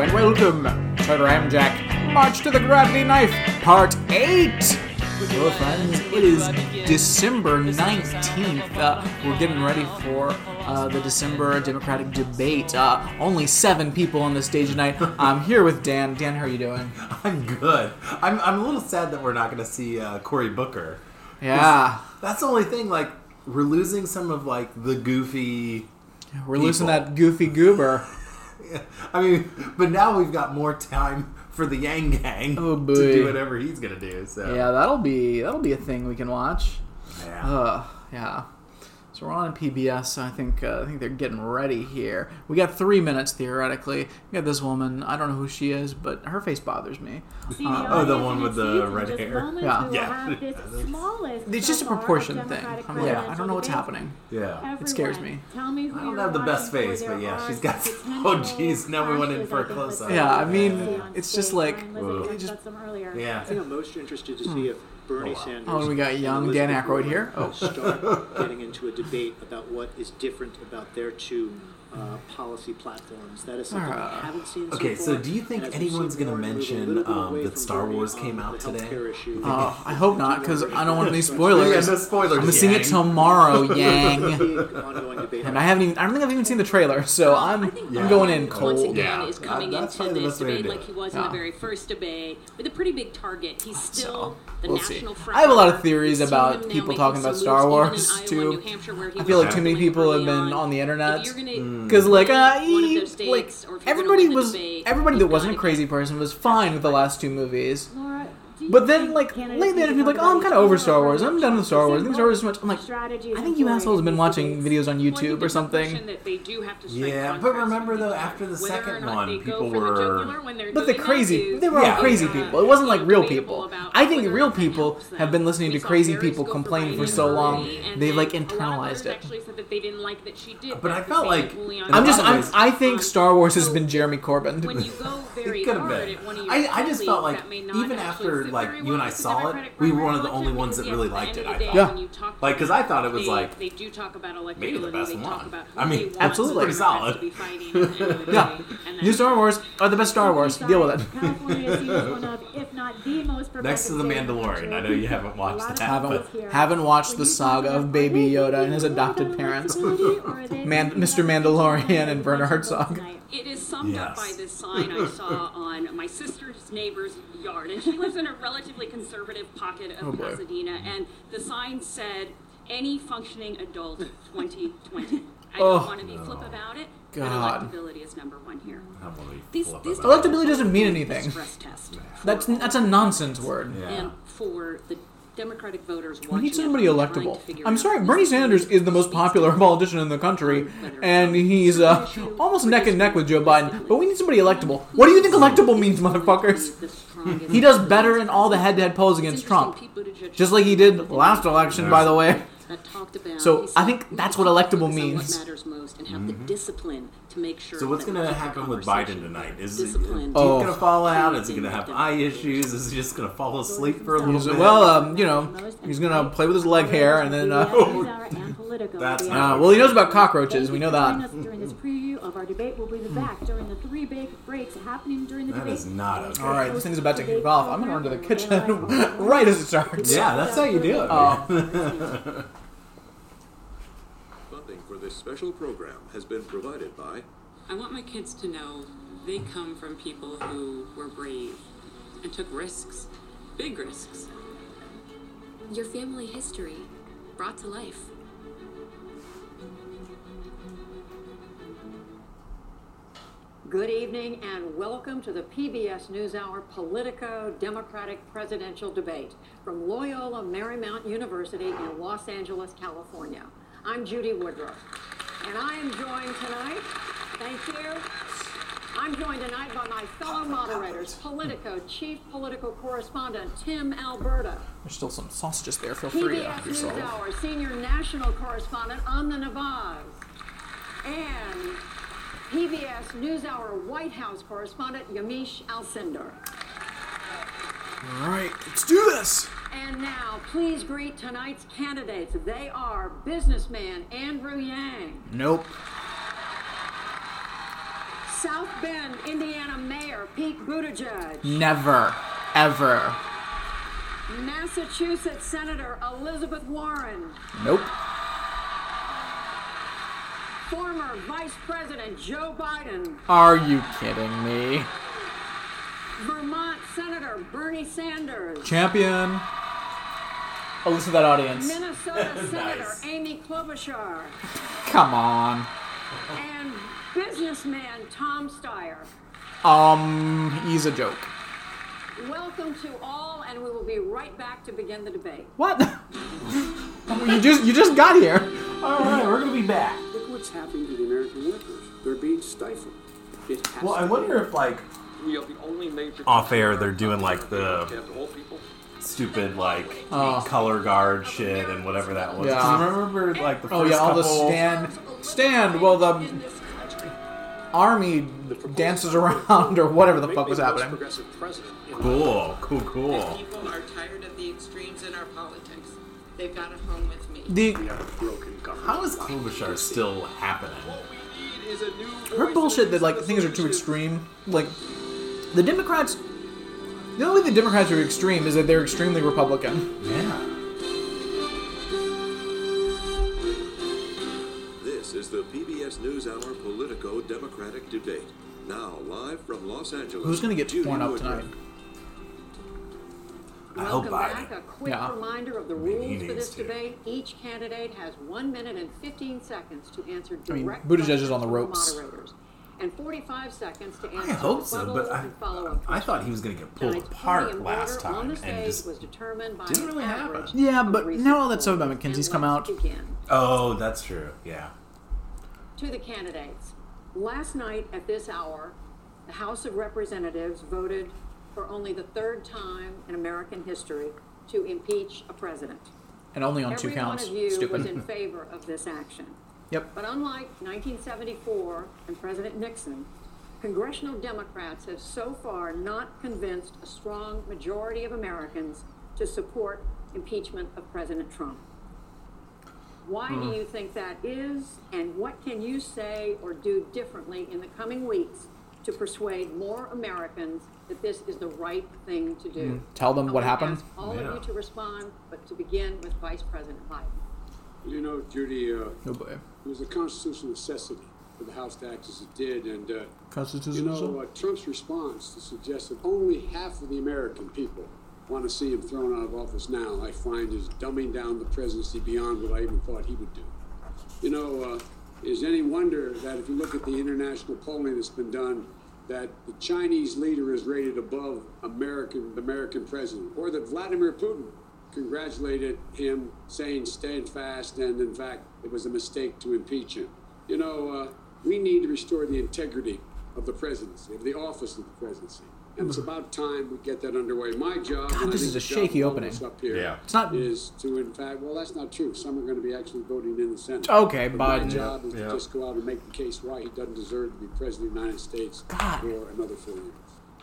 and welcome to Ramjack March to the Gravity Knife, Part 8! Hello, friends. It is December 19th. Uh, we're getting ready for uh, the December Democratic debate. Uh, only seven people on the stage tonight. I'm here with Dan. Dan, how are you doing? I'm good. I'm, I'm a little sad that we're not going to see uh, Cory Booker. Yeah. That's the only thing. Like we're losing some of like the goofy. We're losing that goofy goober. I mean, but now we've got more time for the Yang Gang Oh, to do whatever he's going to do. So Yeah, that'll be that'll be a thing we can watch. Yeah. Uh, yeah. So we're on PBS. So I think uh, I think they're getting ready here. We got three minutes theoretically. We got this woman. I don't know who she is, but her face bothers me. oh, the one with the red hair? Yeah. Yeah. It's just a proportion thing. I'm like, Yeah. I don't know what's happening. yeah. It scares me. Tell me I don't have the best face, but yeah, she's got. Oh, jeez, now we went in for a close up. Yeah, I mean, it's just like- it just- Yeah. I think I'm most interested to see if Bernie oh, wow. Sanders. Oh, and we got young Dan Elizabeth Aykroyd here. Oh. start getting into a debate about what is different about their two uh, policy platforms. That is something Uh, we haven't seen. Okay, so, so far. do you think And as we see anyone's gonna Warren move a mention, um, that Star Wars on came out today? healthcare issue, Uh, I hope not, because I don't want any Yeah, spoilers. no spoilers. I'm seeing it tomorrow, Yang. big ongoing debate. And I haven't even. I don't think I've even seen the trailer, so I'm. I think I'm going in cold. Once again, Yeah. is coming That- into this best way to debate like he was Yeah. in the very first debate with a pretty big target. He's still So, the we'll see. national front. I have a lot of theories about people talking about Star Wars, too. and New Hampshire, where he I feel like too many people have been on. on the If internet. You're gonna Because like, uh, win one of those like or if you're gonna everybody was debate, everybody that wasn't a crazy person was fine with the last two movies. Laura, do you But then, like candidates lately, need I'd to be like, "Oh, I'm kind of over Star Wars. I'm done with Star Wars. I think Star Wars is too much." I'm like, strategies I think you assholes have been watching videos on Well, I think YouTube or something. question that they do have to strike Yeah, but remember though, after the second one, people were- jugular they're But the crazy, they were all crazy people. It wasn't like real people. I think real people have been listening to crazy people go complain for so long. They've like a lot of internalized it. Actually said that they didn't like that she did. But I felt like- same bully on in I'm just. I'm, I think Star Wars has been Jeremy Corbyn. when you go very It could've been. at one of your I, I just felt like that may not even actually after like you and I saw it, we were one of the only ones that really liked it. I thought. Yeah. when you talk Like, 'cause about I thought it was like they do talk about maybe the best they talk one. about I mean, Absolutely. Pretty solid. to be fighting at the end of the Yeah. New Star Wars are the best Star Wars. Deal with it. California is seen as one of, if not the Next to the progressive state in Mandalorian. I know you haven't watched that, haven't haven't watched the saga of Baby Yoda and his adopted parents, electability, or are they Man- Mr. Mandalorian and Werner Herzog. It is summed up by this sign I saw on my sister's neighbor's yard, and she lives in a relatively conservative pocket of Oh. Pasadena. And the sign said, "Any functioning adult, 2020." I Oh. don't want to be flip about it, God. but electability is number one here. I don't wanna These, these. Electability doesn't mean anything. That's that's a nonsense word. Yeah. And for the Democratic voters We need somebody home trying to electable. I'm sorry, Bernie Sanders is the most popular politician in the country, and he's uh, almost neck and neck with Joe Biden. But we need somebody electable. What do you think electable means, motherfuckers? He does better in all the head-to-head polls against Trump, just like he did last election, by the way. that talked about. So, he I said, think "We that's have what to electable focus on means." What matters most and have the discipline to make sure. So what's gonna we keep the happen with Biden tonight? Is disciplined. he Oh. gonna fall out? Is he gonna have eye issues? Is he just gonna fall asleep for a little bit? well, um, you know, he's gonna play with his leg hair, and then uh, That's uh, not- well, he knows about cockroaches. We know that. Joining during this preview of our debate, we'll be back during the three big breaks happening during the That debate. is not okay. All right, this thing's about to kick off. I'm gonna run to the kitchen right as it starts. Yeah, that's how you do it. Oh. man. Funding for this special program has been provided by I want my kids to know they come from people who were brave and took risks, big risks. Your family history brought to life. Good evening and welcome to the PBS NewsHour Politico Democratic Presidential Debate from Loyola Marymount University in Los Angeles, California. I'm Judy Woodruff, and I am joined tonight, thank you. I'm joined tonight by my fellow moderators, Politico Chief Political Correspondent Tim Alberta, There's still some sausages there. Feel free to PBS. NewsHour Senior National Correspondent Amna Nawaz, and PBS NewsHour White House Correspondent Yamiche Alcindor. All right, let's do this. And now, please greet tonight's candidates. They are businessman Andrew Yang, Nope. South Bend, Indiana Mayor Pete Buttigieg. Never, ever. Massachusetts Senator Elizabeth Warren. Nope. Former Vice President Joe Biden. Are you kidding me? Vermont Senator Bernie Sanders. Champion. Oh, listen to that audience. Minnesota Senator Amy Klobuchar. Come on. And businessman Tom Steyer. Um, he's a joke. Welcome to all, and we will be right back to begin the debate. What? you just you just got here. All right, we're gonna be back. Look what's happening to the American workers. They're being stifled. It has Well, I wonder end. if like We are the only major off air they're doing like the after all people. stupid like Oh. color guard shit and whatever that was. Yeah. 'Cause Remember like the first Oh yeah, all the stand stand. Well, the army dances around or whatever the fuck was Maybe the most happening. progressive president in Cool, cool, cool. People are tired of the extremes in our politics. They've got a home with me. The We have a. How is Klobuchar still happening? Is a new her bullshit that like things are too extreme. Like the Democrats. The only way the Democrats are extreme is that they're extremely Republican. Yeah. This is the PBS NewsHour Politico Democratic Debate. Now, live from Los Angeles. Who's gonna get Judy torn up Woodruff. tonight? I hope Welcome back. A quick Yeah. reminder of the mean, he rules for this to. debate. Each candidate has one minute and 15 seconds to answer I mean, direct Buttigieg is on the from ropes. moderators, and 45 seconds to I answer hope so, but I, and I thought he was gonna get pulled apart podium last time the and stage just. was determined by didn't really happen. Yeah, but now all that stuff about McKinsey's come out. Begin. Oh, that's true. Yeah. To the candidates. Last night at this hour, the House of Representatives voted for only the third time in American history to impeach a president. And only on two counts. Every one of you was in favor of this action. Yep. But unlike 1974 and President Nixon, congressional Democrats have so far not convinced a strong majority of Americans to support impeachment of President Trump. Why do hmm. you think that is, and what can you say or do differently in the coming weeks to persuade more Americans that this is the right thing to do? Hmm. Tell them I what wanna happened. ask all Yeah. of you to respond, but to begin with Vice President Biden. You know, Judy, uh, Oh boy. it was a constitutional necessity for the House to act as it did, and uh, you know, uh, Trump's response to suggest that only half of the American people want to see him thrown out of office now, I find is dumbing down the presidency beyond what I even thought he would do. You know, uh, is any wonder that if you look at the international polling that's been done, that the Chinese leader is rated above American the American president, or that Vladimir Putin congratulated him, saying stand fast, and in fact it was a mistake to impeach him. You know, uh, we need to restore the integrity of the presidency, of the office of the presidency. And it's about time we get that underway. My job, and I this is a the job of shaky opening. up here, Yeah. It's not- is to in fact. Well, that's not true. Some are going to be actually voting in the Senate. Okay, but my Biden. job is Yeah. to just go out and make the case why he doesn't deserve to be president of the United States God. for another four years.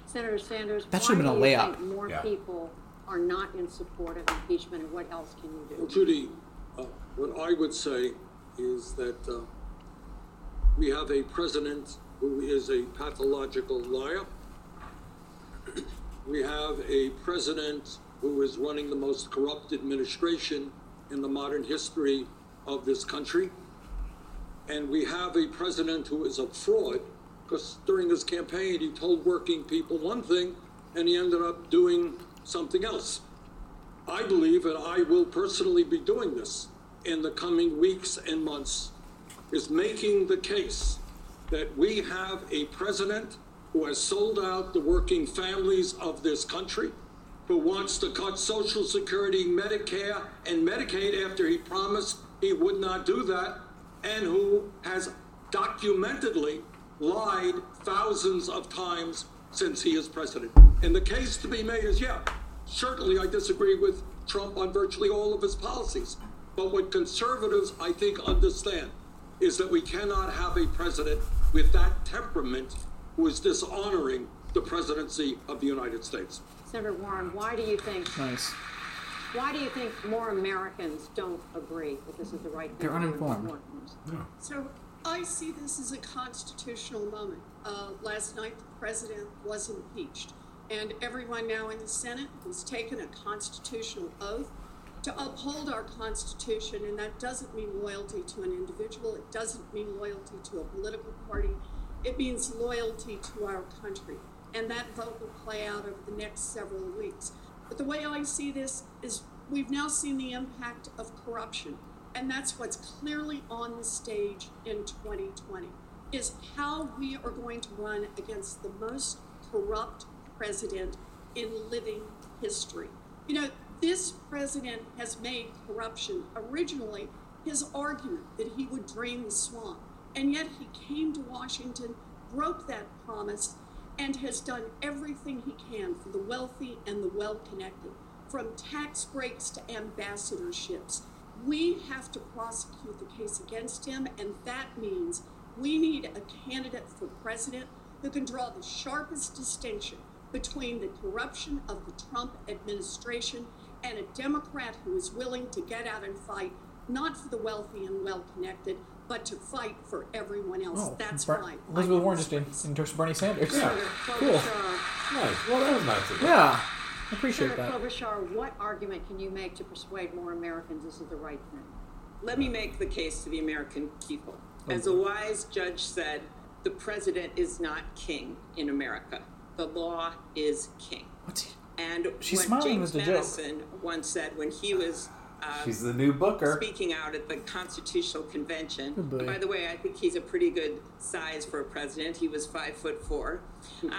Senator Sanders, That should've been a you layup. think more Yeah. people are not in support of impeachment, and what else can you Well, do? Judy, uh, what I would say is that uh, we have a president who is a pathological liar. we have a president who is running the most corrupt administration in the modern history of this country. And we have a president who is a fraud because during his campaign he told working people one thing and he ended up doing something else. I believe, and I will personally be doing this in the coming weeks and months, is making the case that we have a president who has sold out the working families of this country, who wants to cut Social Security, Medicare, and Medicaid after he promised he would not do that, and who has documentedly lied thousands of times since he is president. And the case to be made is yeah, certainly I disagree with Trump on virtually all of his policies. But what conservatives, I think, understand is that we cannot have a president with that temperament who is dishonoring the presidency of the United States. Senator Warren, why do you think Nice. why do you think more Americans don't agree that this is the right thing They're to do in uninformed. more rooms? So I see this as a constitutional moment. Uh, last night, the president was impeached, and everyone now in the Senate has taken a constitutional oath to uphold our Constitution, and that doesn't mean loyalty to an individual, it doesn't mean loyalty to a political party, it means loyalty to our country. And that vote will play out over the next several weeks. But the way I see this is we've now seen the impact of corruption, and that's what's clearly on the stage in 2020 is how we are going to run against the most corrupt president in living history. You know, this president has made corruption originally his argument that he would drain the swamp. And yet he came to Washington, broke that promise, and has done everything he can for the wealthy and the well connected, from tax breaks to ambassadorships. We have to prosecute the case against him, and that means we need a candidate for president who can draw the sharpest distinction between the corruption of the Trump administration and a Democrat who is willing to get out and fight, not for the wealthy and well connected, but to fight for everyone else. Oh, That's Ber- why. Elizabeth am Warren just en- endorsed Bernie Sanders. Yeah. Cool. Nice. Well, that was nice of you. Yeah. I appreciate Senator that. Klobuchar, what argument can you make to persuade more Americans this is the right thing? Let me make the case to the American people. Oh, As a wise judge said, the president is not king in America. The law is king. What's And She's what smiling James with the joke. Madison once said when he was uh, She's the new Booker. speaking out at the Constitutional Convention. Good boy. By the way, I think he's a pretty good size for a president. He was five foot four. Uh,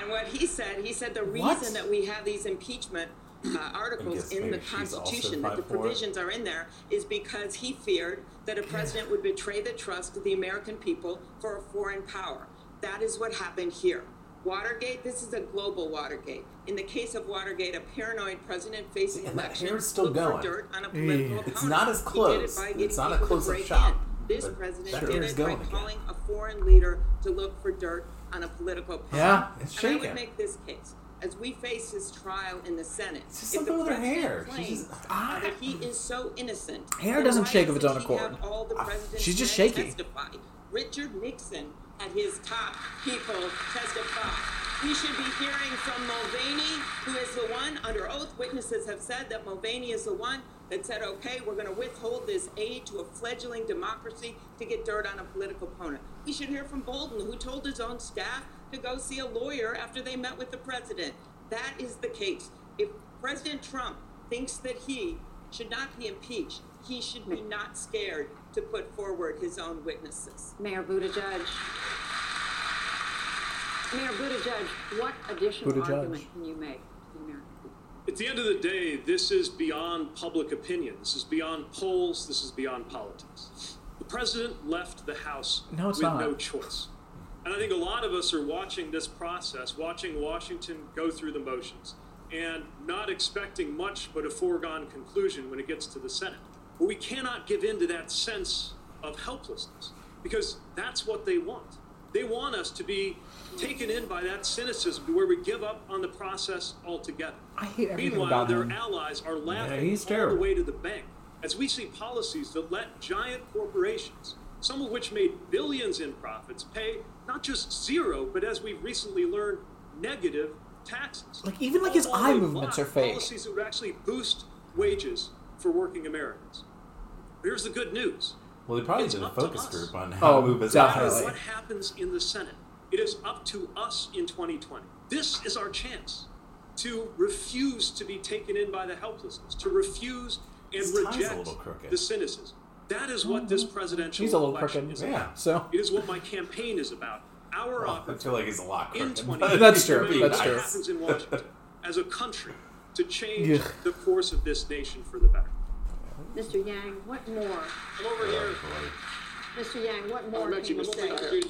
and what he said, he said the reason What? that we have these impeachment uh, articles in the maybe she's also Constitution, that the provisions are in there, is because he feared that a president would betray the trust of the American people for a foreign power. That is what happened here. Watergate, this is a global Watergate. In the case of Watergate, a paranoid president facing And that election hair's still looked going. for dirt on a political Yeah. opponent. It's not as He it close. It's getting not a close-up break shot, in. This but president that did it by going again. calling a foreign leader to look for dirt on a political opponent. Yeah, it's shaking. and I would make this case. As we face his trial in the Senate, It's just if something the with her hair. She's claims just- that ah. he is so innocent, Hair doesn't shake of its own accord. all the ah, president's she's just shaky. Testify. Richard Nixon had his top people testify. We should be hearing from Mulvaney, who is the one under oath. Witnesses have said that Mulvaney is the one that said, okay, we're going to withhold this aid to a fledgling democracy to get dirt on a political opponent. We should hear from Bolton, who told his own staff to go see a lawyer after they met with the president. That is the case. If President Trump thinks that he should not be impeached, he should be not scared to put forward his own witnesses. Mayor Buttigieg. Mayor Buttigieg, what additional Buttigieg. argument can you make to the American people? At the end of the day, this is beyond public opinion. This is beyond polls. This is beyond politics. The president left the House No, it's with not. no choice. And I think a lot of us are watching this process, watching Washington go through the motions, and not expecting much but a foregone conclusion when it gets to the Senate. But we cannot give in to that sense of helplessness because that's what they want. They want us to be taken in by that cynicism to where we give up on the process altogether. I hate everything Meanwhile, about their him. allies are laughing he's all terrible. the way to the bank as we see policies that let giant corporations, some of which made billions in profits, pay not just zero, but as we've recently learned, negative taxes. Like, even, like, his eye movements are fake. Policies that would actually boost wages for working Americans. Here's the good news. Well, they probably It's did a focus group on how Oh, to move his definitely. what happens in the Senate, it is up to us in 2020. This is our chance to refuse to be taken in by the helplessness, to refuse and His reject the cynicism. That is what this presidential He's a little election crooked. is Yeah. about. So It is what my campaign is about. Our Well, I feel like he's a lot in crooked. 2020 That's true, that's what true. happens in Washington as a country to change Yeah. the course of this nation for the better. Mr. Yang, what more? I'm over here. Mr. Yang, what more I'm can actually you say to the American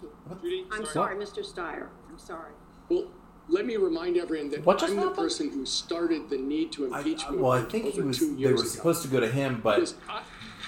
people? Judy, I'm sorry, Mr. Steyer. I'm sorry. Well, let me remind everyone that What I'm the happened? person who started the need to impeach I- well, I movement think he was. They were ago. supposed to go to him, but I,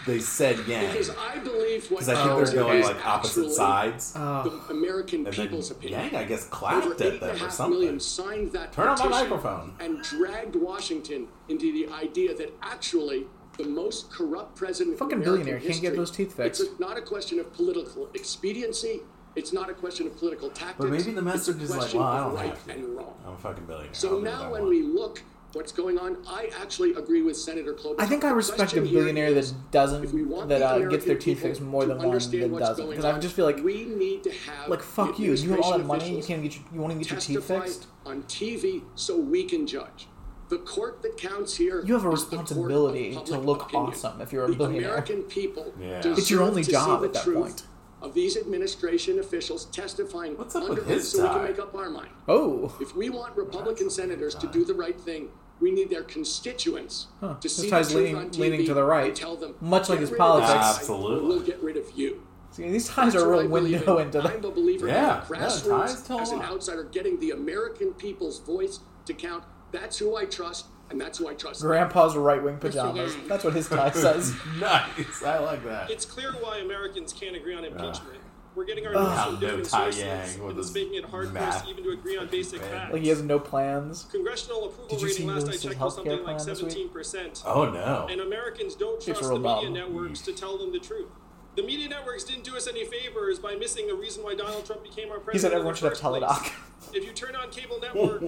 they said Yang because I believe what because I think they're going like opposite sides. Oh. the American And then people's opinion. Yang, I guess, clapped at them or something. million signed that Turn on my microphone. and dragged Washington into the idea that actually the most corrupt president. Fucking in American billionaire can't get history. those teeth fixed. It's not a question of political expediency. It's not a question of political tactics. But maybe the message it's is a like, well, I don't right have to. and wrong. I'm a fucking billionaire. So now, when want. we look what's going on, I actually agree with Senator Klobuchar. I think I respect a billionaire that doesn't want that uh, gets their teeth fixed more than one understand that doesn't. Because I just feel like we need to have like fuck you. You have all that money. You can't get your, you want to get your teeth fixed. on TV so we can judge. The court that counts here. You have a is the court of responsibility to look opinion. awesome if you're a the billionaire. American people Yeah. It's your only job the at that point. Of these administration officials testifying What's up under with his oath so we can make up our mind. Oh, If we want Republican senators to do the right thing, we need their constituents Huh. to This see the tie's truth leaning- on TV leaning to the right. tell them, Much like his politics." this guy, or Absolutely. We'll get rid of you. see, these ties That's are a what real I window in. into the. I'm a believer Yeah, in yeah, grassroots ties tell a as an outsider, getting the American people's voice to count. That's who I trust, and that's who I trust. Grandpa's right wing pajamas. That's what his tie says. nice. I like that. It's clear why Americans can't agree on impeachment. We're getting our Ugh. news How from different sources, Yang with and it's making it hard for us even to agree on basic band. facts. Like he has no plans. Congressional approval Did you see rating last I checked was something like plan this week? 17 percent. Oh no. And Americans don't trust the media dumb. networks to tell them the truth. The media networks didn't do us any favors by missing the reason why Donald Trump became our president. He said everyone should have first place. teledoc. If you turn on cable network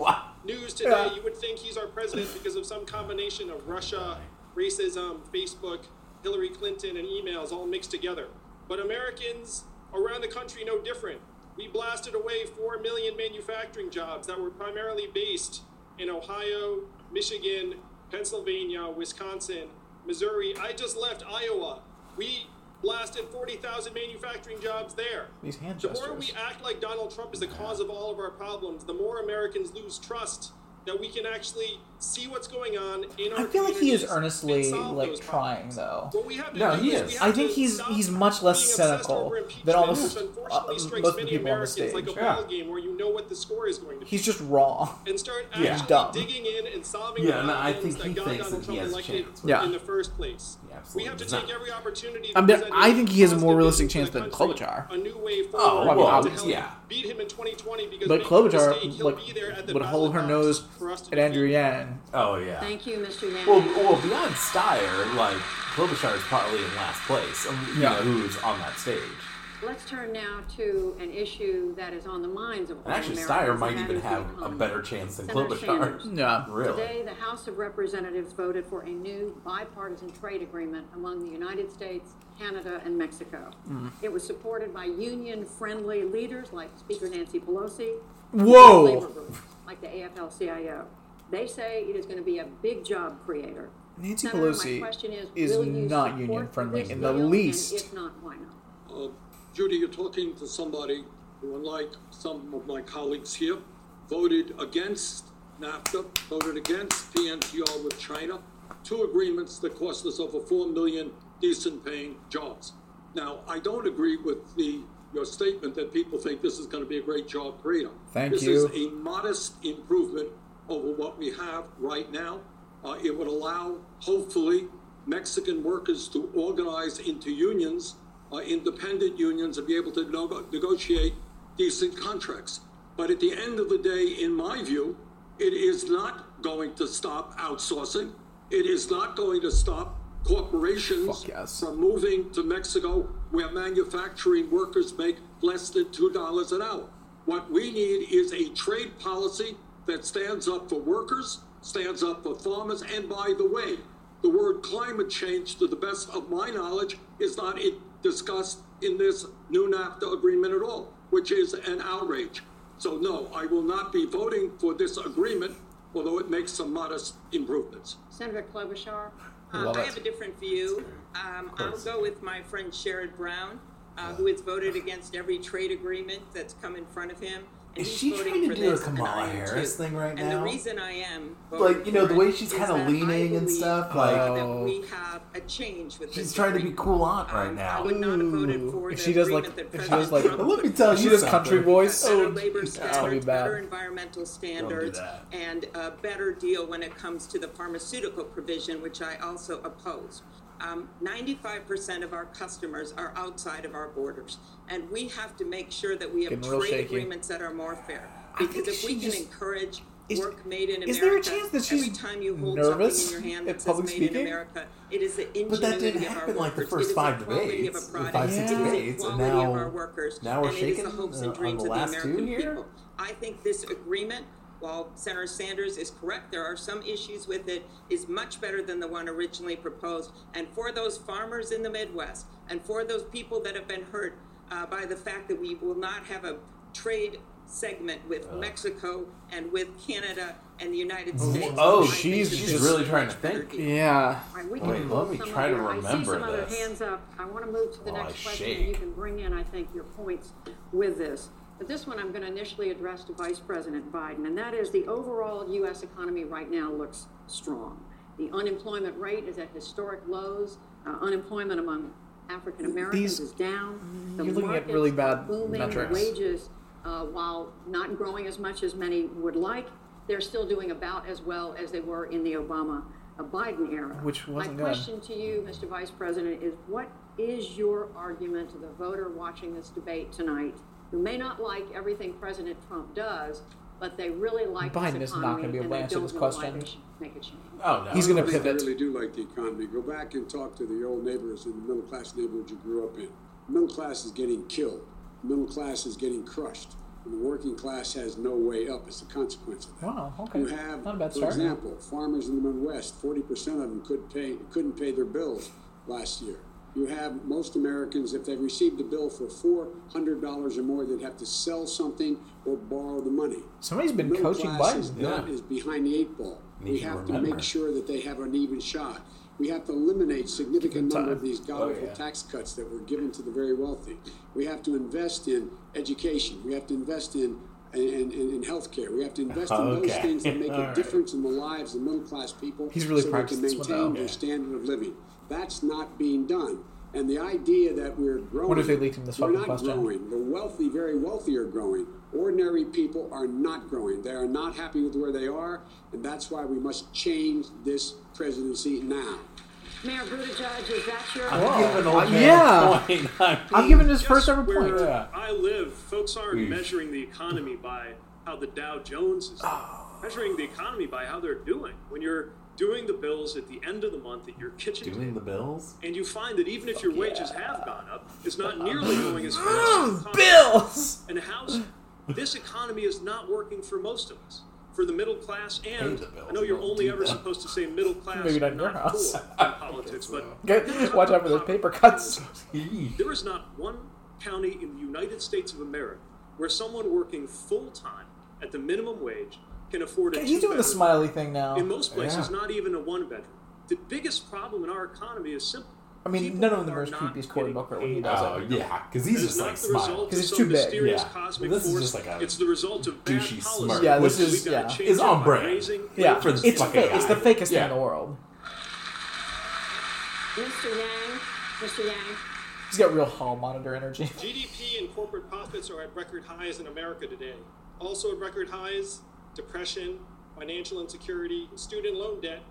news today, Yeah. you would think he's our president because of some combination of Russia, racism, Facebook, Hillary Clinton, and emails all mixed together. But Americans around the country no different. We blasted away 4 million manufacturing jobs that were primarily based in Ohio, Michigan, Pennsylvania, Wisconsin, Missouri. I just left Iowa. We blasted 40,000 manufacturing jobs there. These hand The more we act like Donald Trump is the cause of all of our problems, the more Americans lose trust that we can actually see what's going on in our I feel like he is earnestly like trying though. We have No, he is is. I think he's he's much less being obsessed cynical than impeachment, almost which uh, unfortunately strikes most of the many people on the Americans stage. like a Yeah. ball game where you know what the score is going to be. He's just raw. and start Yeah. actually Dumb. digging in and solving Yeah, the no, I problems think that he got thinks Donald that he Trump has a elected chance. Yeah. in the first place. He we have to does take not. every opportunity. I mean, I think he has a more realistic chance than country, Klobuchar. A new way Oh, well, to obviously, help yeah. Beat him in 2020 because But make no Klobuchar mistake, like be there at the would hold her ballot nose box for us to at Andrew defeat. Yang. Oh yeah. Thank you, Mr. Yang. Well, well, beyond Steyer, like Klobuchar is probably in last place. Um, you Yeah. know who's on that stage. Let's turn now to an issue that is on the minds of all And actually, Americans, Steyer might even have a better chance than Senator Klobuchar. Sanders. Yeah. Really? Today, the House of Representatives voted for a new bipartisan trade agreement among the United States, Canada, and Mexico. Mm. It was supported by union-friendly leaders like Speaker Nancy Pelosi. Whoa. And Labor groups like the AFL-CIO. They say it is going to be a big job creator. Nancy Senator, my Pelosi question is, is not union-friendly in the deal? And least. if not, why not? Uh, Judy, you're talking to somebody who, unlike some of my colleagues here, voted against NAFTA, voted against PNTR with China, two agreements that cost us over 4 million decent paying jobs. Now, I don't agree with the your statement that people think this is going to be a great job creator. Thank this you. is a modest improvement over what we have right now. Uh, it would allow, hopefully, Mexican workers to organize into unions, uh, independent unions, and be able to no- negotiate decent contracts. But at the end of the day, in my view, it is not going to stop outsourcing. It is not going to stop corporations from moving to Mexico where manufacturing workers make less than $2 an hour. What we need is a trade policy that stands up for workers, stands up for farmers, and by the way, the word climate change, to the best of my knowledge, is not discussed in this new NAFTA agreement at all, which is an outrage. So, no, I will not be voting for this agreement, although it makes some modest improvements. Senator Klobuchar? Uh, Love I have a different view. Um, I'll go with my friend Sherrod Brown, uh, who has voted against every trade agreement that's come in front of him. And Is he's she voting trying to for do a this, and Kamala I am Harris too. thing right now? and the reason I am Like, you know, the way for she's it kinda is leaning and believe stuff, Oh. like- that we have a change with She's this trying to be agreement. cool aunt right I now. would not have voted for If the she does like, agreement that if she President does like, Trump Let me tell if she you does something. country voice, better oh, labor that'll be standards, better bad. environmental standards, that. and a better deal when it comes to the pharmaceutical provision, which I also oppose. Um, 95% of our customers are outside of our borders, and we have to make sure that we have Getting trade agreements that are more fair. Because if we can just- encourage Is- work made in America, is there a chance that she's every time you hold nervous something in your hand at that says public made speaking? in America, it is the ingenuity But that didn't of our like the first five debates, the product. five, six the debates, and now- of our workers. now we're and shaking, it is the hopes uh, and on dreams the of the last two American here? people. I think this agreement, while Senator Sanders is correct, there are some issues with it, is much better than the one originally proposed. And for those farmers in the Midwest, and for those people that have been hurt uh, by the fact that we will not have a trade segment with Mexico and with Canada and the United States. Oh, I she's she's is really trying to much better think. deal. Yeah. All right, we Wait, let me some try to other- I see remember some other this. hands up. I want to move to the While I next question. shake. and You can bring in, I think, your points with this. But this one I'm going to initially address to Vice President Biden, and that is the overall U.S. economy right now looks strong. The unemployment rate is at historic lows. Uh, unemployment among African Americans is down. The you're looking at really bad booming. metrics. Wages, uh, while not growing as much as many would like, they're still doing about as well as they were in the Obama uh, Biden era. Which wasn't My good. question to you, Mr. Vice President, is what is your argument to the voter watching this debate tonight who may not like everything President Trump does, but they really like Biden this is not gonna be able to answer this question. make a change? Oh no, He's gonna I think pivot. They really do like the economy. Go back and talk to the old neighbors in the middle class neighborhood you grew up in. The middle class is getting killed. The middle class is getting crushed. And the working class has no way up as a consequence of that. Wow. Okay. You have, Not a bad for start. example, farmers in the Midwest. Forty percent of them could pay couldn't pay their bills last year. You have most Americans, if they received a bill for four hundred dollars or more, they'd have to sell something or borrow the money. Somebody's been Middle coaching Biden. Is, not, Yeah. is behind the eight ball. Need we have to remember. make sure that they have an even shot. We have to eliminate significant number of these godful Oh, yeah. tax cuts that were given to the very wealthy. We have to invest in education. We have to invest in in, in, in healthcare. We have to invest in those things that make a right. difference in the lives of middle class people He's really so they can practiced this one maintain their standard of living. That's not being done. And the idea that we're growing, Wonder if they leaked him this we're fucking not question. growing. The wealthy, very wealthy, are growing. Ordinary people are not growing. They are not happy with where they are, and that's why we must change this presidency now. Mayor Buttigieg, is that your? I'm giving old Uh, man yeah. point. I I'm giving his first ever where point. Yeah. I live, folks aren't Oof. measuring the economy by how the Dow Jones is doing. measuring the economy by how they're doing. When you're doing the bills at the end of the month at your kitchen doing the table, bills. and you find that even if your Fuck wages have gone up, it's not nearly going as fast as bills. And house, this economy is not working for most of us. For the middle class, and bills, I know you're only ever that. supposed to say middle class, Maybe not in your house. in politics, but Okay, watch out for those paper cuts. there is not one county in the United States of America where someone working full time at the minimum wage can afford a He's doing the smiley thing now. In most places, Yeah. not even a one bedroom. The biggest problem in our economy is simple. I mean, People none of them are are as not creepy as Cory getting Booker when he does Oh it. yeah, because he's It is just like the smiling. result 'Cause it's too big. Yeah. cosmic This is just like a it's the result of bad douchey policy. smirk. Yeah, this is- gotta yeah. change Is on brand. raising Yeah, For this it's fucking fake. It's the fakest Yeah. thing in the world. Mr. Yang, Mr. Yang. He's got real hall monitor energy. GDP and corporate profits are at record highs in America today. Also at record highs, depression, financial insecurity, student loan debt.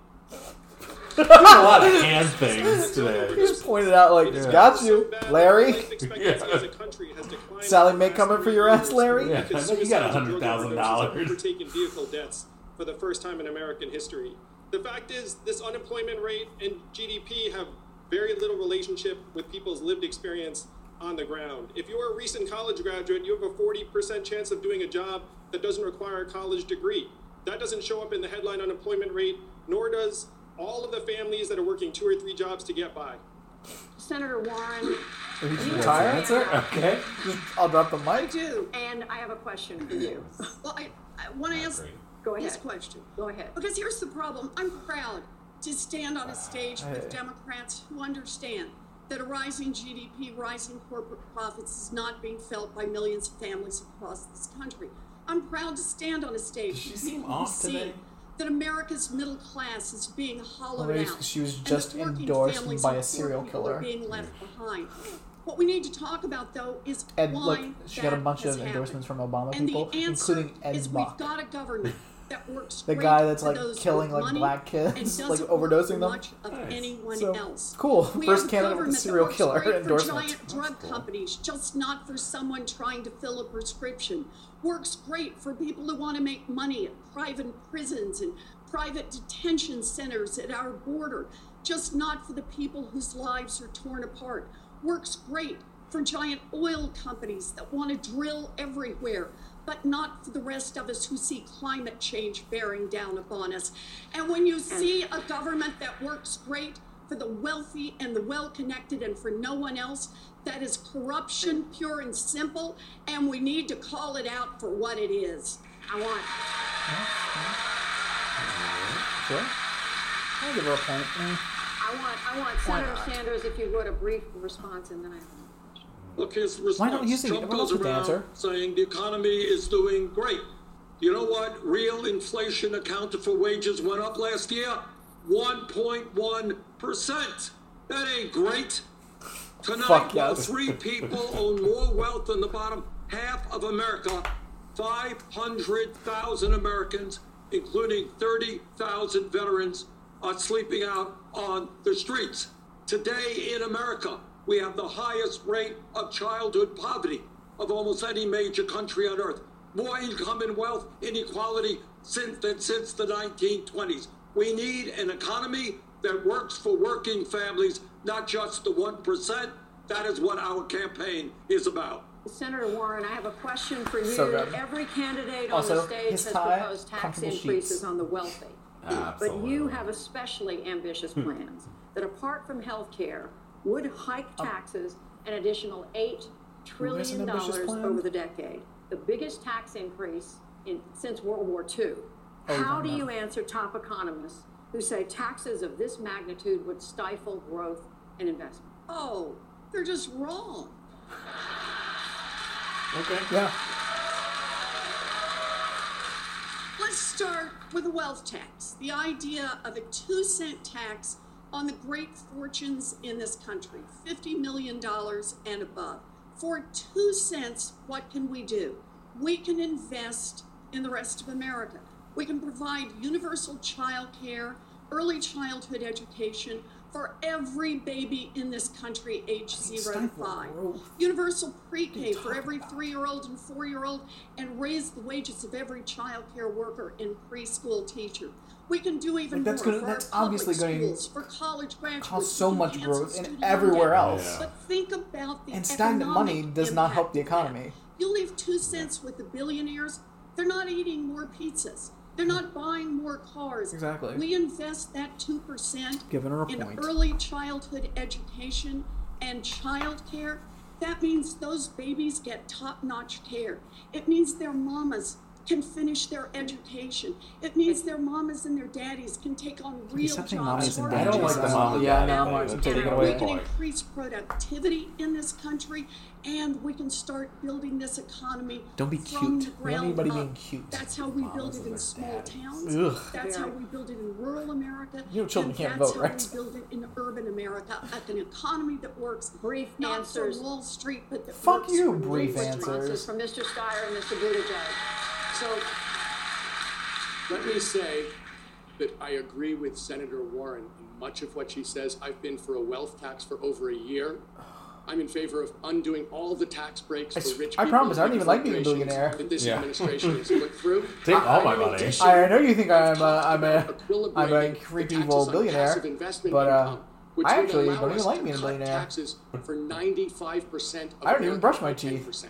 a lot of hand things today. He just pointed out like, got you, Larry. Life expectancy as a country has declined Sally in the Mae last coming for your ass. Larry? Yeah, Because know you got suicides $100,000. overdoses have overtaken vehicle deaths for the first time in American history. The fact is, this unemployment rate and GDP have very little relationship with people's lived experience on the ground. If you're a recent college graduate, you have a 40% chance of doing a job that doesn't require a college degree. That doesn't show up in the headline unemployment rate, nor does all of the families that are working two or three jobs to get by. Senator Warren. Are you retired? stand- Okay. I'll drop the mic. do. And I have a question for you. Well, I, I want to ask Go this ahead. question. Go ahead. Because here's the problem. I'm proud to stand on a stage Hey. with Democrats who understand that a rising GDP, rising corporate profits is not being felt by millions of families across this country. I'm proud to stand on a stage Does she with seem people who off see that America's middle class is being hollowed out. she was just endorsed by a serial killer. Being left behind. What we need to talk about, though, is Ed, why look, she got a bunch of happened. endorsements from Obama and people, including Ed is we've got a government that works The guy that's, like, killing, like, black kids, and like, overdosing them. much of anyone So, else. cool. We First candidate with a serial killer endorsement. For giant drug companies, just not for someone trying to fill a prescription. Works great for people who want to make money at private prisons and private detention centers at our border, just not for the people whose lives are torn apart. Works great for giant oil companies that want to drill everywhere, but not for the rest of us who see climate change bearing down upon us. And when you see a government that works great for the wealthy and the well connected and for no one else, that is corruption, pure and simple, and we need to call it out for what it is. I want. Sure. I'll give her a point. Mm. I want, I want Why Senator not? Sanders, if you would, a brief response, and then I. Look, his response. Why don't you say- Trump everyone goes else would around answer. saying the economy is doing great. You know what? Real inflation accounted for wages went up last year 1.1%. That ain't great. Tonight, Fuck while yes. three people own more wealth than the bottom half of America, 500,000 Americans, including 30,000 veterans, are sleeping out on the streets. Today in America, we have the highest rate of childhood poverty of almost any major country on earth. More income and wealth inequality since than since the 1920s. We need an economy that works for working families, not just the 1%. That is what our campaign is about. Senator Warren, I have a question for you. So. Every candidate on the stage has tie, proposed tax increases sheets. on the wealthy. But you have especially ambitious Hmm. plans that, apart from health care, would hike taxes an additional eight trillion ambitious dollars over the decade, the biggest tax increase in since World War II. Oh, How do no. you answer top economists who say taxes of this magnitude would stifle growth and investment? Oh, they're just wrong. Okay. Yeah. Let's start with a wealth tax. The idea of a two cent tax on the great fortunes in this country, $50 million and above. For two cents, what can we do? We can invest in the rest of America. We can provide universal child care, early childhood education for every baby in this country aged zero to five. Universal pre-K for every three-year-old and four-year-old, and raise the wages of every child care worker and preschool teacher. We can do even Like, that's more gonna- for that's our public obviously going to schools, for college graduates. Cause so much growth in everywhere debt. else. Yeah. But think about the And stagnant money does not help the economy. You leave two cents with the billionaires, they're not eating more pizzas. They're not buying more cars. Exactly. We invest that 2% Giving her a in point. early childhood education and child care. That means those babies get top notch care. It means their mamas can finish their education. It means their mamas and their daddies can take on real jobs. mommies and daddies? I don't like the mom and Yeah, dad no, thing. I'm That's taking away we can increase productivity in this country, and we can start building this economy Don't be from cute. the don't ground anybody up. being cute. That's how we build it in small towns. Ugh. That's how we build it in rural America. You children and can't that's vote, how right? we build it in urban America, like an economy that works brief not answers. for Wall Street, but that Fuck works you, for brief answers. From Mr. Steyer and Mr. Buttigieg. So let me say that I agree with Senator Warren in much of what she says. I've been for a wealth tax for over a year. I'm in favor of undoing all the tax breaks I for rich I people. I promise, I don't even like being a billionaire. That this Yeah. administration has put through. Take all my I'm in money. I know you think I'm a, I'm a, I'm a creepy the evil taxes on billionaire, investment but uh, income, which I actually don't even like being a billionaire. taxes for 95% of I don't even brush my teeth. 10%.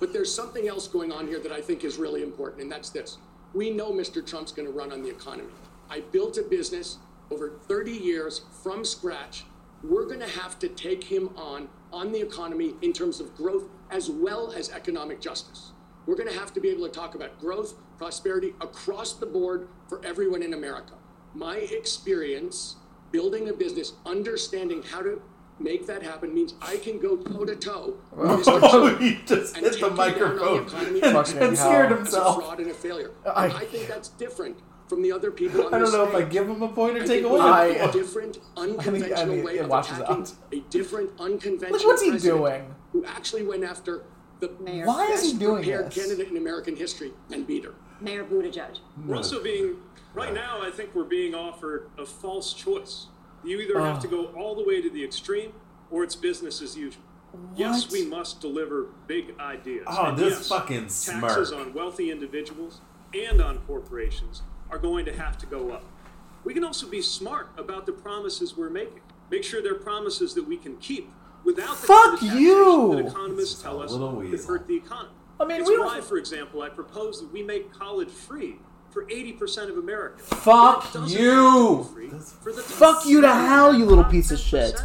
But there's something else going on here that I think is really important, and that's this. We know Mr. Trump's going to run on the economy. I built a business over 30 years from scratch. We're going to have to take him on on the economy in terms of growth as well as economic justice. We're going to have to be able to talk about growth, prosperity across the board for everyone in America. My experience building a business, understanding how to make that happen means I can go toe to toe with Mr. Trump He just and hit the him down on the microphone economy and- as and scared a himself. fraud and a failure. I- I think that's different from the other people on I don't this know if I give him a point or I take away we a have a different, unconventional mean, way it of washes attacking out. a different, unconventional Look what's he doing. who actually went after the mayor? Why is he best doing prepared this? candidate in American history and beat her. Mayor Buttigieg. We're also being, right now, I think we're being offered a false choice. You either have Oh. to go all the way to the extreme or it's business as usual. Yes, we must deliver big ideas. Oh, And this yes, fucking Taxes on wealthy individuals and on corporations are going to have to go up. We can also be smart about the promises we're making. Make sure they're promises that we can keep without the Fuck kind of you! that economists tell us little could weasel. hurt the economy. I mean, it's we don't- why, for example, I propose that we make college free for 80% of Americans. Fuck you! have to be free for the Fuck you to hell, you little piece of shit.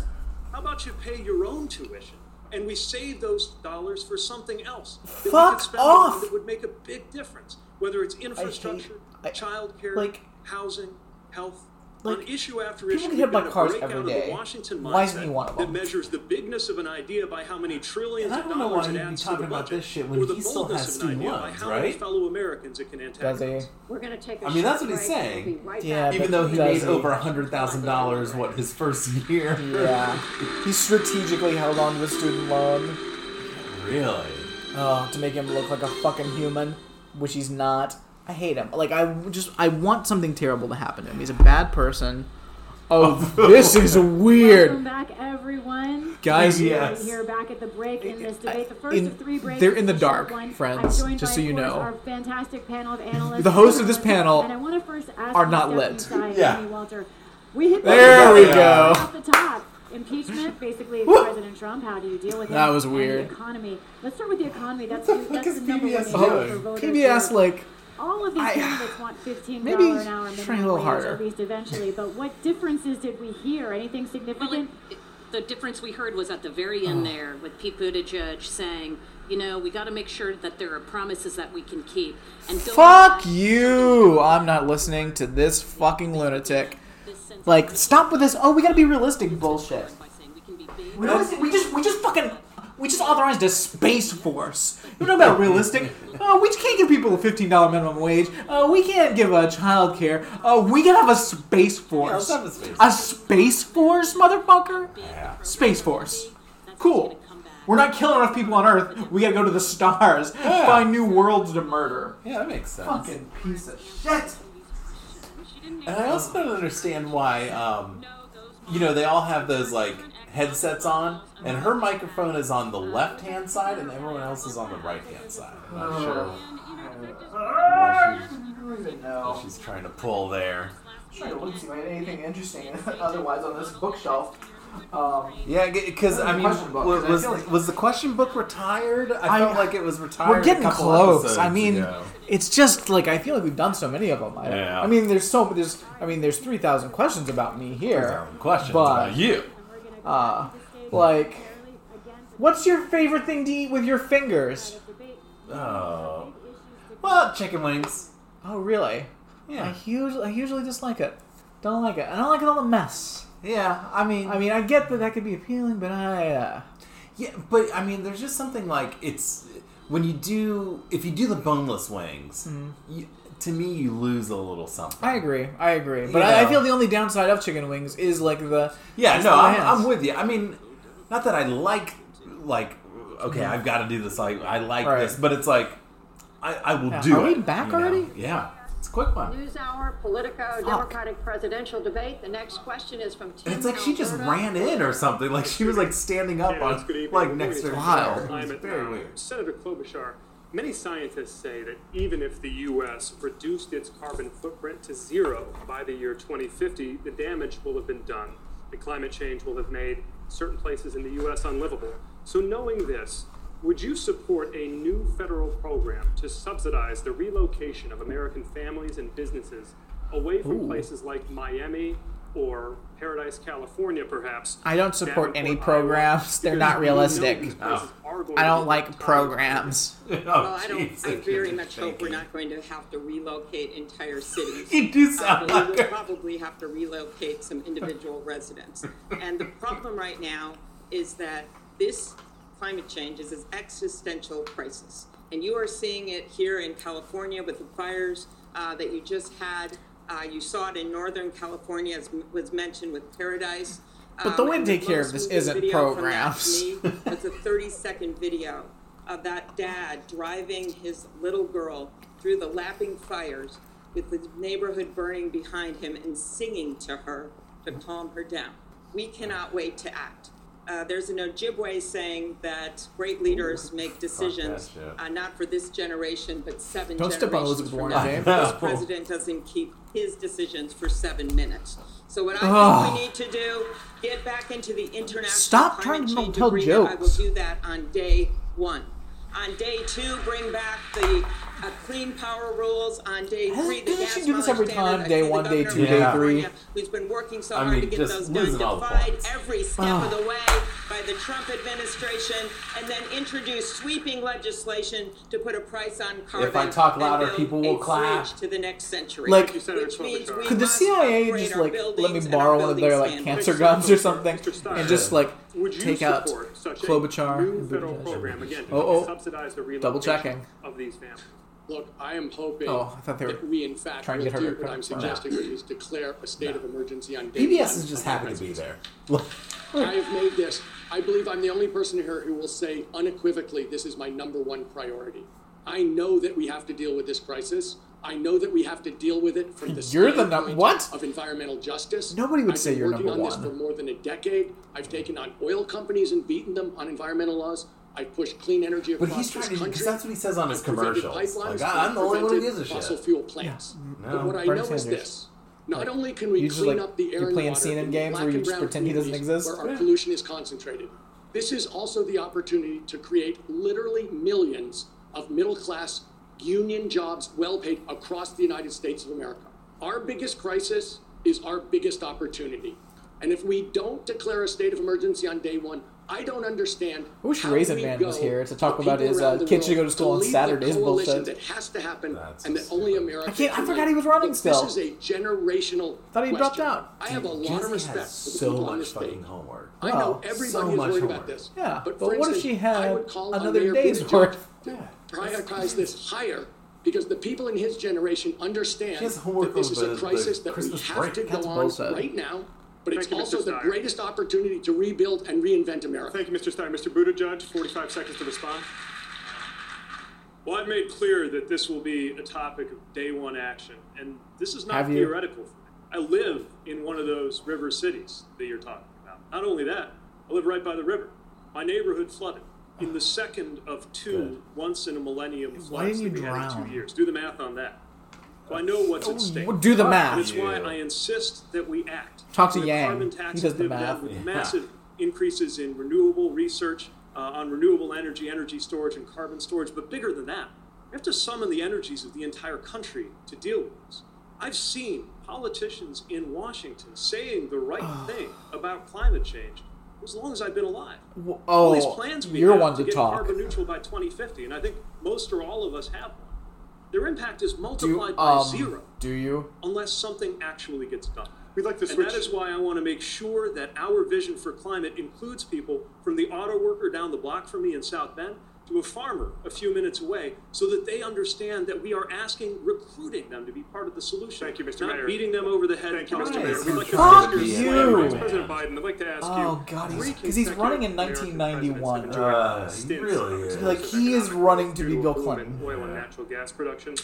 How about you pay your own tuition and we save those dollars for something else that we could spend off. on that would make a big difference, whether it's infrastructure, childcare, like- housing, health. like, on issue after issue, people get hit by cars break every out of day. the Washington Why isn't he mindset one of that measures the bigness of an idea by how many trillions And I of don't know dollars why it he'd be adds to talking the about budget, this shit when or the he still boldness has of an idea student by loans, how many right? fellow Americans it can Does antagonize. he? We're going to take a I mean, that's what he's break. saying. Right Yeah. Even though he does made over a hundred thousand dollars, what his first year? Yeah. He strategically held on to the student loan. Really? Oh, to make him look like a fucking human, which he's not. I hate him. Like I just I want something terrible to happen to him. He's a bad person. Oh, this is weird. Welcome weird. back, everyone. Guys, We're yes. here back at the break in this debate. The first in- of three breaks. they're in the dark, one. friends, I'm just by, so you course, know. Our fantastic panel of analysts. The hosts of this panel and I want to first ask are not Stephanie lit. Tsai and Yeah. Amy Walter. We hit the There we go. Off the top. Impeachment, basically President Trump. How do you deal with That him? was And weird. the economy. Let's start with the economy. That's the, that's the number one issue Oh, for voters PBS here. like All of these I- candidates want fifteen maybe dollar an hour try a minimum little wage, harder. at least eventually. But what differences did we hear? Anything significant? The difference we heard was at the very end mm. there with Pete Buttigieg saying, you know, we got to make sure that there are promises that we can keep. And going Fuck back- you! I'm not listening to this fucking lunatic. Like, stop with this. Oh, we gotta be realistic bullshit. Realistic? We just, we just fucking, we just authorized a space force. You know about realistic? Oh, we can't give people a fifteen dollar minimum wage. Oh, we can't give a child care. Oh, uh, we can have a space force. let's have a space A space force, motherfucker. Space force. Cool. We're not killing enough people on Earth. We gotta go to the stars, Yeah. find new worlds to murder. Yeah, that makes sense. Fucking piece of shit. And I also don't understand why, um, you know, they all have those like headsets on, and her microphone is on the left hand side, and everyone else is on the right hand side. I'm not sure what she's, what she's trying to pull there. trying to look to see if I had anything interesting otherwise on this bookshelf. Um, Yeah, because I mean, book, was 'cause I was, feel like- was the question book retired? I, I- felt like it was retired. We're getting a close. I mean, ago. it's just like I feel like we've done so many of them. I, Yeah. I mean, there's so there's I mean, there's three thousand questions about me here. 3,000 questions but, about you. Uh, like, what's your favorite thing to eat with your fingers? Oh, well, chicken wings. Oh, really? Yeah. I usually I usually dislike it. Don't like it. I don't like it all the mess. Yeah, I mean, I mean, I get that that could be appealing, but I. Uh, Yeah, but I mean, there's just something like it's when you do if you do the boneless wings. You, to me, you lose a little something. I agree. I agree. But I, I feel the only downside of chicken wings is like the Yeah, no, the I'm. I'm with you. I mean, not that I like like okay, Mhm. I've got to do this. Like I like Right. this, but it's like I, I will Yeah, do are it. we back you know? already? Yeah, it's a quick one. News Hour, Politico, Democratic presidential debate. The next question is from Tim. And it's like she just ran in or something. Like she was like standing up Yeah, on like We're next to going her. talk chair. about climate It's very weird. Senator Klobuchar, many scientists say that even if the U.S. reduced its carbon footprint to zero by the year 2050, the damage will have been done. And climate change will have made certain places in the U.S. unlivable. So, knowing this, would you support a new federal program to subsidize the relocation of American families and businesses away from Ooh. places like Miami or Paradise, California, perhaps? I don't support any programs. They're not realistic. these places are going I don't like programs. Oh, Well, I don't. I very much hope we're not going to have to relocate entire cities. You do Uh, sound but we will her. probably have to relocate some individual residents. And the problem right now is that this climate change is an existential crisis, and you are seeing it here in California with the fires uh, that you just had. Uh, you saw it in Northern California, as m- was mentioned with Paradise. But the Um, to take care of this isn't video from that programs. It's a 30 second video of that dad driving his little girl through the lapping fires with the neighborhood burning behind him and singing to her to calm her down. We cannot wait to act. Uh, there's an Ojibwe saying that great leaders make decisions shit. uh, not for this generation but seven Don't generations Elizabeth from now. James. This president doesn't keep his decisions for seven minutes. So what I Ugh. think we need to do, get back into the international Stop climate trying to change tell agreement. I will do that on day one. On day two, bring back the uh, clean power rules. On day three, the doesn't gas she do this every time? Day one, day governor two, of day three? Who's been working so I hard mean, to get just those done, losing all defied every step Ugh. of the way by the Trump administration, and then introduce sweeping legislation to put a price on carbon. If I talk louder, people will clap. to the next century. Like, which means we Could the CIA just like let me buildings and our borrow one of their like cancer guns or something, and just like would you take out support such a Klobuchar new and federal Buttigieg? program again to Oh, oh, subsidize the double checking. of these families? Look, I am hoping Oh, I thought they were that we, in fact, trying to get her do what I'm suggesting, which is declare a state of emergency on day PBS is just happy to be there. I have made this. I believe I'm the only person here who will say unequivocally this is my number one priority. I know that we have to deal with this crisis. I know that we have to deal with it from the You're the num- standpoint what? of environmental justice. Nobody would I've say been you're working number on this for more than a decade. I've taken on oil companies and beaten them on environmental laws. I've pushed clean energy But he's trying this to- 'cause country. that's what he says on his I've prevented commercials. Like, "Ah, I'm the only one who prevented gives a shit." Fossil fuel plants. No. But what I Bernie know is this. Not only can we You just, clean like, up the air you're and playing water CNN in games black where you and just brown pretend he doesn't communities exist? Where our Yeah. pollution is concentrated. This is also the opportunity to create literally millions of middle class union jobs, well paid across the United States of America. Our biggest crisis is our biggest opportunity. And if we don't declare a state of emergency on day one, I don't understand. I wish Raisin Man was here to talk about his, around uh, kids should go to school on lead the Saturdays coalition bullshit. That has to happen, and that only America. I can't- I forgot he was running Look, still. This is a generational. Thought he dropped question. out. I have a lot Jesse of respect has for the so people on much this fucking stage. homework. I Wow. know everybody So is worried homework. about this. Yeah, but, but for what if instance, she had I would call another day's Buttigieg worth? to Prioritize this higher because the people in his generation understand She has homework that this is a crisis that we have break. to go That's on right now. But it's you, also the greatest opportunity to rebuild and reinvent America. Thank you, Mr. Stein. Mr. Buttigieg, 45 seconds to respond. Well, I've made clear that this will be a topic of day one action, and this is not Have theoretical for me. I live in one of those river cities that you're talking about. Not only that, I live right by the river. My neighborhood flooded in the second of two once in a millennium floods Why didn't you that we had in two years. Do the math on that. So I know what's at stake. do the math. That's why I insist that we act. Talk to Yang. Carbon He does the math. With Yeah. massive increases in renewable research uh, on renewable energy, energy storage, and carbon storage. But bigger than that, we have to summon the energies of the entire country to deal with this. I've seen politicians in Washington saying the right thing about climate change as long as I've been alive. W- all these Oh, plans we you're have one to to get talk. carbon neutral by 2050, and I think most or all of us have one. Their impact is Do, multiplied by um, zero do you? unless something actually gets done. We'd like to switch. And that is why I want to make sure that our vision for climate includes people from the auto worker down the block from me in South Bend to a farmer a few minutes away so that they understand that we are asking, recruiting them to be part of the solution. Thank you, Mr. Not Mayor. beating them over the head Thank you, and Mr. Mayor. them We'd like to Fuck switch you. Vice President Biden, I'd like to ask you. Oh god, because he's running in 1991. American Uh, he really is. Like, he is running growth to due be a Bill boom Clinton. in Oil and natural gas production.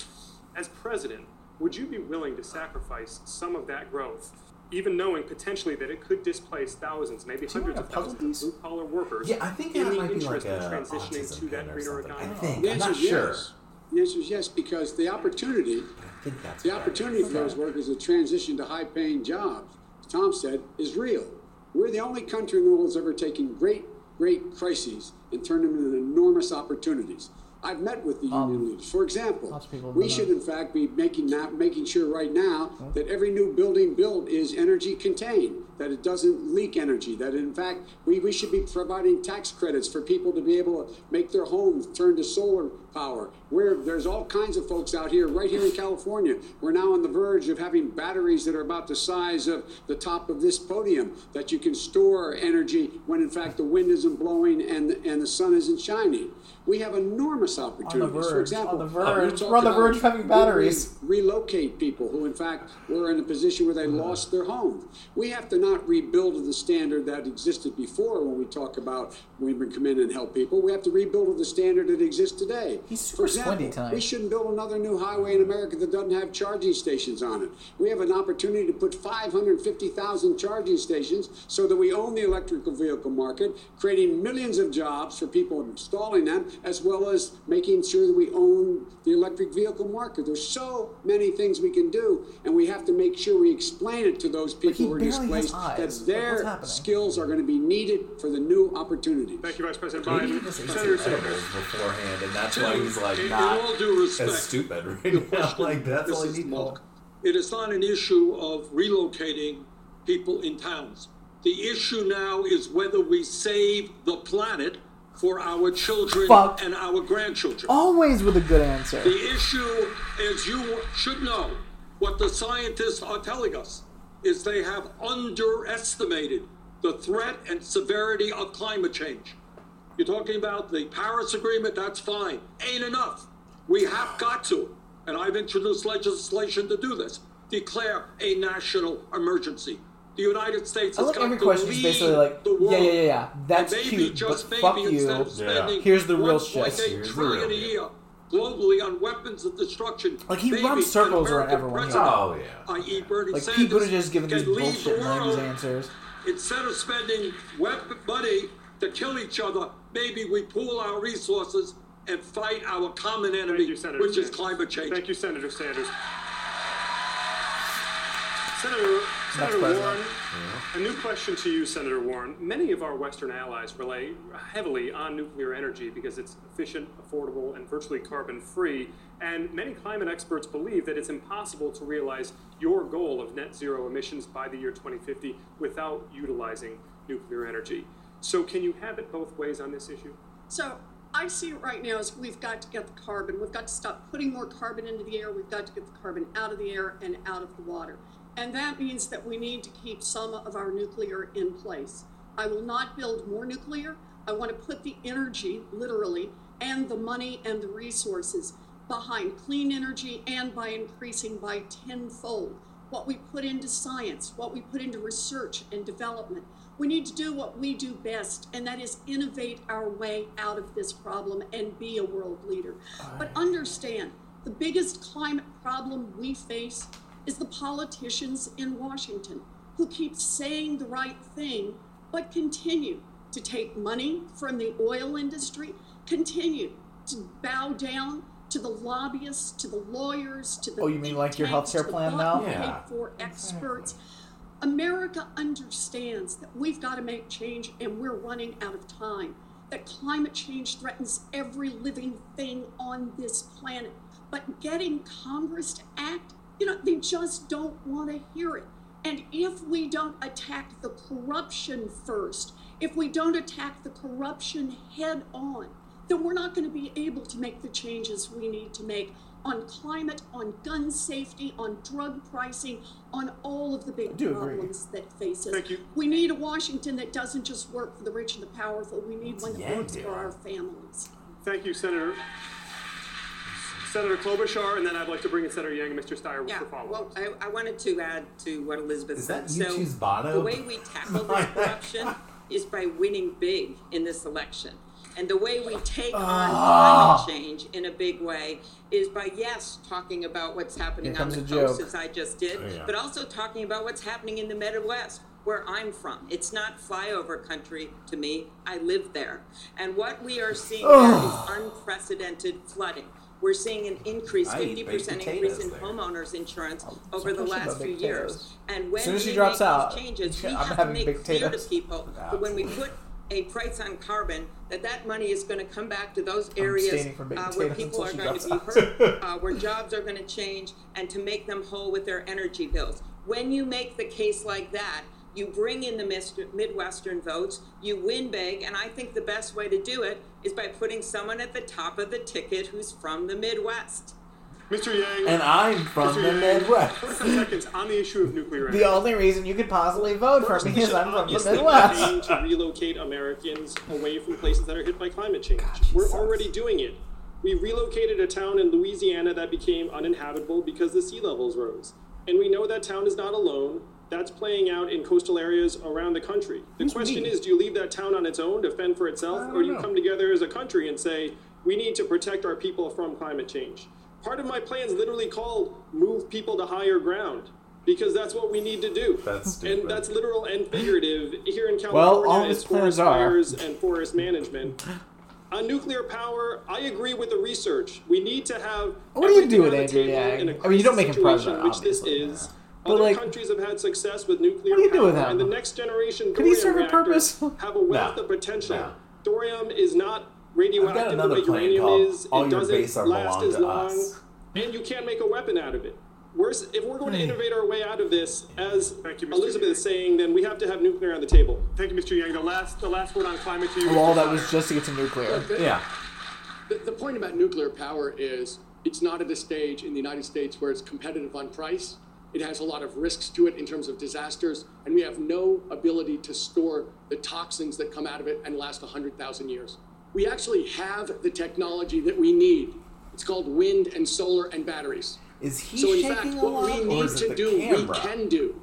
As president, would you be willing to sacrifice some of that growth, even knowing potentially that it could displace thousands, maybe Do hundreds of thousands of blue-collar workers? Yeah, I think in that the might be like interest of transitioning to that greener economy? I think. The I'm not answer is sure. yes. The answer is yes, because the opportunity, I think that's the opportunity for those workers to transition to high-paying jobs, as Tom said, is real. We're the only country in the world that's ever taken great, great crises and turned them into enormous opportunities. I've met with the union leaders. For example, Um, lots of people we should in fact be making not making sure right now that every new building built is energy contained, that it doesn't leak energy, that in fact we, we should be providing tax credits for people to be able to make their homes turn to solar power. Where there's all kinds of folks out here, right here in California, we're now on the verge of having batteries that are about the size of the top of this podium that you can store energy when in fact the wind isn't blowing and and the sun isn't shining. We have enormous opportunities. For example, on the uh, we verge. We're on the verge of having batteries. relocate people who, in fact, were in a position where they mm-hmm. lost their home. We have to not rebuild to the standard that existed before when we talk about we come in and help people. We have to rebuild to the standard that exists today. He's For super example, squinty tonight. we shouldn't build another new highway in America that doesn't have charging stations on it. We have an opportunity to put 550,000 charging stations so that we own the electrical vehicle market, creating millions of jobs for people installing them, as well as making sure that we own the electric vehicle market. There's so many things we can do, and we have to make sure we explain it to those people who are displaced that their happening? skills are going to be needed for the new opportunities. Thank you, Vice President Biden. Senator Sanders. beforehand, and that's why he's like in- in all due respect, as stupid right now. Like that's all needs. It is not an issue of relocating people in towns. The issue now is whether we save the planet for our children Fuck. and our grandchildren. Always with a good answer. The issue, as you should know, what the scientists are telling us is they have underestimated the threat and severity of climate change. You're talking about the Paris Agreement, that's fine. Ain't enough. We have got to, and I've introduced legislation to do this, declare a national emergency. The United States I has like got every to question is basically like, the world. yeah, yeah, yeah, yeah. That's and maybe, cute, just but fuck you. instead of spending Here's the real shit. Here's the trillion real a year globally on weapons of destruction. Like, he maybe runs circles around everyone here. Oh, yeah. i.e. Bernie Like Sanders, Pete Buttigieg is giving these can lead bullshit the world answers. instead of spending weapon money to kill each other, maybe we pool our resources and fight our common enemy, you, Senator which is climate change. Thank you, Senator Sanders. Senator, Senator president. Warren, a new question to you, Senator Warren. Many of our Western allies rely heavily on nuclear energy because it's efficient, affordable, and virtually carbon free. And many climate experts believe that it's impossible to realize your goal of net zero emissions by the year 2050 without utilizing nuclear energy. So, can you have it both ways on this issue? So I see it right now as we've got to get the carbon. We've got to stop putting more carbon into the air. We've got to get the carbon out of the air and out of the water. And that means that we need to keep some of our nuclear in place. I will not build more nuclear. I want to put the energy, literally, and the money and the resources behind clean energy and by increasing by tenfold what we put into science, what we put into research and development. We need to do what we do best, and that is innovate our way out of this problem and be a world leader. But understand the biggest climate problem we face is the politicians in Washington who keep saying the right thing but continue to take money from the oil industry, continue to bow down to the lobbyists, to the lawyers, to the Oh, you mean think like your tanks, healthcare plan now? Yeah. for experts. America understands that we've got to make change and we're running out of time. That climate change threatens every living thing on this planet. But getting Congress to act, you know, they just don't want to hear it. And if we don't attack the corruption first, if we don't attack the corruption head on, then we're not going to be able to make the changes we need to make on climate, on gun safety, on drug pricing, on all of the big do agree. problems that face us. Thank you. We need a Washington that doesn't just work for the rich and the powerful. We need one that Yeah, works yeah. for our families. Thank you, Senator. Senator Klobuchar, and then I'd like to bring in Senator Yang and Mr. Steyer Yeah, for follow-up. well, I, I wanted to add to what Elizabeth Is said. that you so the way we tackle this corruption is by winning big in this election. And the way we take on Ah. climate change in a big way is by, yes, talking about what's happening Here on the coast, joke. as I just did, Yeah. but also talking about what's happening in the Midwest, where I'm from. It's not flyover country to me. I live there. And what we are seeing is unprecedented flooding. We're seeing an increase, I 50% increase in there. homeowners insurance Some over the last few baked years. And when As soon as she we drops make out, these changes, we I'm have to having make baked clear to potatoes. people that when we put a price on carbon, that that money is going to come back to those areas abstaining from baked uh, where people are going to be hurt, uh, where jobs are going to change, and to make them whole with their energy bills. When you make the case like that, you bring in the Midwestern votes, you win big, and I think the best way to do it is by putting someone at the top of the ticket who's from the Midwest. Mr. Yang. And I'm from Mr. the Yang, Midwest. seconds on the issue of nuclear energy. The only reason you could possibly vote for me is I'm from the Midwest. to relocate Americans away from places that are hit by climate change. We're already doing it. We relocated a town in Louisiana that became uninhabitable because the sea levels rose. And we know that town is not alone. that's playing out in coastal areas around the country. The question is, do you leave that town on its own to fend for itself, or do you come together as a country and say, we need to protect our people from climate change? Part of my plan is literally called move people to higher ground. Because that's what we need to do. That's and that's literal and figurative. Here in California, Well, all it's plans forest are. fires and forest management. On nuclear power, I agree with the research. We need to have. What do you everything do with Andrew Yang? I mean, you don't make him president, which this is. But, Other like, countries have had success with nuclear what do you do power, with and the next generation Could he serve a purpose? have a wealth No. of potential. No. Thorium is not radioactive the another way plan uranium called is. All it Your doesn't Base Are last as long, Us. and you can't make a weapon out of it. We're, if we're going to Hmm. innovate our way out of this, as you, Elizabeth Yang. is saying, then we have to have nuclear on the table. Thank you, Mr. Yang. The last, the last word on climate to you. Well, all that was just to get to nuclear. Yeah. The, the point about nuclear power is it's not at a stage in the United States where it's competitive on price. It has a lot of risks to it in terms of disasters, and we have no ability to store the toxins that come out of it and last 100,000 years. We actually have the technology that we need. It's called wind and solar and batteries. Is he so, in fact, what we need to do, camera? we can do.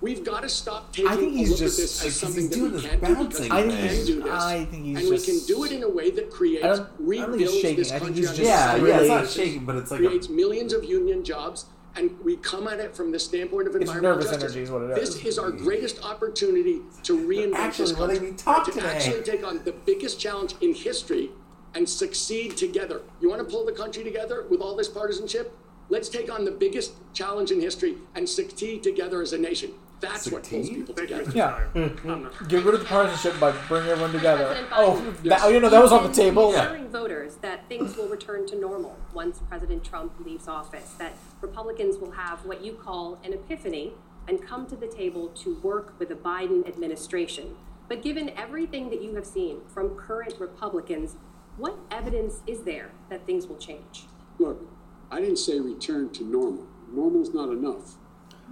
We've got to stop taking I think a look just- at this as something that we can't do because we I think can he's- do this. I think he's and we can do it in a way that creates, I don't- I don't think he's rebuilds this country just Yeah, a yeah, it's not shaking, but it's like a- creates millions of union jobs, and we come at it from the standpoint of It's environmental nervous justice. energy is what it this is. is our greatest opportunity to reinvent Actually this letting country, me talk to today. actually take on the biggest challenge in history and succeed together. You want to pull the country together with all this partisanship? Let's take on the biggest challenge in history and succeed together as a nation. That's what pulls people Thank together. Yeah. Steyer. I'm Get rid of the partisanship by bringing everyone together. Oh, that, oh, you know that was on the You've been table. Assuring voters that things will return to normal once President Trump leaves office, that Republicans will have what you call an epiphany and come to the table to work with the Biden administration. But given everything that you have seen from current Republicans, what evidence is there that things will change? Look, I didn't say return to normal. Normal's not enough.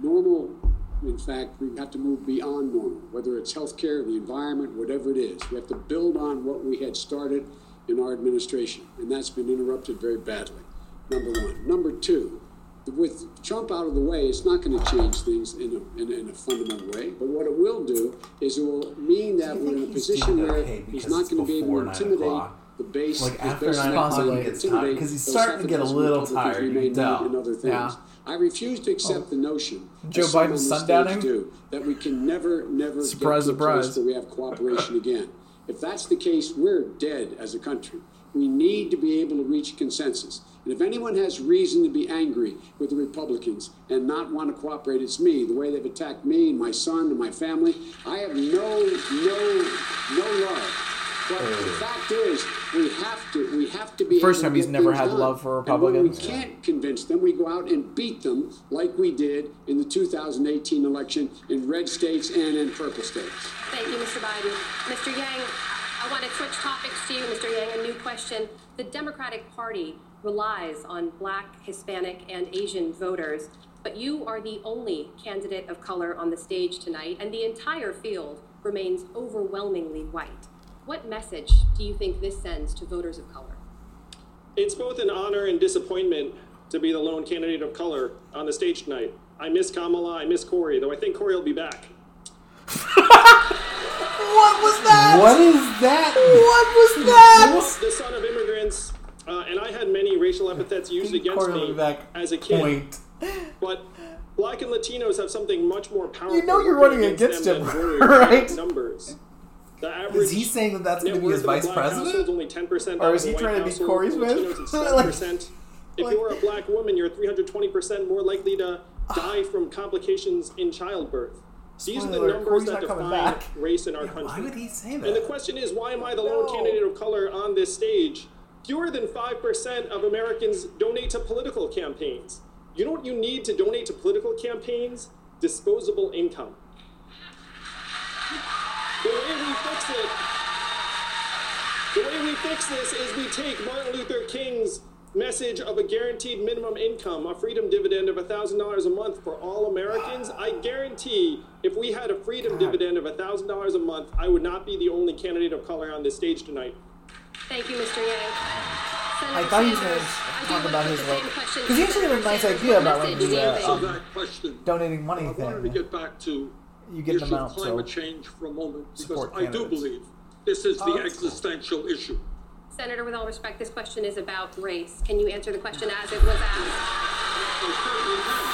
Normal, in fact, we have to move beyond normal, whether it's healthcare, the environment, whatever it is. We have to build on what we had started in our administration, and that's been interrupted very badly. Number one. Number two, with Trump out of the way, it's not going to change things in a, in, in a fundamental way. But what it will do is it will mean that we're in a position where he's not going to be able to intimidate the base. Like after nine o'clock, he to intimidate because he's starting to get a little tired. we You may need. And other things. Yeah. I refuse to accept the oh. notion, Joe Biden's sundowning? do, that we can never, never Surprise, get to a place surprise. where we have cooperation again. If that's the case, we're dead as a country. We need to be able to reach consensus. And if anyone has reason to be angry with the Republicans and not want to cooperate, it's me. The way they've attacked me and my son and my family, I have no, no, no love. But the fact is, we have to, we have to be. First able to time he's never had done. love for And when Republicans. we can't convince them, we go out and beat them like we did in the 2018 election in red states and in purple states. Thank you, Mr. Biden. Mr. Yang, I want to switch topics to you, Mr. Yang. A new question. The Democratic Party relies on black, Hispanic, and Asian voters, but you are the only candidate of color on the stage tonight, and the entire field remains overwhelmingly white. What message do you think this sends to voters of color? It's both an honor and disappointment to be the lone candidate of color on the stage tonight. I miss Kamala, I miss Corey, though I think Corey will be back. What was that? What is that? What was that? The son of immigrants, uh, and I had many racial epithets used against Corey me back. as a kid. Point. But black and Latinos have something much more powerful. You know you're running against them him, right? Numbers. Average Is he saying that that's going to be his worth of a vice president? only 10%. Or is he trying to be. Corey Smith? Like- 7%. If you're a black woman, you're 320% more likely to die from complications in childbirth. These are the numbers that define race in our Yeah, country. why would he say that? And the question is, why am I the lone candidate of color on this stage? Fewer than 5% of Americans donate to political campaigns. You know what you need to donate to political campaigns? Disposable income. The way we fix it, the way we fix this is we take Martin Luther King's message of a guaranteed minimum income, a freedom dividend of $1,000 a month for all Americans. I guarantee if we had a freedom dividend of $1,000 a month, I would not be the only candidate of color on this stage tonight. Thank you, Mr. Yang. I thought he was going to talk about his like because he actually had a nice idea about like the uh, um, donating money I wanted to get back to You get the them issue out, of climate so change for a moment because support I do believe this is the that's existential issue. Senator, with all respect, this question is about race. Can you answer the question as it was asked?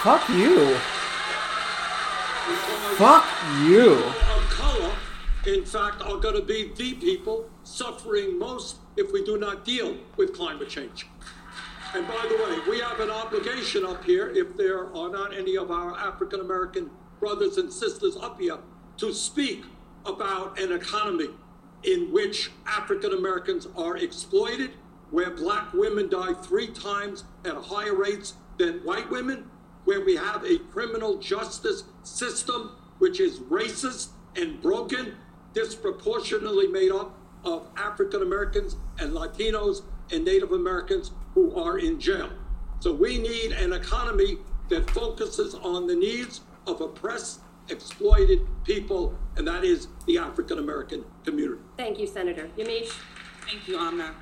Fuck you. Fuck you. of color, in fact, are going to be the people suffering most if we do not deal with climate change. And by the way, we have an obligation up here, if there are not any of our African American brothers and sisters up here, to speak about an economy in which African Americans are exploited, where black women die three times at higher rates than white women, where we have a criminal justice system which is racist and broken, disproportionately made up of African Americans and Latinos and Native Americans who are in jail. So we need an economy that focuses on the needs of oppressed, exploited people, and that is the African American community. Thank you, Senator. Yamiche? Thank you, Amna.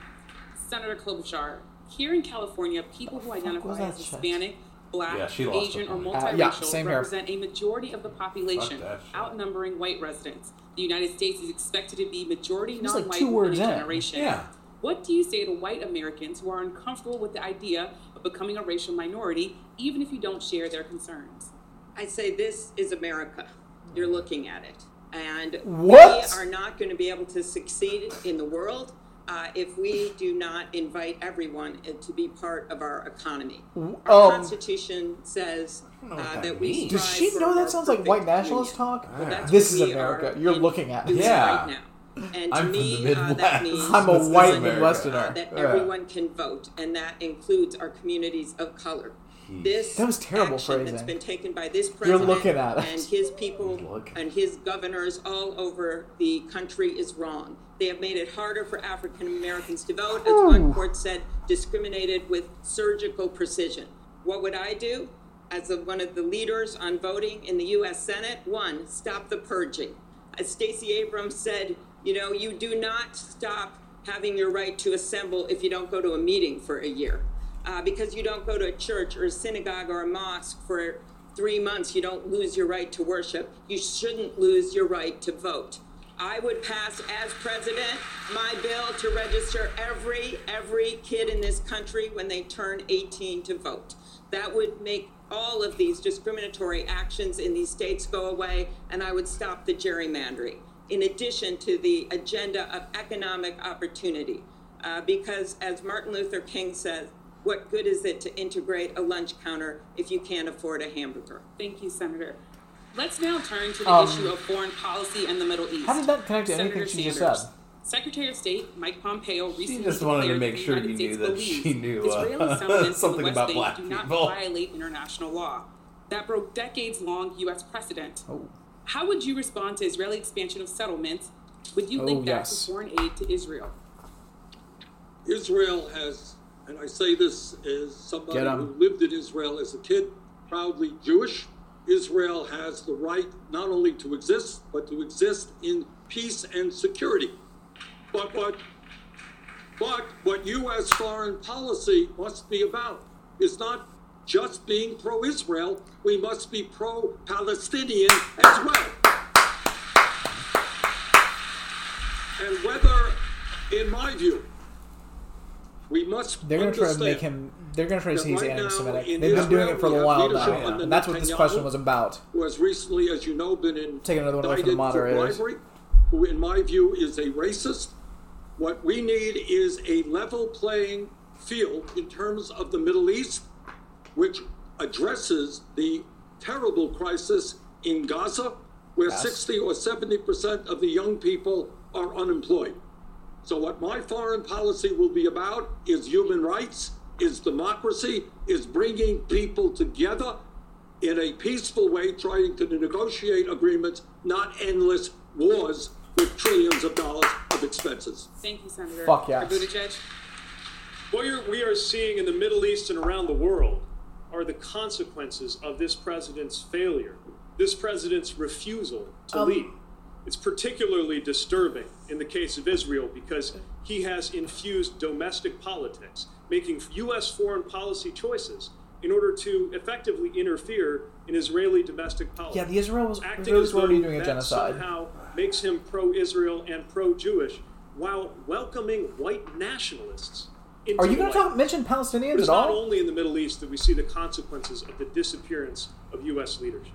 Senator Klobuchar, here in California, people who identify as that shit? Hispanic, Black, Yeah, Asian, or multiracial Uh, yeah, same here. represent a majority of the population, Fuck that shit. outnumbering white residents. The United States is expected to be majority non-white two words in. generation. Yeah. What do you say to white Americans who are uncomfortable with the idea of becoming a racial minority, even if you don't share their concerns? I say this is America. You're looking at it. And What? we are not going to be able to succeed in the world uh, if we do not invite everyone uh, to be part of our economy. Our Um, Constitution says uh, that that we. Does she know that sounds like white nationalist union. talk? Well, This is America. You're looking at. doing Yeah. right now. And to I'm from me, the uh, that means I'm a white America. Midwesterner. uh, that Yeah. everyone can vote, and that includes our communities of color. This That was terrible action that's phrasing. been taken by this You're president looking at and his people looking. and his governors all over the country is wrong. They have made it harder for African Americans to vote, as one court said, discriminated with surgical precision. What would I do? As a, one of the leaders on voting in the U.S. Senate, one, stop the purging. As Stacey Abrams said, you know, you do not stop having your right to assemble if you don't go to a meeting for a year. Uh, because you don't go to a church or a synagogue or a mosque for three months, you don't lose your right to worship. You shouldn't lose your right to vote. I would pass as president my bill to register every every kid in this country when they turn 18 to vote. That would make all of these discriminatory actions in these states go away, and I would stop the gerrymandering. In addition to the agenda of economic opportunity, uh, because as Martin Luther King says, what good is it to integrate a lunch counter if you can't afford a hamburger? Thank you, Senator. Let's now turn to the Um, issue of foreign policy and the Middle East. How did that connect to Senator anything she just said? Secretary of State Mike Pompeo recently just wanted to declared make sure United you knew States that she knew, uh, Israeli settlements in the something West about Bank black do not people. violate international law. That broke decades-long U.S. precedent. Oh. How would you respond to Israeli expansion of settlements? Would you Oh, link that yes. to foreign aid to Israel? Israel has, and I say this as somebody who lived in Israel as a kid, proudly Jewish. Israel has the right not only to exist, but to exist in peace and security. But what, but what U.S. foreign policy must be about is not just being pro-Israel. We must be pro-Palestinian as well. And whether, in my view, we must They're gonna try to make him. They're gonna try to say he's right anti-Semitic. They've been doing it for a while now, and that's what this question was about. who has recently, as you know, been in Taking another one away from the moderators. bribery, who, in my view, is a racist. What we need is a level playing field in terms of the Middle East, which addresses the terrible crisis in Gaza, where Yes. 60 or 70 percent of the young people are unemployed. So, what my foreign policy will be about is human rights, is democracy, is bringing people together in a peaceful way, trying to negotiate agreements, not endless wars with trillions of dollars of expenses. Thank you, Senator. Fuck yes. Buttigieg. What we are seeing in the Middle East and around the world are the consequences of this president's failure, this president's refusal to Um, lead. It's particularly disturbing in the case of Israel because he has infused domestic politics, making U.S. foreign policy choices in order to effectively interfere in Israeli domestic politics. Yeah, the Israel was acting as already though doing a that genocide. somehow makes him pro-Israel and pro-Jewish, while welcoming white nationalists. Are you going to talk mention Palestinians but it's at not only in the Middle East that we see the consequences of the disappearance of U.S. leadership.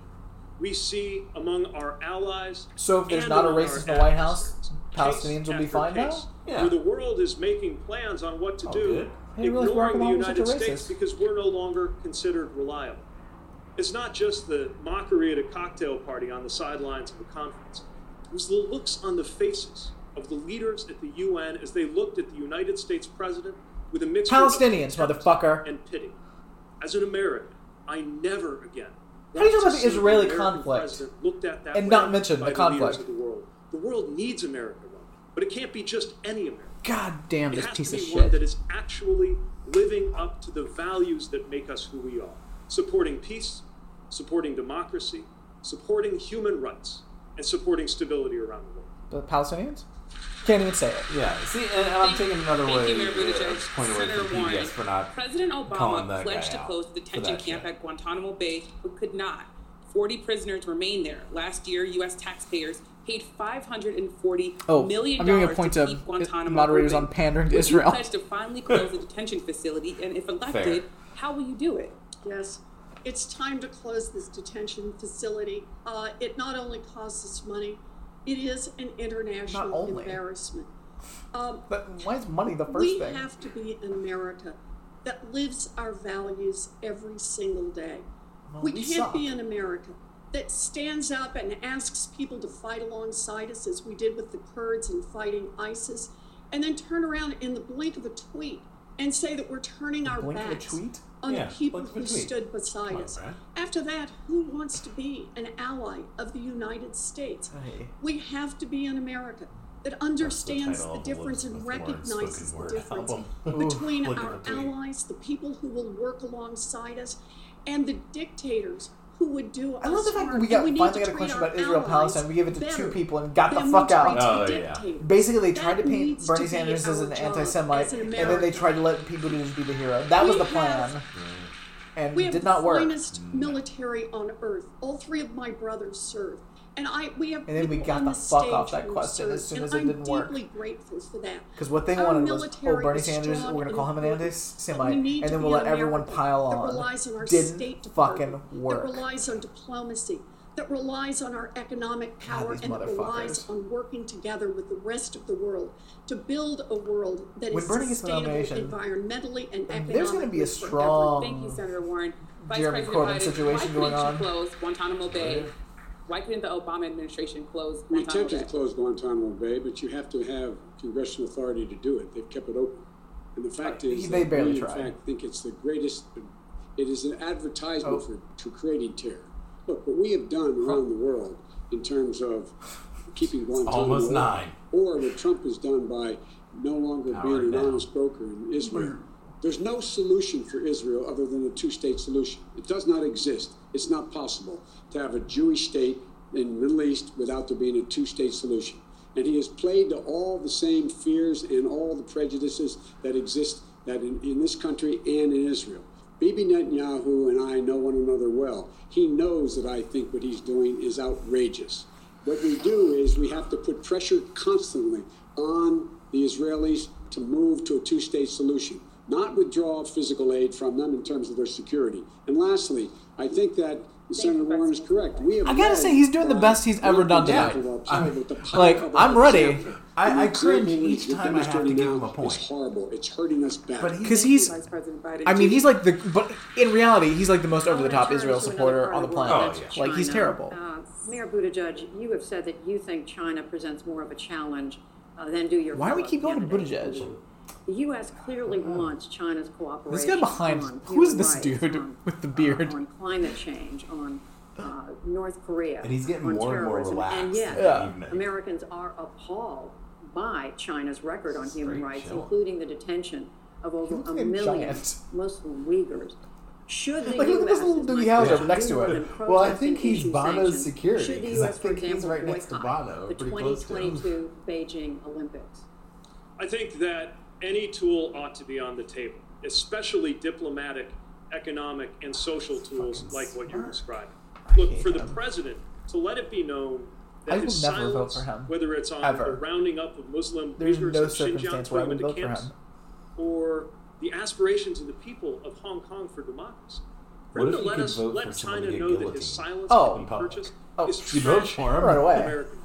We see among our allies. So if there's not a among racist in the White House, Palestinians will be fine after now. case, Where the world is making plans on what to Oh, do, good. I didn't realize Barack ignoring the Obama was such a United States because we're no longer considered reliable. It's not just the mockery at a cocktail party on the sidelines of a conference. It was the looks on the faces of the leaders at the UN as they looked at the United States president with a mixture of Palestinians, motherfucker. and pity. As an American, I never again. How do you talk about the Israeli American conflict looked at that and not mention the leaders conflict? of the world. The world needs America, but it can't be just any America. God damn It this has piece to of be one shit. that is actually living up to the values that make us who we are, supporting peace, supporting democracy, supporting human rights, and supporting stability around the world. The Palestinians can't even say it. Yeah, see, and I'm taking another Thank way, you, Mayor uh, Buttigieg. point away Senator from Warren. PBS for not President Obama that pledged to close the detention camp shit. at Guantanamo Bay, but could not. 40 prisoners remain there. Last year, U.S. taxpayers paid 540 Oh, million I'm a dollars point to to keep Guantanamo moderators open. on pandering to Would you Israel. pledge to finally close the detention facility, and if elected, how will you do it? Yes, it's time to close this detention facility. Uh, it not only costs us money, it is an international embarrassment. Um, But why is money the first we thing? We have to be an America that lives our values every single day. Well, we we can't suck. be an America that stands up and asks people to fight alongside us, as we did with the Kurds in fighting ISIS, and then turn around in the blink of a tweet and say that we're turning our blink of a tweet? On Yeah, the people blink of a who stood beside on, us. After that, who wants to be an ally of the United States? Hey. We have to be an America that understands the the difference and recognizes the difference between at our allies, the people who will work alongside us, and the dictators who would do I love the fact that we got And finally to got a question about Israel Palestine. We gave it to two people and got the fuck out. treat Oh, yeah. Basically, they tried to paint Bernie to Sanders as an anti-Semite, as an and then they tried to let Pete Buttigieg be the hero. That was the plan, have- and we have did not work. the work. finest military on earth. All three of my brothers served. And I, we have And then we got the the fuck off that question served, as soon and as it I'm didn't work. deeply grateful for that. Because what they Our wanted was, oh, Bernie Sanders, we're gonna call him an anti-Semite, and then we'll let everyone pile that on. relies on our Didn't State fucking work. That relies on diplomacy. That relies on our economic power these and that relies on working together with the rest of the world to build a world that When is Bernie sustainable environmentally and economically. there's gonna be a strong Thank you, Senator Warren. Vice Jeremy President Corbyn Biden, situation going on. close Guantanamo Bay? Why couldn't the Obama administration close Guantanamo Bay? We attempted to close Guantanamo Bay, but you have to have congressional authority to do it. They've kept it open. And the fact is They barely we, in tried. fact, think it's the greatest, it is an advertisement Oh. for to creating terror. Look, what we have done around the world in terms of keeping Guantanamo almost open, nine. or what Trump has done by no longer Hour being an down. honest broker in Israel. There's no solution for Israel other than a two-state solution. It does not exist. It's not possible to have a Jewish state in the Middle East without there being a two-state solution. And he has played to all the same fears and all the prejudices that exist that in, in this country and in Israel. Bibi Netanyahu and I know one another well. He knows that I think what he's doing is outrageous. What we do is we have to put pressure constantly on the Israelis to move to a two state solution, not withdraw physical aid from them in terms of their security. And lastly, I think that Senator Warren is correct. We have I gotta say, he's doing the best he's ever done one tonight. example of our- with the power Like, I'm ready. I- I cringe each time I have to demonstrating give him now a point. Is horrible. It's hurting us back. But because he's, Vice President Biden. I mean, he's like the, but in reality, he's like the most over the top Israel supporter on the of world, planet. that's Like he's terrible. Uh, Mayor Buttigieg, you have said that you think China presents more of a challenge uh, than do your. Why do we keep going to candidates. Buttigieg? The U.S. clearly wants China's cooperation. This guy behind, on who is this rights, dude on, with the uh, beard? on climate change, on uh, North Korea, And he's getting on more and more relaxed and yet Yeah. Americans are appalled by China's record on human rights, chill. including the detention of over a million giant. Muslim Uyghurs. Should the Like, look at this little as doogie Mike house Pence next to it. Well, I think he's Bono's security, Should the 'cause I U.S., for think he's example, right next to Bono, the pretty close to him. 2022 Beijing Olympics? I think that any tool ought to be on the table, especially diplomatic, economic, and social tools like what you're describing. Look, for the president to let it be known that I will his never vote silence, for him. whether it's on Ever. the rounding up of Muslim There's leaders no of Xinjiang, circumstance where I would them into for camps, him. or the aspirations of the people of Hong Kong for democracy. For What him if to you let us vote let for someone China to know that guillotined his silence Oh. can be purchased Oh. is trash for him? Right away. American values.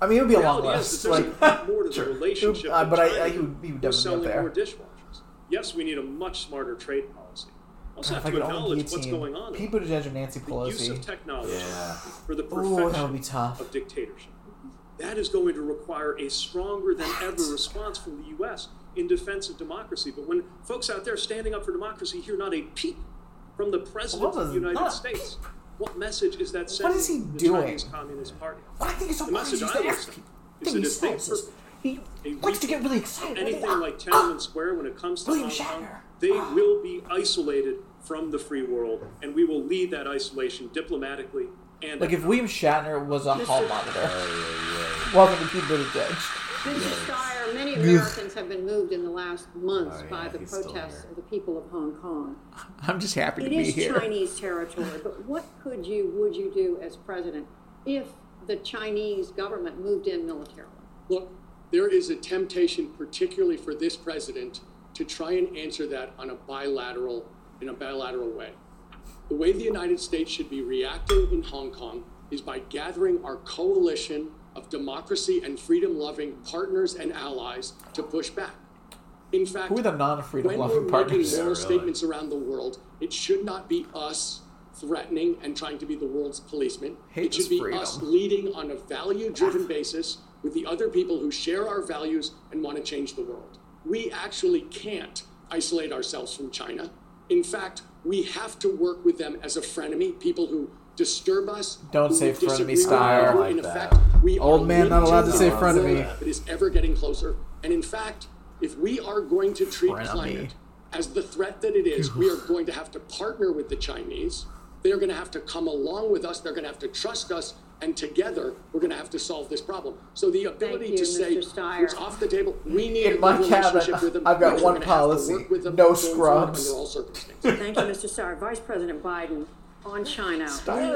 I mean, it would be a list. is Like, lot more to the relationship. uh, but I- I- he would- he would definitely selling go there. more dishwashers. Yes, we need a much smarter trade policy. Also God, have to acknowledge what's going on. Pete Buttigieg or Nancy The use of technology Yeah. for the Ooh, perfection be tough. of dictatorship. That is going to require a stronger than ever response from the U.S. in defense of democracy. But when folks out there standing up for democracy hear not a peep from the President of the United? States, what message is that What sending is he the doing? Chinese Communist Party? What I think it's so The message is I that would every send is thing that he if they says he likes to get really excited. anything like Tiananmen Square when it comes to William Hong Kong, Shatner. they will be isolated from the free world, and we will lead that isolation diplomatically and Like if William Shatner was a hall Mr. monitor. Welcome to Pete Buttigieg. Mr. Steyer, many Americans have been moved in the last months Oh, yeah, by the he's still protests here. of the people of Hong Kong. I'm just happy to It be is here. Chinese territory, but what could you, would you do as president if the Chinese government moved in militarily? Look, there is a temptation, particularly for this president, to try and answer that on a bilateral, in a bilateral way. The way the United States should be reacting in Hong Kong is by gathering our coalition of democracy and freedom-loving partners and allies to push back. In fact, Who are the non-freedom when we're loving making partners? moral Yeah, really. statements around the world, it should not be us threatening and trying to be the world's policeman. Hate it should be freedom. us leading on a value-driven basis with the other people who share our values and want to change the world. We actually can't isolate ourselves from China. In fact, we have to work with them as a frenemy, people who disturb us. Don't say we disagree frenemy, with, Steyer. who, I like In that. effect, we Old man not allowed to say in a world frenemy. That is ever getting closer. And in fact, if we are going to treat Frenemy. climate as the threat that it is, we are going to have to partner with the Chinese. They're going to have to come along with us. They're going to have to trust us. And together, we're going to have to solve this problem. So the ability you, to say Mr. Steyer. it's off the table. We need a In my good relationship cabinet, with them. I've got one gonna have to policy, with no going scrubs. Under all circumstances. Thank you, Mr. Steyer. Vice President Biden, on China,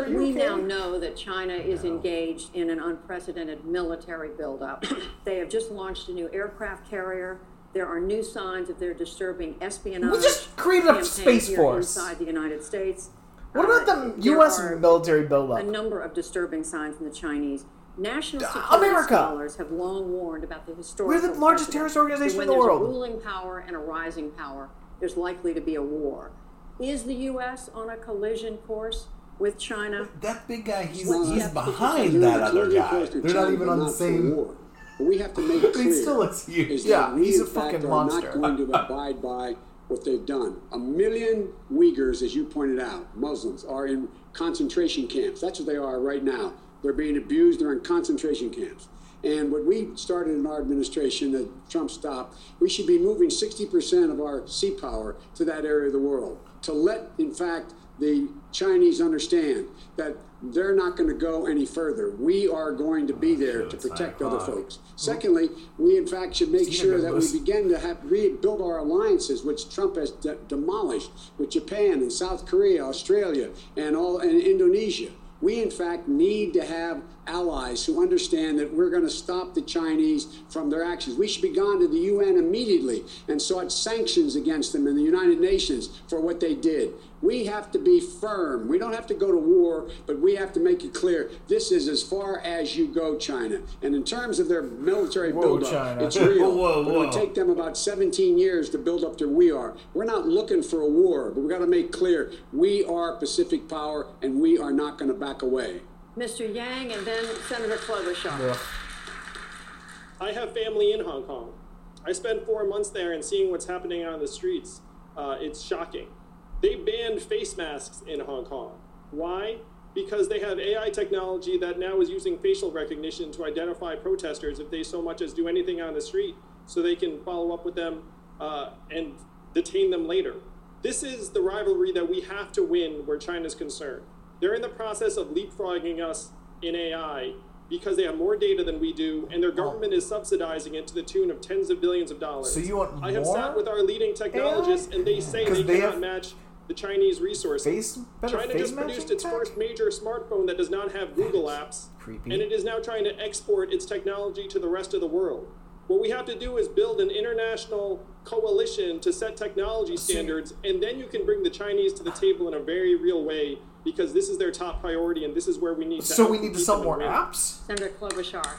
we, we now know that China is engaged in an unprecedented military buildup. they have just launched a new aircraft carrier. There are new signs of their disturbing espionage. We just created a space force. inside the United States. What Uh, about the U.S. are military a number of disturbing signs in the Chinese. National Uh, security America! scholars have long warned about the historical. We're the largest terrorist organization in when the there's world. A ruling power and a rising power. There's likely to be a war. Is the U.S. on a collision course with China? That big guy, he's, What he's behind that other guy. They're not even on the same- war. But we have to make it He clear. still looks huge. is Yeah, that we he's a fucking are not going to abide by what they've done. A million Uyghurs, as you pointed out, Muslims, are in concentration camps. That's what they are right now. They're being abused. They're in concentration camps. And what we started in our administration that Trump stopped, we should be moving 60% of our sea power to that area of the world to let, in fact, the Chinese understand that they're not going to go any further. We are going to be there to protect other folks. Secondly, we in fact should make sure that we begin to have rebuild our alliances, which Trump has de- demolished with Japan and South Korea, Australia, and all and Indonesia. We in fact need to have allies who understand that we're going to stop the Chinese from their actions. We should be gone to the UN immediately and sought sanctions against them in the United Nations for what they did. We have to be firm. We don't have to go to war, but we have to make it clear this is as far as you go, China. And in terms of their military Whoa, buildup, China. it's real. Whoa, But it would whoa. take them about 17 years to build up to we are. We're not looking for a war, but we got to make clear we are Pacific power and we are not going to back away. Mr. Yang and then Senator Klobuchar. Ugh. I have family in Hong Kong. I spent four months there and seeing what's happening on the streets. Uh, it's shocking. They banned face masks in Hong Kong. Why? Because they have AI technology that now is using facial recognition to identify protesters if they so much as do anything on the street, so they can follow up with them uh, and detain them later. This is the rivalry that we have to win where China's concerned. They're in the process of leapfrogging us in AI because they have more data than we do, and their government is subsidizing it to the tune of tens of billions of dollars. So you want I have more sat with our leading technologists, and they say they, they cannot have match the Chinese resources. Face- China face just produced its tech? first major smartphone that does not have Google apps, Creepy. and it is now trying to export its technology to the rest of the world. What we have to do is build an international coalition to set technology standards, and then you can bring the Chinese to the table in a very real way because this is their top priority, and this is where we need to. So we need to sell more apps. Senator Klobuchar.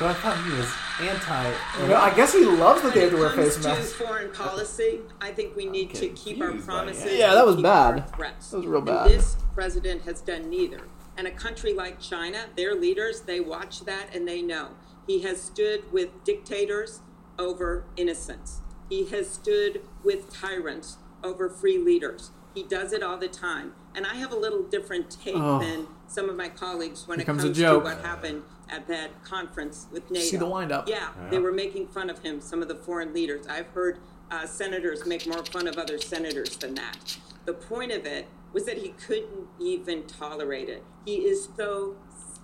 So I thought he was anti. Well, I guess he loves that they have to wear When it face comes to masks. foreign policy, I think we need to keep our promises. it. Yeah, that was bad. That was real And bad. this president has done neither. And a country like China, their leaders, they watch that and they know. He has stood with dictators over innocents. He has stood with tyrants over free leaders. He does it all the time. And I have a little different take Oh. than some of my colleagues when Here it comes comes, to what happened at that conference with NATO. See the wind-up. Yeah, they were making fun of him, some of the foreign leaders. I've heard uh, senators make more fun of other senators than that. The point of it was that he couldn't even tolerate it. He is so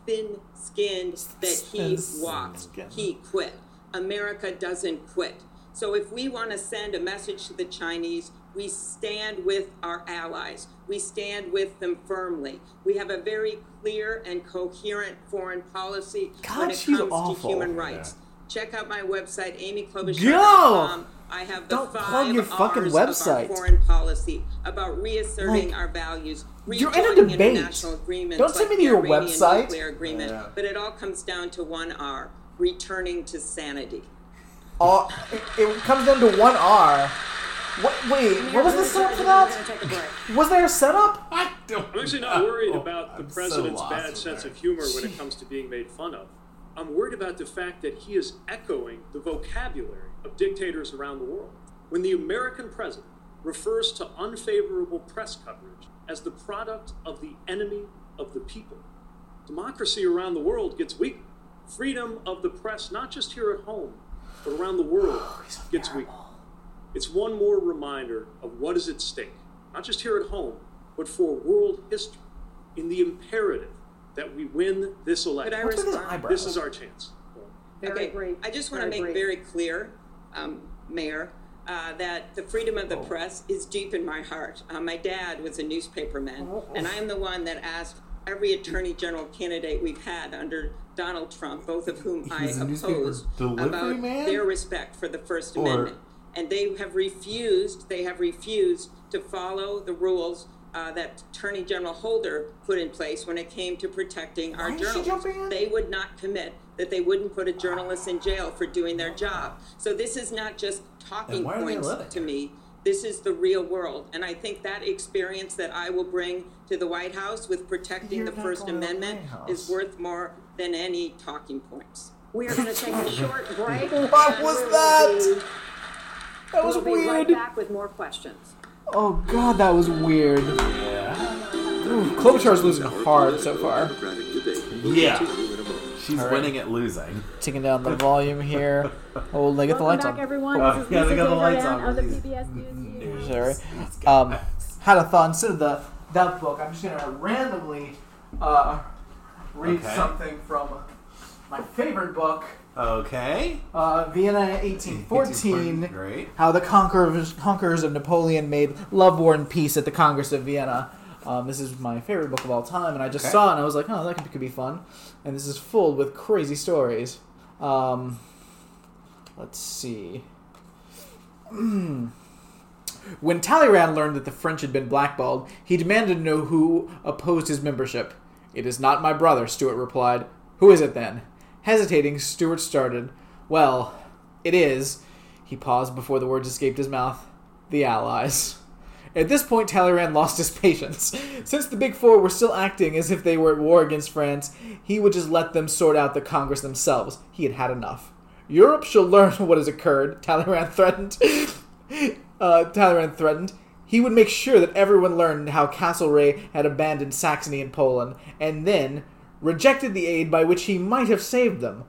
thin skinned that he walked. He quit. America doesn't quit. So if we want to send a message to the Chinese, we stand with our allies. We stand with them firmly. We have a very clear and coherent foreign policy God, when it she's comes awful. to human rights. Check out my website, Go! amyklobuchar.com. I have the Don't five plug your fucking R's website. of our foreign policy about reasserting Like, our values, you're in a debate. international agreements Don't send me to your Iranian website. nuclear agreement. Yeah. But it all comes down to one R: returning to sanity. Uh, it, it comes down to one R. What, wait, what was the setup for that? Was there a setup? I don't. I'm actually not worried about the I'm president's lost bad sense there. of humor when it comes to being made fun of. I'm worried about the fact that he is echoing the vocabulary of dictators around the world. When the American president refers to unfavorable press coverage as the product of the enemy of the people, democracy around the world gets weaker. Freedom of the press, not just here at home, but around the world, oh, gets weaker. It's one more reminder of what is at stake, not just here at home, but for world history, in the imperative that we win this election. Could I respond? This is our chance. Very okay, brief, I just want to make brief. very clear, um, Mayor, uh, that the freedom of the press is deep in my heart. Uh, my dad was a newspaperman, and I am the one that asked every attorney general candidate we've had under Donald Trump, both of whom I He's a opposed, about man? their respect for the First Or- Amendment. And they have refused, they have refused to follow the rules uh, that Attorney General Holder put in place when it came to protecting our Why is she journalists. jumping in? They would not commit that they wouldn't put a journalist in jail for doing their job. So this is not just talking Then why are they points letting to me. This is the real world. And I think that experience that I will bring to the White House with protecting You're the not First going to the Amendment White House. is worth more than any talking points. We are going to take a short break. What and was we will that? Be- That was we'll be right back with more questions. Oh god, that was weird. Ooh, Klobuchar's losing hard so far. Democratic debate will Yeah. continue in a moment. She's All right. winning at losing. Taking down the volume here. Oh, they get the Welcome lights back, on. everyone. Oh, this is yeah, they got the lights Desjardins on, of the. PBS News. News. Sorry. Um, had a thought instead of the that book. I'm just gonna randomly uh, read Okay. something from my favorite book, Okay. uh, Vienna 1814. Great. How the conquerors, conquerors of Napoleon made love, war, and peace at the Congress of Vienna. Um, this is my favorite book of all time, and I just Okay. saw it and I was like, oh, that could, could be fun. And this is full with crazy stories. Um, let's see. When Talleyrand learned that the French had been blackballed, he demanded to know who opposed his membership. It is not my brother, Stuart replied. Who is it then? Hesitating, Stuart started. Well, it is. He paused before the words escaped his mouth. The Allies. At this point, Talleyrand lost his patience. Since the Big Four were still acting as if they were at war against France, he would just let them sort out the Congress themselves. He had had enough. Europe shall learn what has occurred, Talleyrand threatened. uh, Talleyrand threatened. He would make sure that everyone learned how Castlereagh had abandoned Saxony and Poland, and then rejected the aid by which he might have saved them.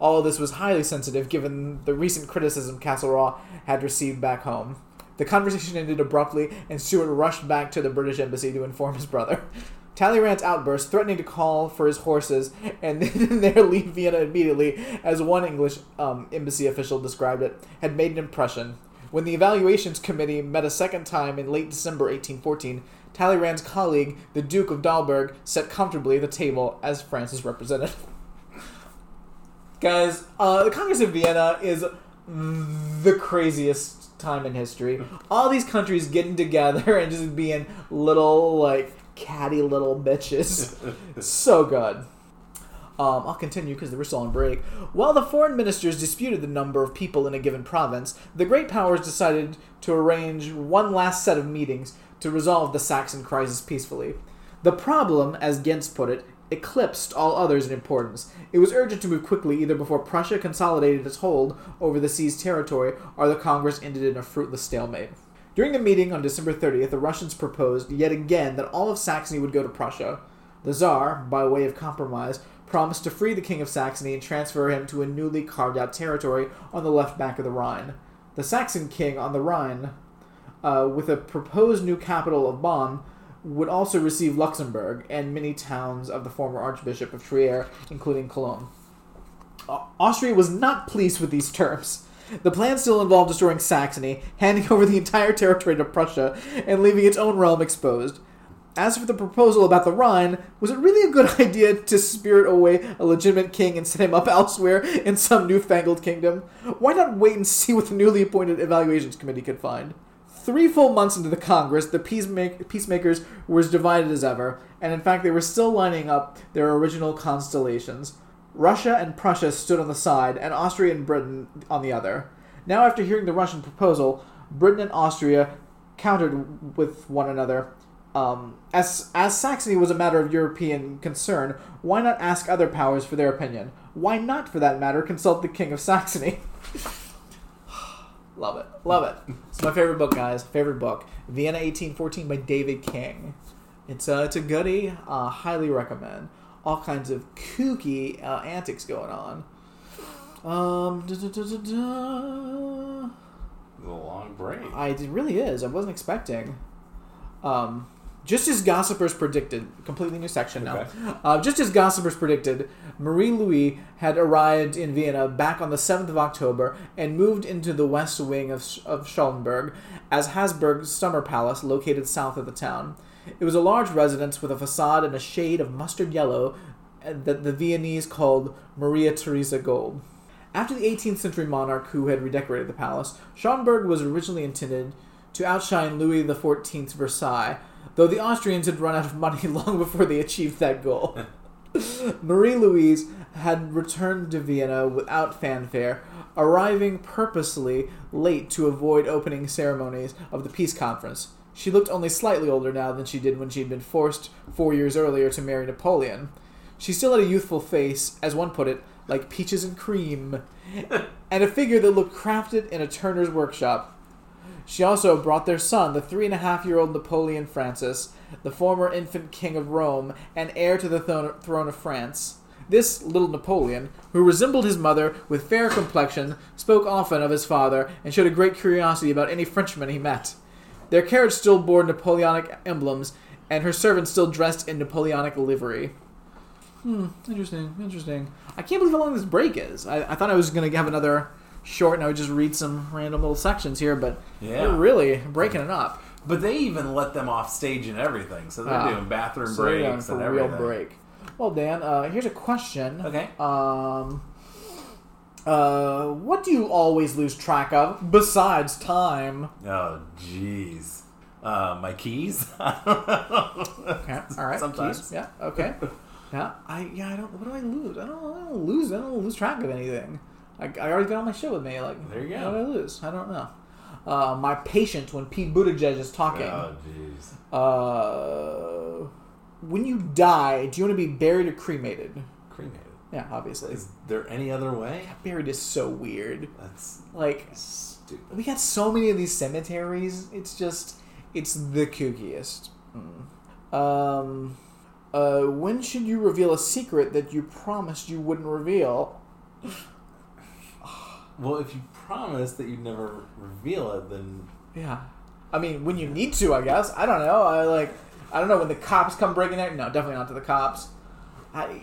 All this was highly sensitive given the recent criticism Castle Castlereagh had received back home. The conversation ended abruptly, and Stuart rushed back to the British embassy to inform his brother. Talleyrand's outburst, threatening to call for his horses and then there leave Vienna immediately, as one English um, embassy official described it, had made an impression. When the evaluations committee met a second time in late December 1814, Talleyrand's colleague, the Duke of Dalberg, sat comfortably at the table as France's representative. Guys, uh, the Congress of Vienna is the craziest time in history. All these countries getting together and just being little, like, catty little bitches. so good. Um, I'll continue because we're still on break. While the foreign ministers disputed the number of people in a given province, the great powers decided to arrange one last set of meetings to resolve the Saxon crisis peacefully. The problem, as Gentz put it, eclipsed all others in importance. It was urgent to move quickly either before Prussia consolidated its hold over the seized territory or the Congress ended in a fruitless stalemate. During the meeting on December 30th, the Russians proposed yet again that all of Saxony would go to Prussia. The Tsar, by way of compromise, promised to free the King of Saxony and transfer him to a newly carved out territory on the left bank of the Rhine. The Saxon king on the Rhine, uh, with a proposed new capital of Bonn, would also receive Luxembourg and many towns of the former Archbishop of Trier, including Cologne. Austria was not pleased with these terms. The plan still involved destroying Saxony, handing over the entire territory to Prussia, and leaving its own realm exposed. As for the proposal about the Rhine, was it really a good idea to spirit away a legitimate king and set him up elsewhere in some newfangled kingdom? Why not wait and see what the newly appointed evaluations committee could find? Three full months into the Congress, the peacemakers were as divided as ever, and in fact, they were still lining up their original constellations. Russia and Prussia stood on the side, and Austria and Britain on the other. Now, after hearing the Russian proposal, Britain and Austria countered with one another. Um, as as Saxony was a matter of European concern, why not ask other powers for their opinion? Why not, for that matter, consult the King of Saxony? Love it. Love it. It's my favorite book, guys. Favorite book. Vienna 1814 by David King. It's a, it's a goodie. Uh, highly recommend. All kinds of kooky uh, antics going on. Um, da, da, long break. I, it really is. I wasn't expecting. Um, just as gossipers predicted, completely new section now. Okay. Uh, just as gossipers predicted, Marie Louise had arrived in Vienna back on the 7th of October and moved into the west wing of, of Schönbrunn as Habsburg's summer palace located south of the town. It was a large residence with a facade in a shade of mustard yellow that the Viennese called Maria Theresa Gold. After the 18th century monarch who had redecorated the palace, Schönbrunn was originally intended to outshine Louis XIV's Versailles, though the Austrians had run out of money long before they achieved that goal. Marie Louise had returned to Vienna without fanfare, arriving purposely late to avoid opening ceremonies of the peace conference. She looked only slightly older now than she did when she had been forced four years earlier to marry Napoleon. She still had a youthful face, as one put it, like peaches and cream, and a figure that looked crafted in a turner's workshop. She also brought their son, the three and a half year old Napoleon Francis, the former infant king of Rome and heir to the throne of France. This little Napoleon, who resembled his mother with fair complexion, spoke often of his father and showed a great curiosity about any Frenchman he met. Their carriage still bore Napoleonic emblems, and her servants still dressed in Napoleonic livery. Hmm, interesting, interesting. I can't believe how long this break is. I, I thought I was going to have another short and I would just read some random little sections here, but yeah. we're really breaking it up. But they even let them off stage and everything, so they're uh, doing bathroom so breaks and everything. Real break. Well, Dan, uh, here's a question. Okay. Um, uh, what do you always lose track of besides time? Oh, jeez. Uh, my keys. okay. All right. Sometimes. Keys. Yeah. Okay. Yeah. I yeah. I don't. What do I lose? I don't. I don't lose. I don't lose track of anything. I, I already got all my shit with me. Like there you go. What did I lose? I don't know. Uh, my patience when Pete Buttigieg is talking. Oh jeez. Uh, when you die, do you want to be buried or cremated? Cremated. Yeah, obviously. Is there any other way? Buried is so weird. That's like stupid. We got so many of these cemeteries. It's just, it's the kookiest. Mm. Um, uh, when should you reveal a secret that you promised you wouldn't reveal? Well, if you promise that you'd never reveal it, then Yeah. I mean, when you need to, I guess. I don't know. I like. I don't know when the cops come breaking in. No, definitely not to the cops. I.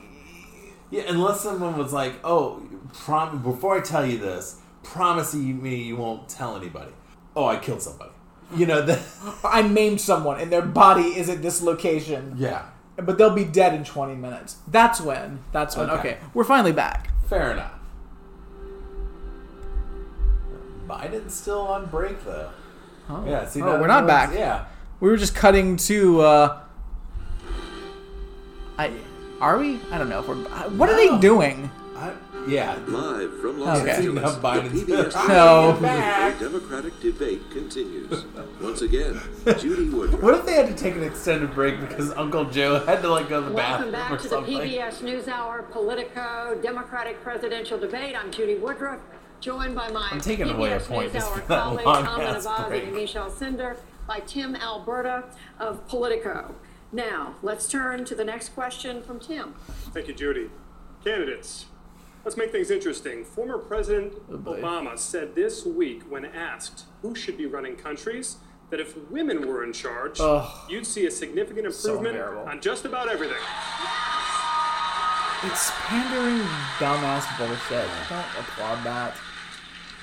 Yeah, unless someone was like, "Oh, prom- before I tell you this, promise me you won't tell anybody." Oh, I killed somebody. You know that. I maimed someone and their body is at this location. Yeah. But they'll be dead in 20 minutes. That's when. That's when. Okay. Okay. We're finally back. Fair enough. Biden's still on break though. Oh. Yeah, see, Oh, we're not back. Yeah. We were just cutting to. uh I are we? I don't know if we're. uh, What are they doing? I, yeah. Live from Los Okay. Angeles, Enough the PBS back. No. Democratic debate continues. Once again, Judy Woodruff. What if they had to take an extended break because Uncle Joe had to like go to the Welcome bathroom back or to the? PBS NewsHour Politico Democratic Presidential Debate. I'm Judy Woodruff, joined by my I'm taking away a PBS point just NewsHour for that colleagues long Ahmed ass and Yamiche Alcindor, by Tim Alberta of Politico. Now, let's turn to the next question from Tim. Thank you, Judy. Candidates, let's make things interesting. Former President Oh. Obama said this week, when asked who should be running countries, that if women were in charge, Ugh. you'd see a significant improvement unbearable. on just about everything. It's pandering, dumbass bullshit. I don't applaud that.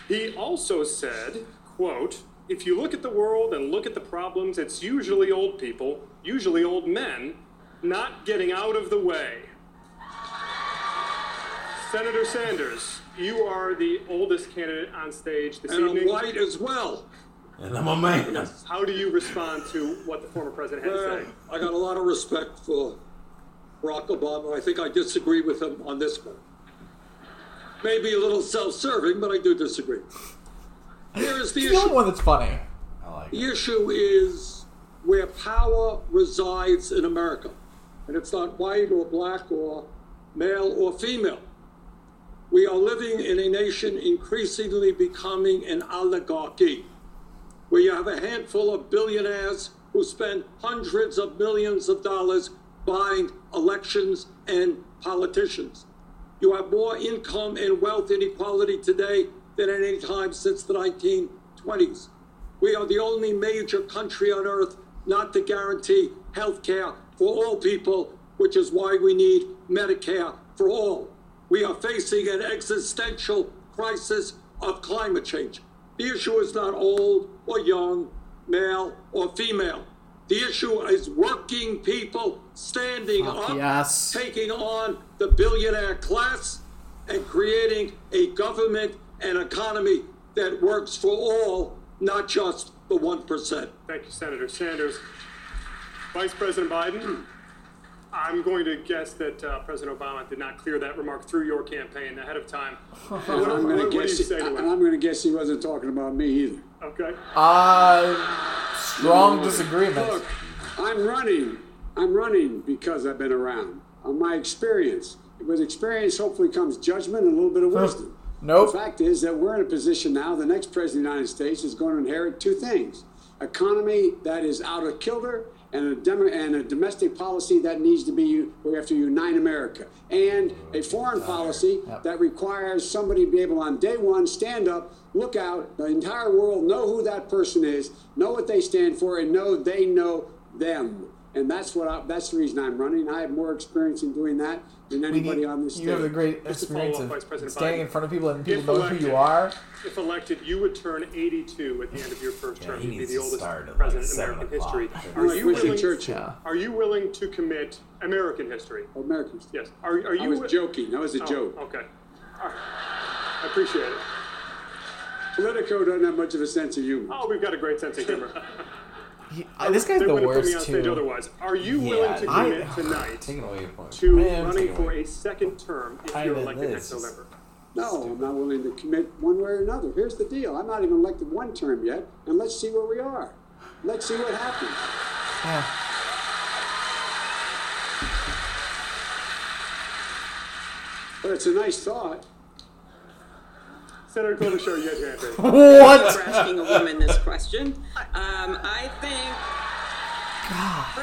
He also said, quote, if you look at the world and look at the problems, it's usually old people, usually old men, not getting out of the way. Senator Sanders, you are the oldest candidate on stage this evening. And I'm evening. white as well. And I'm a man. How do you respond to what the former president had Well, to say? I got a lot of respect for Barack Obama. I think I disagree with him on this one. Maybe a little self-serving, but I do disagree. Here is the It's the only issue. one that's funny. I like The issue is where power resides in America. And it's not white or black or male or female. We are living in a nation increasingly becoming an oligarchy, where you have a handful of billionaires who spend hundreds of millions of dollars buying elections and politicians. You have more income and wealth inequality today than at any time since the 1920s. We are the only major country on earth not to guarantee health care for all people, which is why we need Medicare for all. We are facing an existential crisis of climate change. The issue is not old or young, male or female. The issue is working people standing Fuck up, yes. taking on the billionaire class, and creating a government and economy that works for all, not just the 1%. Thank you, Senator Sanders. Vice President Biden, I'm going to guess that uh, President Obama did not clear that remark through your campaign ahead of time. And what- going what to do you guess. say to And it? I'm going to guess he wasn't talking about me either. Okay. Uh, strong disagreement. Look, I'm running. I'm running because I've been around. On my experience. With experience, hopefully comes judgment and a little bit of wisdom. Nope. The fact is that we're in a position now. The next president of the United States is going to inherit two things: economy that is out of kilter, and a demo, and a domestic policy that needs to be. We have to unite America, and a foreign policy that requires somebody to be able on day one stand up, look out, the entire world know who that person is, know what they stand for, and know they know them. And that's what I, that's the reason I'm running. I have more experience in doing that than anybody need- on this stage. you have the great Just to experience follow up, of Vice President standing Biden, in front of people and people if know who you are. If elected, you would turn 82 at the end of your first term. he You'd be the oldest start at, like, president in American history. Are you willing? Churchill. Yeah. Are you willing to commit American history? Oh, American history? Yes. Are, are you? I was wi- joking. That was a Oh, joke. Okay. All right. I appreciate it. Politico doesn't have much of a sense of humor. Oh, we've got a great sense of humor. Uh, this guy's They the wouldn't put me on worst stage too. otherwise. Are you Yeah, willing to I- commit tonight away to Man, running for away. a second term if Kinda you're elected this next is- November? No, I'm not willing to commit one way or another. Here's the deal. I'm not even elected one term yet, and let's see where we are. Let's see what happens. Yeah. But it's a nice thought. Senator Klobuchar, you had your hand raised. What? for asking a woman this question. Um, I think,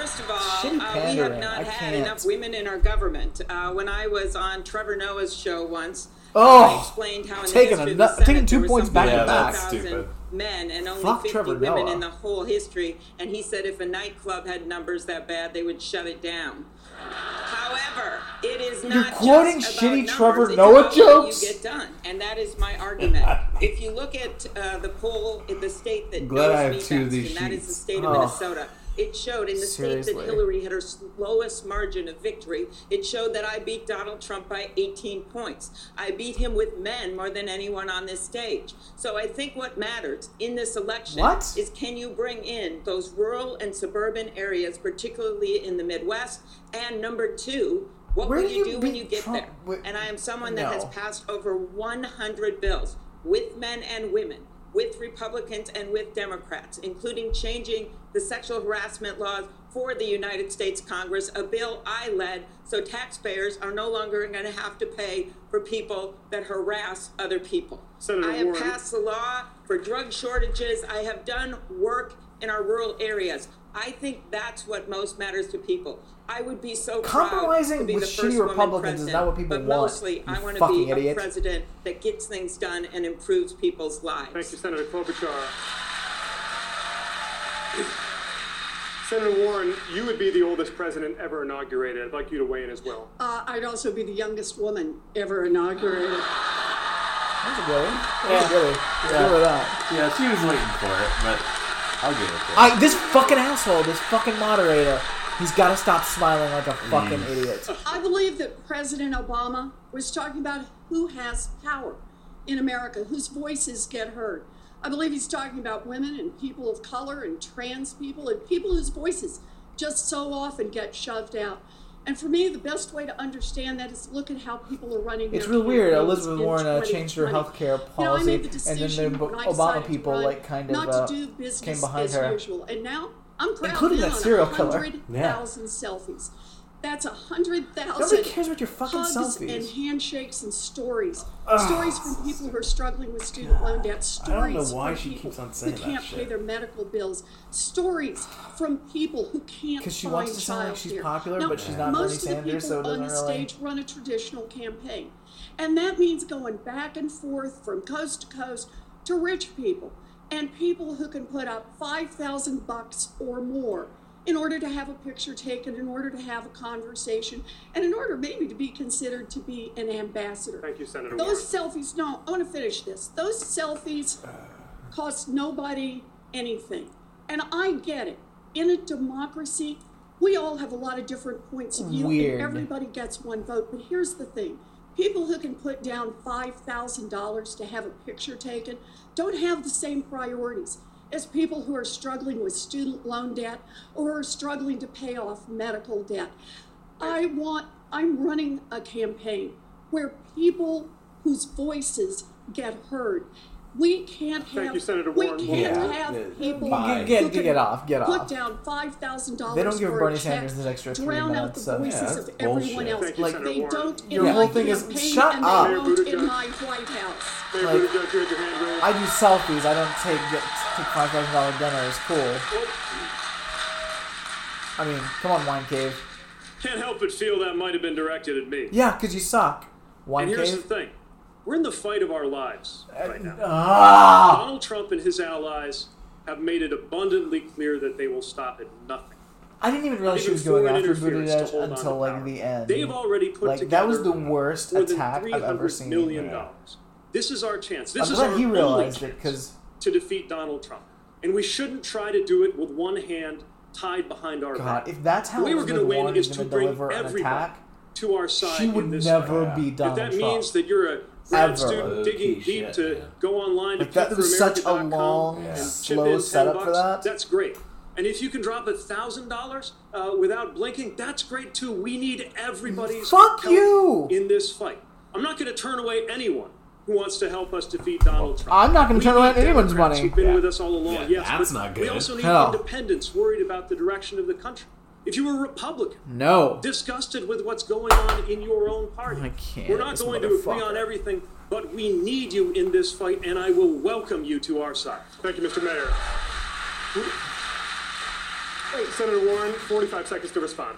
first of all, uh, we have not I had can't. enough women in our government. Uh, when I was on Trevor Noah's show once, Oh, I explained how in the taking history a of the nu- taking Senate, two there were points some back to back. stupid. men and only Fuck 50 Trevor women Noah. in the whole history. And he said if a nightclub had numbers that bad, they would shut it down. However, it is You're not quoting just shitty Trevor Noah jokes? You get done, and that is my argument. if you look at uh, the poll in the state that Glad knows I have me two of best, these and that is the state of Oh. Minnesota. It showed in the state Seriously. that Hillary had her lowest margin of victory. It showed that I beat Donald Trump by 18 points. I beat him with men more than anyone on this stage. So I think what matters in this election What? is can you bring in those rural and suburban areas, particularly in the Midwest? And number two, what Where will you, do when you get Trump there? And I am someone that has passed over 100 bills with men and women, with Republicans and with Democrats, including changing the sexual harassment laws for the United States Congress, a bill I led so taxpayers are no longer going to have to pay for people that harass other people. Senator I have Warren. passed the law for drug shortages. I have done work in our rural areas. I think that's what most matters to people. I would be so proud Compromising to be with the shitty first woman Republicans is not what people want. but want, mostly you I want to be idiot. a president that gets things done and improves people's lives. Thank you, Senator Klobuchar. Senator Warren, you would be the oldest president ever inaugurated. I'd like you to weigh in as well. Uh, I'd also be the youngest woman ever inaugurated. That's a good one. That's a good one. Yeah. Give her that. Yeah, she was waiting for it, but I'll give it to. I, this fucking asshole, this fucking moderator, he's got to stop smiling like a fucking Mm. idiot. I believe that President Obama was talking about who has power in America, whose voices get heard. I believe he's talking about women and people of color and trans people and people whose voices just so often get shoved out. And for me, the best way to understand that is look at how people are running. It's their real weird. campaigns Elizabeth Warren uh, changed her 2020. health care You know, I policy, made the and then decision the Obama decided people run like kind of not uh, to do business came behind as her. usual. And now I'm proud Including in that on serial killer. 100,000 selfies. That's a hundred thousand. Nobody cares about your fucking hugs selfies. and handshakes and stories. Ugh. stories from people who are struggling with student loan debt. I don't know Stories why from she people keeps on who saying that can't pay shit. their medical bills. Stories from people who can't. Because she wants to sound like she's popular, Now, but she's not Bernie most of the Sanders, so it people on the really- stage run a traditional campaign, and that means going back and forth from coast to coast to rich people and people who can put up five thousand bucks or more in order to have a picture taken, in order to have a conversation, and in order maybe to be considered to be an ambassador. Thank you, Senator Those selfies, no, I want to finish this. Those selfies cost nobody anything. And I get it. In a democracy, we all have a lot of different points of view, Weird. and everybody gets one vote. But here's the thing people who can put down $5,000 to have a picture taken don't have the same priorities as people who are struggling with student loan debt or are struggling to pay off medical debt. I want, I'm running a campaign where people whose voices get heard. We can't have. Thank you, Senator we can't Yeah. have Yeah. people Bye. who Get- can get off, get put off. down five thousand dollars. They don't give for Bernie a check, Sanders this extra three drown out minutes, the so- voices Yeah, of that's everyone bullshit. else. Thank you, like Senator they Warren. don't in Your my whole thing is, campaign shut and up. they don't in my White House. Mayor Like- Buttigieg, you had your hand raised. I do selfies. I don't take get take five thousand dollar dinners. Cool. I mean, come on, wine cave. Can't help but feel that might have been directed at me. Yeah, because you suck. Wine and here's cave. the thing we're in the fight of our lives right now. Ah! Donald Trump and his allies have made it abundantly clear that they will stop at nothing. I didn't even realize she was going foreign after interference to Buttigieg hold on until to like power. the end. They've already put like together that was the worst more than attack I've ever 300 seen. million dollars. This is our chance. This I'm is glad our he only realized chance it because to defeat Donald Trump. And we shouldn't try to do it with one hand tied behind our God, back. if that's how the way we're going to win is to bring deliver an everybody attack, to our side she would in this never fight. be Donald If that Trump. means that you're a grad Ever. student digging Low-key deep shit, to man. go online to Like, that was such a long, and slow chip in 10 for bucks, that. That's great. And if you can drop a thousand dollars uh, without blinking, that's great too. We need everybody's Fuck help you! in this fight. I'm not going to turn away anyone who wants to help us defeat Donald Trump. I'm not gonna turn away anyone's Democrats money. Who've been Yeah. with us all along. Yeah, yes, that's but not we also need Hell. independents worried about the direction of the country. If you were a Republican, no. disgusted with what's going on in your own party. I can't, We're not going to agree on everything, but we need you in this fight, and I will welcome you to our side. Thank you, Mr. Mayor. Wait, Senator Warren, 45 seconds to respond.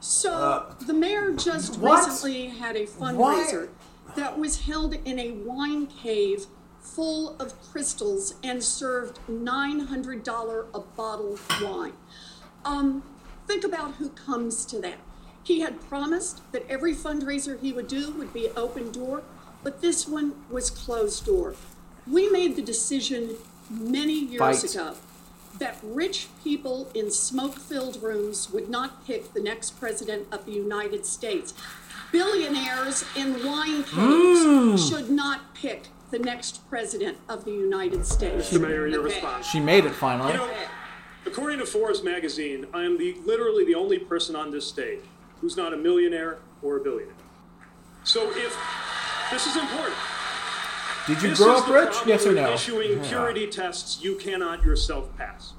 So Uh, the mayor just what? recently had a fundraiser that was held in a wine cave full of crystals and served $900 a bottle wine. Um, think about who comes to that. He had promised that every fundraiser he would do would be open door, but this one was closed door. We made the decision many years Fight. ago that rich people in smoke filled rooms would not pick the next president of the United States. Billionaires in wine caves Mm. should not pick the next president of the United States. Mr. Mayor, your response. She made it finally. You know, according to Forbes magazine, I am the literally the only person on this stage who's not a millionaire or a billionaire. So if this is important. Did you grow up rich? Yes or no? Issuing Yeah. purity tests you cannot yourself pass.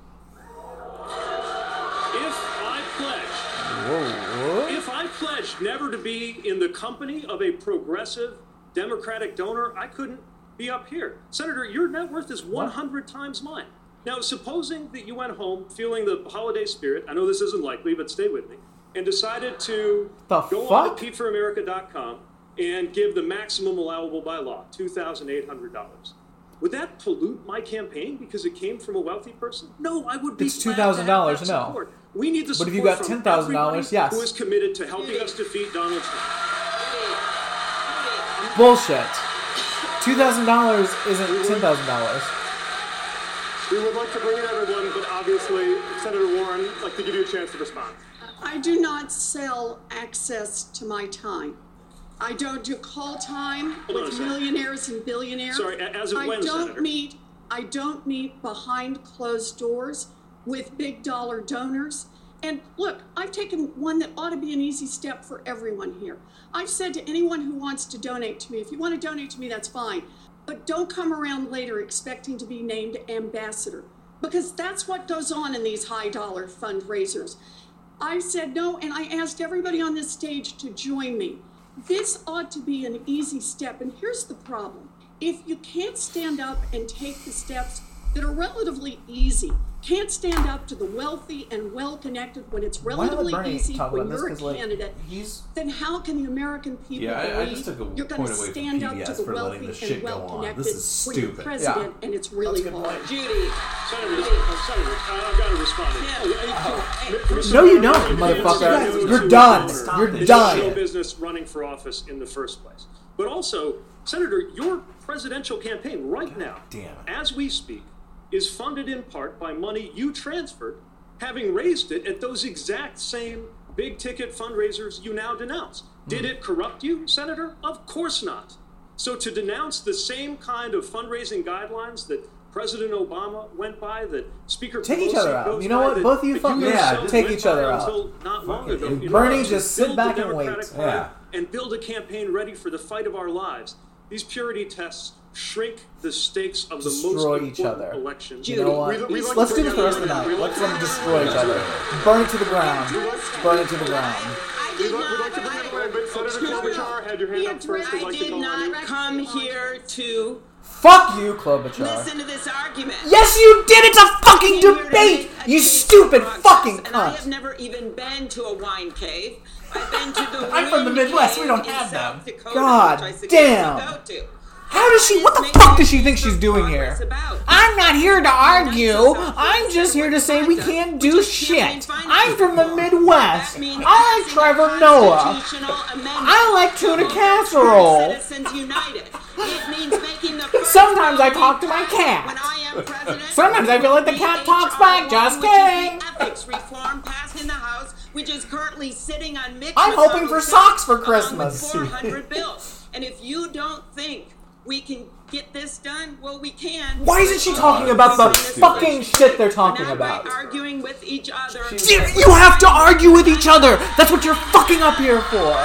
If I pledge, if I pledged never to be in the company of a progressive Democratic donor, I couldn't be up here. Senator, your net worth is 100 times mine. Now, supposing that you went home feeling the holiday spirit, I know this isn't likely, but stay with me, and decided to The go fuck? on to PeteForAmerica.com and give the maximum allowable by law, $2,800. Would that pollute my campaign because it came from a wealthy person? No, I would be It's to have $2,000, no. We need the support. But if you got $10,000, yes. Who is committed to helping us defeat Donald Trump? Bullshit. Two thousand dollars isn't ten thousand dollars. We would like to bring in everyone, but obviously, Senator Warren, I'd like to give you a chance to respond. I do not sell access to my time. I don't do call time Hold with millionaires and billionaires. Sorry, a- as of I when, don't Senator? meet. I don't meet behind closed doors with big dollar donors. And look, I've taken one that ought to be an easy step for everyone here. I've said to anyone who wants to donate to me, if you want to donate to me, that's fine. But don't come around later expecting to be named ambassador because that's what goes on in these high dollar fundraisers. I said no, and I asked everybody on this stage to join me. This ought to be an easy step, and here's the problem. If you can't stand up and take the steps that are relatively easy, can't stand up to the wealthy and well connected when it's Why don't let relatively easy talk when about this? you're a 'Cause, like, candidate, then how can the American people Yeah, I- I believe just took a you're going to stand up to the wealthy this and well-connected This is when you're stupid. president and it's really hard? Judy. Senator, uh, Senator, uh, I've got to respond. Mr. No, you Mayor, don't, it motherfucker. is You're done. honor You're the done. Show business running for office in the first place, but also, Senator, your presidential campaign right now, damn as we speak, is funded in part by money you transferred, having raised it at those exact same big ticket fundraisers you now denounce. Did Hmm. it corrupt you, Senator? Of course not. So to denounce the same kind of fundraising guidelines that President Obama went by, that Speaker Take each other out. You know what? that- Both of you fucking- Yeah, take each other out. Not long ago. You know, Bernie, just sit back and wait. Yeah. And build a campaign ready for the fight of our lives. These purity tests shrink the stakes of the most Destroy important each other. election. You know what? Let's do this for the rest of the night. Let's them destroy each other. Burn it to the ground. Burn it to the ground. We'd like, we'd like to bring everyone in, but Senator Klobuchar had your hand up first. I'd I like to did on. not come here to Fuck you, Klobuchar. listen to this argument. Yes, you did. It's a fucking debate. You stupid fucking And I cunt. have never even been to a wine cave. I've been to the I'm from the Midwest. We don't in have South them. Dakota, God which I suggest damn. You go to. How does she? What the fuck does she think she's doing here? I'm not here to argue. I'm just here to say we can't do shit. I'm from the Midwest. I like Trevor Noah. I like tuna casserole. Citizens United. It means making the first Sometimes I talk to my cat. when I am president. Sometimes I feel like the cat talks back. Just kidding. the ethics reform passed in the House, which is currently sitting on I'm hoping for socks for desk, along with Christmas. 400 bills. And if you don't think we can get this done, well, we can. Why isn't she talking about the fucking shit they're talking about? Arguing with each other. You have to argue with each other. That's what you're fucking up here for.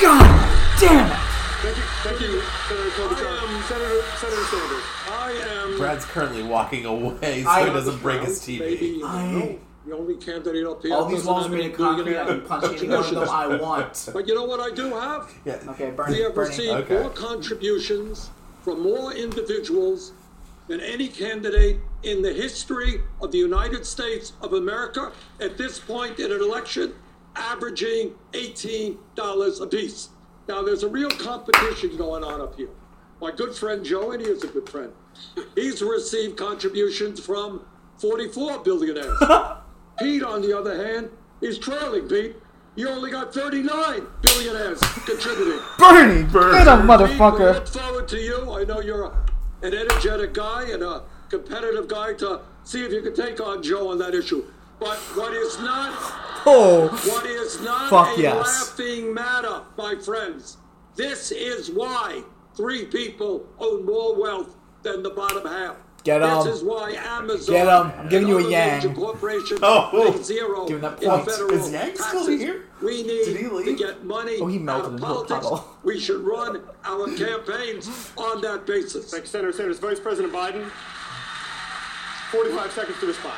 God damn it. Thank you, thank you, Senator Klobuchar. Senator, Senator Sanders. I am. Brad's currently walking away so I- he doesn't break his TV. Maybe no, the only candidate up here. All oh, these doesn't walls have are made of concrete. I can punch any one of them I want. But you know what I do have? Okay, Bernie. we have Bernie. received Okay. more contributions from more individuals than any candidate in the history of the United States of America at this point in an election, averaging $18 apiece. Now, there's a real competition going on up here. My good friend Joe, and he is a good friend, he's received contributions from 44 billionaires. Pete, on the other hand, is trailing, Pete. You only got 39 billionaires contributing. Bernie, Bernie. get a Pete, motherfucker. We look forward to you. I know you're a, an energetic guy and a competitive guy to see if you can take on Joe on that issue. But what is not Oh, what is not Fuck a yes. laughing matter, my friends. This is why three people own more wealth than the bottom half. Get 'em. This is why Amazon. Get 'em. I'm giving you a and other yang. corporations Oh. pay zero Giving that in point. federal Is Yang still taxes. here? We need to get money Oh, he melted into a puddle. We should run our campaigns on that basis. Thank you, Senator Sanders. Vice President Biden, 45 seconds to respond.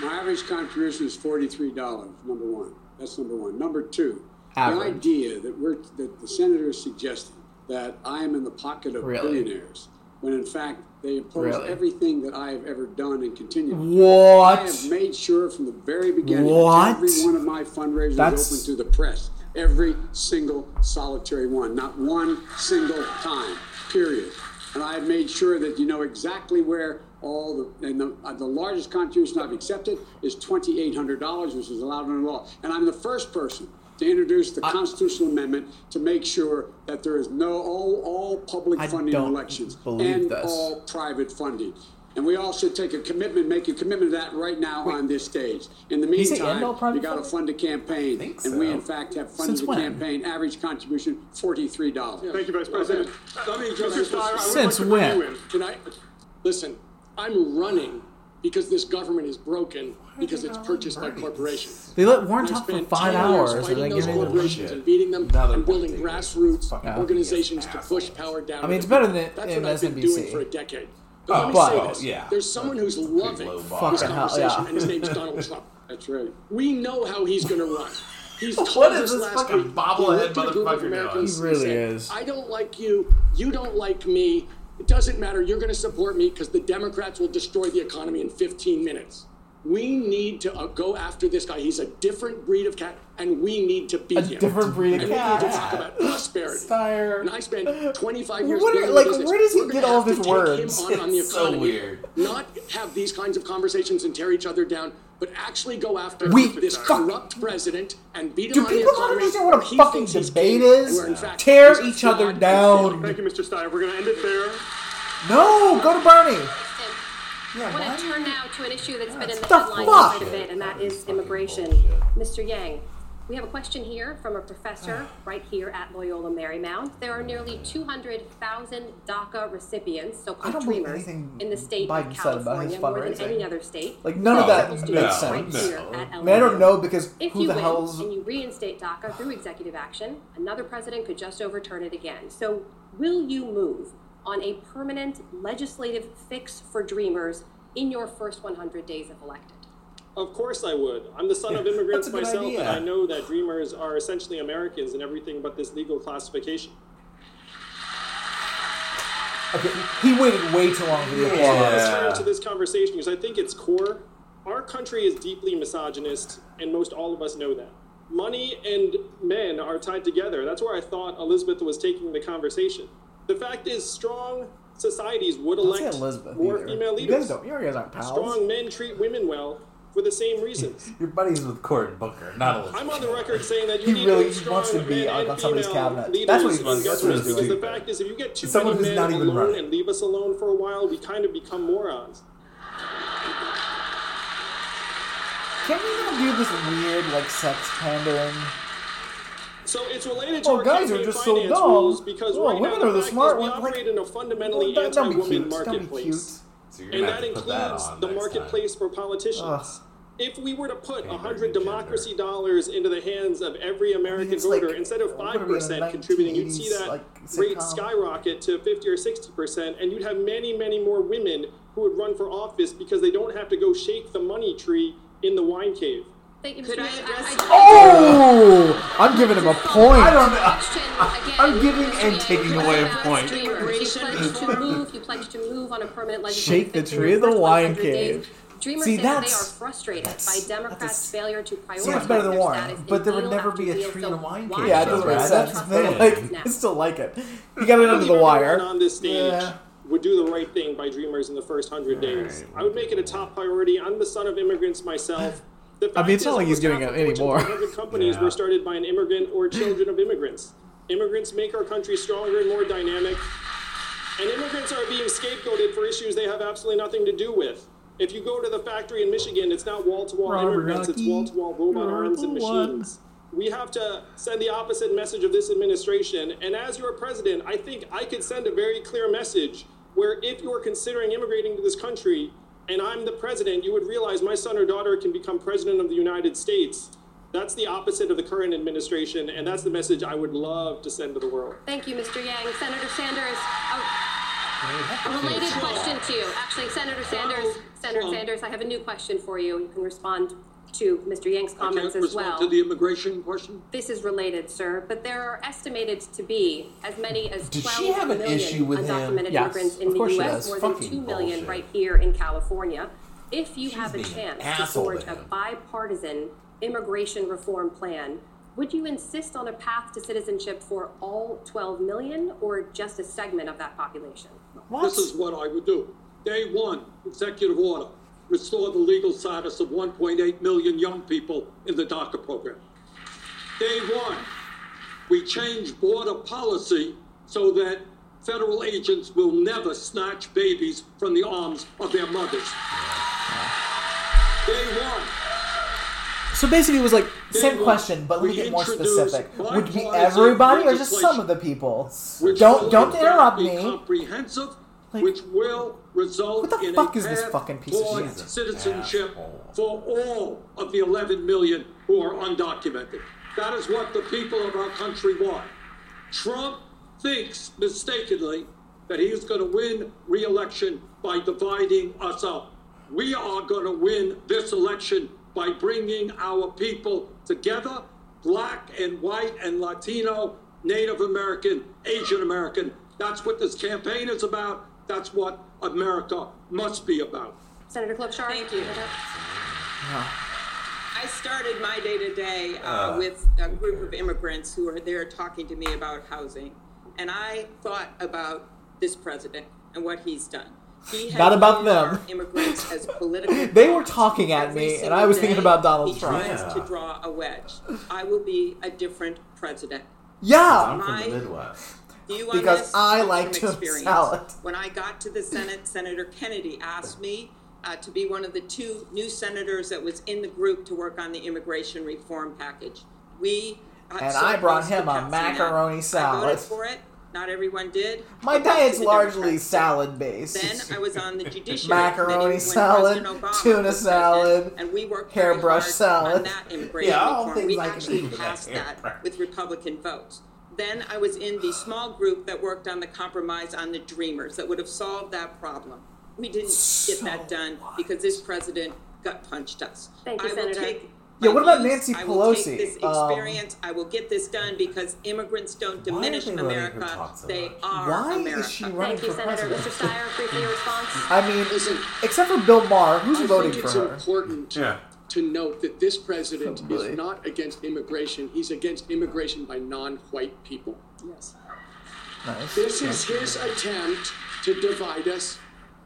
My average contribution is forty-three dollars. Number one. That's number one. Number two. Average. The idea that we're that the senator is suggesting that I am in the pocket of Really? billionaires, when in fact they oppose Really? everything that I have ever done and continue. What? I have made sure from the very beginning. What? Every one of my fundraisers That's- open to the press. Every single solitary one. Not one single time. Period. And I've made sure that you know exactly where all the and the, uh, the largest contribution I've accepted is twenty eight hundred dollars, which is allowed under law. And I'm the first person to introduce the constitutional amendment to make sure that there is no all all public I funding of don't elections and this. all private funding. And we all should take a commitment, make a commitment to that right now on this stage. In the meantime, end all you got to fund a campaign, and we in fact have funded Since the when? campaign. Average contribution forty-three dollars. Thank you, Vice President. Let me Mr. just. Steyer, I Since like when? you. Can I listen? I'm running because this government is broken because it's purchased by corporations. They let Warren talk for five hours and fighting then those giving corporations and beating them Now they're and building grassroots organizations to push power down. I mean, it's better people. than That's in what I've been MSNBC. doing for a decade. Oh, But let me but- say oh, this: yeah. there's someone who's loving low this bar. Fucking hell, conversation, yeah. and his name's Donald Trump. That's right. We know how he's going to run. He's told What us this last fucking week. bobblehead he looked at a group of motherfucker doing? He really and is. I don't like you. You don't like me. It doesn't matter. You're going to support me because the Democrats will destroy the economy in 15 minutes. We need to uh, go after this guy. He's a different breed of cat, and we need to beat A him. different breed of and we cat. need to talk about prosperity. Steyer. And I spent 25 years What are- like, business. where does he We're get all have of his words? On, on the It's so economy, weird. Not have these kinds of conversations and tear each other down, but actually go after We- this fuck- corrupt president and beat him Do people not understand what a fucking debate is? and where in fact Tear each other down. Thank you, Mr. Steyer. We're going to end it there. No, go to Bernie. I want to turn now to an issue that's been in the the headlines quite a bit, and that is immigration. Mr. Yang, we have a question here from a professor ah. right here at Loyola Marymount. There are nearly 200,000 DACA recipients, so-called don't believe dreamers, anything in the state Biden of said about his California, more than any other state. Like none of that Medical makes students no, right sense. here no. at I I don't know because If who you the win hell's and you reinstate DACA through executive action, another president could just overturn it again. So, will you move on a permanent legislative fix for Dreamers in your first 100 days of elected? Of course I would. I'm the son of immigrants That's a good myself, idea. and I know that dreamers are essentially Americans and everything but this legal classification. Okay, he waited way too long for the applause. Let's Yeah. to this conversation because I think its core. Our country is deeply misogynist, and most all of us know that. Money and men are tied together. That's where I thought Elizabeth was taking the conversation. The fact is, strong societies would elect Elizabeth more either. female You guys don't. You guys aren't pals. Strong men treat women well for the same reasons. Your buddies with Cory Booker, not Elizabeth. I'm on the record saying that you He need really strong wants to be on- somebody's cabinet. That's what he's doing. That's what he's because doing. the fact is, if you get too Someone many who's men not even alone running. and leave us alone for a while, we kind of become morons. Can we not do this weird like sex pandering? So it's related to Oh, our guys are just so dumb. because Oh, right women now are the smart is we ones, like- operate in a fundamentally Don't- don't be anti-woman cute. Don't be marketplace. So you're And that have to put that includes the next marketplace for politicians. Ugh. If we were to put Hey, 100 Bernie democracy dollars into the hands of every American it's voter, like- instead of what are we in, 5% contributing, you'd see that like, rate skyrocket to 50 or 60%, and you'd have many, many more women who would run for office because they don't have to go shake the money tree in the wine cave. Thank you, Could I address? oh, I'm giving him a point. I don't know. I'm giving and taking away a point. You pledged to move. You pledged to move on a permanent Shake the tree of the first wine cave. Dreamers See, say that they are that's- frustrated by that's- Democrats' that's- failure to prioritize so much better than their Warren. But there would never be a tree So and a wine why cake Yeah, it should doesn't we make sense. trust But them like. I still like it. You got it under the wire. on this stage Yeah. would do the right thing by Dreamers in the first hundred days. I would make it a top priority. I'm the son of immigrants myself. The I mean, it's not like he's almost doing it anymore. 500 companies Yeah. were started by an immigrant or children of immigrants. Immigrants make our country stronger and more dynamic. And immigrants are being scapegoated for issues they have absolutely nothing to do with. If you go to the factory in Michigan, it's not wall to wall Robert immigrants, it's wall to wall robot you're arms the and one. machines. We have to send the opposite message of this administration. And as your president, I think I could send a very clear message where if you're considering immigrating to this country and I'm the president, you would realize my son or daughter can become president of the United States. That's the opposite of the current administration, and that's the message I would love to send to the world. Thank you, Mr. Yang. Senator Sanders, oh, a, a related question to you. Actually, Senator Sanders, Senator Sanders, I have a new question for you. You can respond to Mr. Yang's I comments can't as respond well. to the immigration question. This is related, sir, but there are estimated to be as many as Did 12 she have an million issue with him? undocumented Yes, immigrants in of the U.S., does. more than 2 million bullshit. right here in California. If you have a chance to forge a bipartisan immigration reform plan, would you insist on a path to citizenship for all 12 million or just a segment of that population? This is what I would do. Day one, executive order, restore the legal status of 1.8 million young people in the DACA program. Day one, we change border policy so that federal agents will never snatch babies from the arms of their mothers. Day one, So basically, it was like same question, but let me get more specific. Would it be everybody or just some of the people? Don't don't interrupt me. Comprehensive, Like, which will result what the in fuck a is this path fucking piece of shit? Citizenship asshole. for all of the 11 million who are undocumented. That is what the people of our country want. Trump thinks mistakenly that he is going to win re-election by dividing us up. We are going to win this election by bringing our people together, black and white and Latino, Native American, Asian American. That's what this campaign is about. That's what America must be about. Senator Klobuchar? Thank you. I started my day to day Uh. with a group of immigrants who are there talking to me about housing. And I thought about this president and what he's done. He has Not about them. Immigrants as political. They were talking at me, and I was thinking about Donald he Trump. tries Yeah. to draw a wedge. I will be a different president. Yeah. I'm from the Midwest. View on Because this I like from to experience. salad. When I got to the Senate, Senator Kennedy asked me uh, to be one of the two new senators that was in the group to work on the immigration reform package. We uh, And so I brought him a macaroni that. macaroni I voted for it. Not everyone did. My diet's largely salad based. Then I was on the judiciary Macaroni committee when salad, President Obama tuna salad, and we worked hairbrush salad. on that immigration Yeah, all reform. things We I actually eat with that passed that hairbrush. with Republican votes. Then I was in the small group that worked on the compromise on the Dreamers that would have solved that problem. We didn't get that done because this president gut punched us. Thank you, I will Senator. take Yeah, what about views, Nancy I will take Pelosi? this Um, experience. I will get this done because immigrants don't Why are diminish they letting America. talk so they much? are Why America. is she running Thank you, for Senator. president? Mr. Steyer, briefly your response. I mean, Listen, except for Bill Maher, who's I voting think for it's her? important Yeah. To note that this president Probably. is not against immigration. He's against immigration by non-white people. Yes. Nice. This is his attempt to divide us,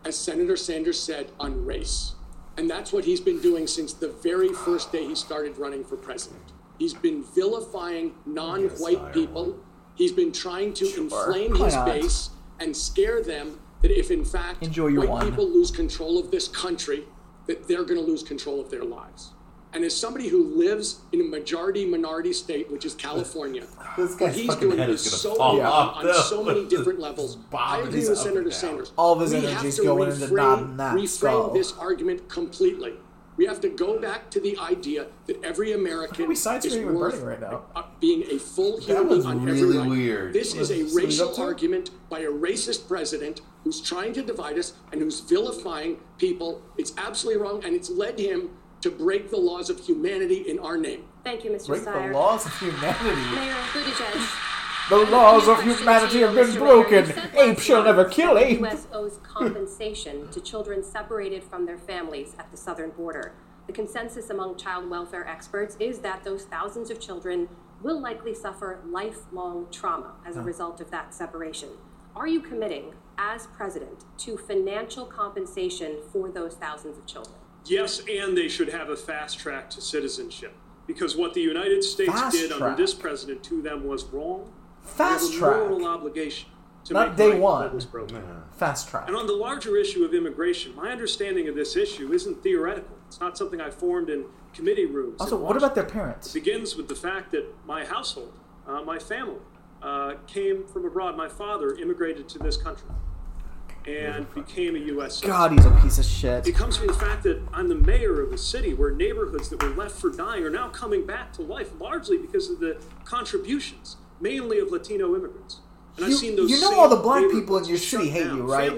as Senator Sanders said, on race. And that's what he's been doing since the very first day he started running for president. He's been vilifying non white people. He's been trying to inflame Why his not? base and scare them that if, in fact, Enjoy white one. people lose control of this country, that they're going to lose control of their lives. And as somebody who lives in a majority minority state, which is California, what he's doing is is so on so many different levels. I agree with Senator. Sanders. All of his we have to going into reframe, that reframe this argument completely. We have to go back to the idea that every American we is worth right now? uh, being a full human was being on really every right. weird. This is a racial argument by a racist president who's trying to divide us and who's vilifying people. It's absolutely wrong, and it's led him to break the laws of humanity in our name. Thank you, Mr. Break the laws of humanity. Mayor Buttigieg. The laws of humanity have been broken. Ape shall never kill The ape. U.S. owes compensation to children separated from their families at the southern border. The consensus among child welfare experts is that those thousands of children will likely suffer lifelong trauma as a result of that separation. Are you committing, as president, to financial compensation for those thousands of children? Yes, and they should have a fast track to citizenship. Because what the United States Fast did track. under this president to them was wrong. Fast track. moral obligation to Not make day one. what was broken. Fast track. And on the larger issue of immigration, my understanding of this issue isn't theoretical. It's not something I formed in committee rooms. Also, what about their parents? It begins with the fact that my household, uh, my family, uh, came from abroad. My father immigrated to this country and became a U.S. citizen. God, he's a piece of shit. It comes from the fact that I'm the mayor of a city where neighborhoods that were left for dying are now coming back to life, largely because of the contributions, mainly of Latino immigrants. And I've You, seen those you know same all the black people in neighborhoods your city hate down, you, right?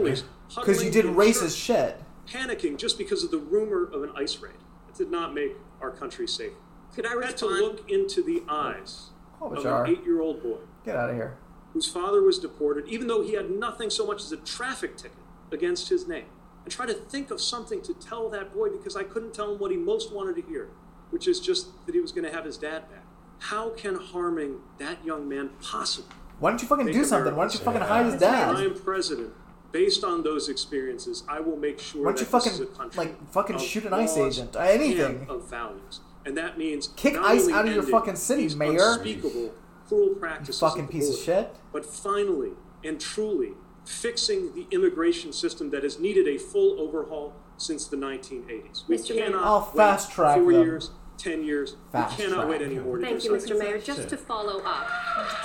Because you did racist shit. panicking just because of the rumor of an ICE raid. It did not make our country safer. Could I I had to look into the eyes Oh, of Jar. an eight-year-old boy Get out of here. whose father was deported, even though he had nothing so much as a traffic ticket against his name, and try to think of something to tell that boy because I couldn't tell him what he most wanted to hear, which is just that he was going to have his dad back. How can harming that young man possibly? Why don't you fucking do something? Why don't you fucking hide his dad? I am president. Based on those experiences, I will make sure Why don't you that this fucking, is a country like, fucking shoot an ICE agent? Anything. and of values, and that means Kick ICE out of your fucking city, mayor. Unspeakable, cruel practices. fucking at piece of shit. But finally and truly fixing the immigration system that has needed a full overhaul since the 1980s. We Mr. Cannot I'll wait fast track four them. years, ten years. Fast we cannot track wait any them. more. to Thank do you, something. Mr. Mayor. Just to follow up,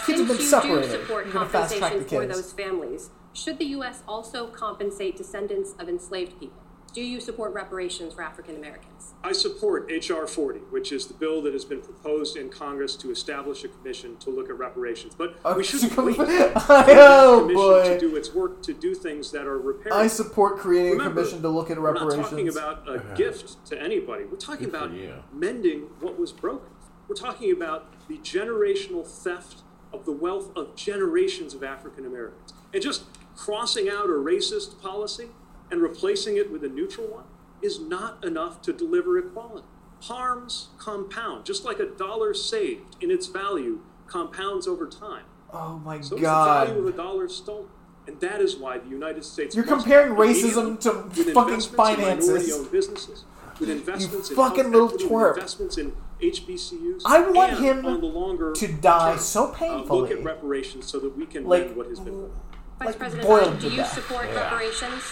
Kids have since been you separated. do support You're gonna fast track compensation the for kids. those families, should the U.S. also compensate descendants of enslaved people? Do you support reparations for African Americans? I support H.R. 40, which is the bill that has been proposed in Congress to establish a commission to look at reparations. But Oh, we shouldn't wait for oh, the commission boy. to do its work to do things that are repairable. I support creating a commission to look at reparations. We're not talking about a gift to anybody. We're talking Good about you. mending what was broken. We're talking about the generational theft of the wealth of generations of African Americans. And just crossing out a racist policy and replacing it with a neutral one is not enough to deliver equality. Harms compound, just like a dollar saved in its value compounds over time. Oh my So god. is the value of a dollar stolen. And that is why the United States. You're comparing racism to with fucking investments in finances. minority-owned businesses, with investments in fucking health little equity, twerp. investments in HBCUs. I want and him on the longer to die term, so uh, look at reparations so that we can Like, what has been. broken. Vice Like President Biden, do you death. support Yeah. reparations?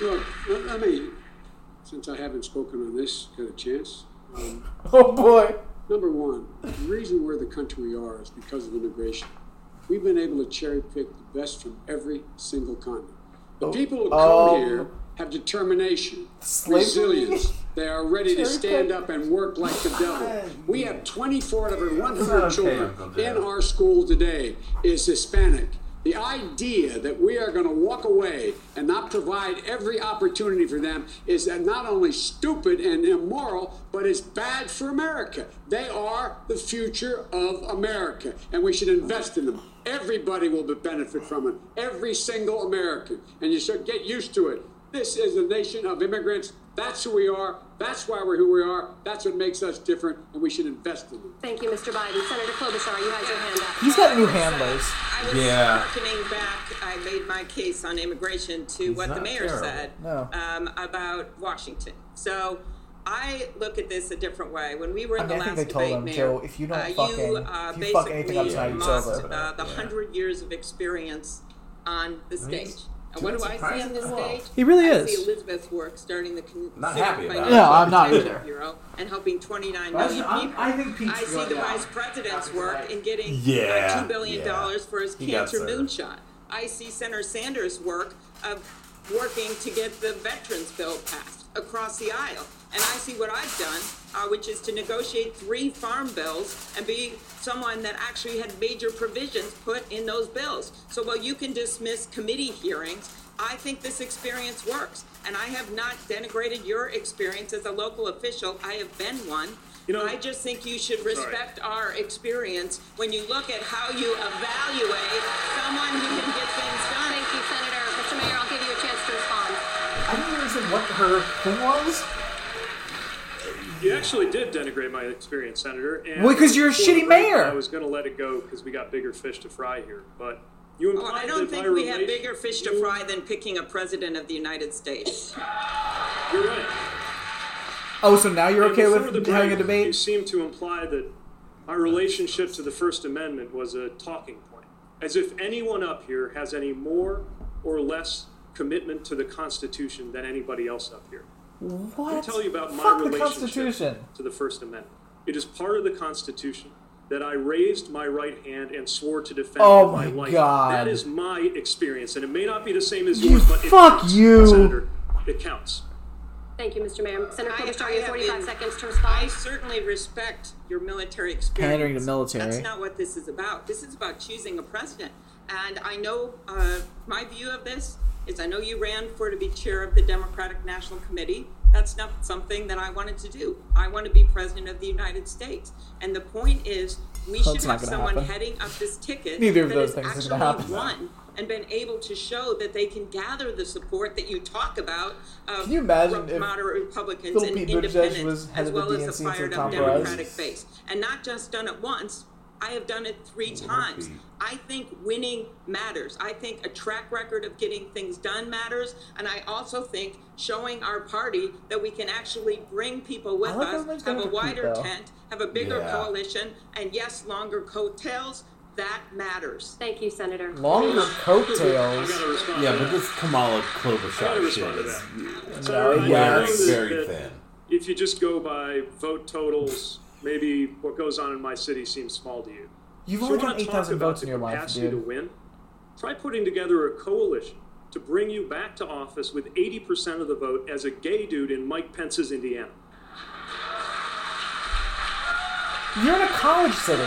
Look, let, let me, since I haven't spoken on this, got a chance. Um, Oh boy. number one, the reason we're the country we are is because of immigration. We've been able to cherry pick the best from every single continent. The people who come um, here have determination, slavery? resilience. They are ready to stand pick? up and work like the devil. We have 24 out of every 100 okay, children in our school today is Hispanic. The idea that we are going to walk away and not provide every opportunity for them is not only stupid and immoral, but it's bad for America. They are the future of America, and we should invest in them. Everybody will benefit from it. Every single American. And you should get used to it. This is a nation of immigrants. That's who we are. That's why we're who we are. That's what makes us different, and we should invest in them. Thank you, Mr. Biden. Senator Klobuchar, you had your hand up. He's got new handlers. I was Yeah. harkening back. I made my case on immigration to what the mayor terrible. said No. um, about Washington. So I look at this a different way. When we were in I mean, the I think last they told debate, him, Mayor, Joe, if you don't uh, fucking- you, uh, if you fuck anything up basically tonight, it's over. Uh, the Yeah. hundred years of experience on the stage. And what do I see on this well. stage? He really I is. see Elizabeth's work starting the con- Not Civic happy about it. No, I'm not Protection either. Bureau and helping 29 I- million I'm- people. I think Pete's I see the down. vice president's work in getting Yeah, uh, $2 billion yeah. for his He cancer moonshot. I see Senator Sanders' work of working to get the veterans bill passed across the aisle. And I see what I've done, uh, which is to negotiate three farm bills and be someone that actually had major provisions put in those bills. So while you can dismiss committee hearings, I think this experience works. And I have not denigrated your experience as a local official. I have been one. You know, I just think you should respect our experience when you look at how you evaluate someone who can get things done. Thank you, Senator. Mr. Mayor, I'll give you a chance to respond. I didn't understand what her thing was. You actually did denigrate my experience, Senator. And Well, 'cause you're a shitty break, mayor. I was going to let it go because we got bigger fish to fry here. But you Oh, implied I don't that think my we have bigger fish to fry than picking a president of the United States. You're right. Oh, so now you're And okay before the with having a debate? You seem to imply that my relationship to the First Amendment was a talking point, as if anyone up here has any more or less commitment to the Constitution than anybody else up here. What? Let me tell you about my Fuck relationship Constitution. to the First Amendment. It is part of the Constitution that I raised my right hand and swore to defend Oh my, my life. God. That is my experience, and it may not be the same as You yours, but it fuck counts, you. Senator. It counts. Thank you, Mr. Mayor. Senator I- Klobuchar, you have have 45 been- seconds to respond. I certainly respect your military experience. Pandering to military. That's not what this is about. This is about choosing a president. And I know uh, my view of this is I know you ran for to be chair of the Democratic National Committee. That's not something that I wanted to do. I want to be president of the United States. And the point is, we That's should have someone happen. heading up this ticket Neither of that those has things actually happen. won and been able to show that they can gather the support that you talk about of Can you imagine if moderate Republicans and Pete independents, as well as a fired up Democratic base, and not just done it once. I have done it three times. I think winning matters. I think a track record of getting things done matters, and I also think showing our party that we can actually bring people with like us, have a wider though. tent, have a bigger Yeah. coalition, and yes, longer coattails. That matters. Thank you, Senator. Longer coattails. Yeah, but this Kamala I gotta Klobuchar shit is that. No, yeah, know it's that- very thin. If you just go by vote totals, maybe what goes on in my city seems small to you. You've If only you wanna got 8,000 about votes in the your life, capacity dude. to win. Try putting together a coalition to bring you back to office with 80% of the vote as a gay dude in Mike Pence's Indiana. You're in a college city.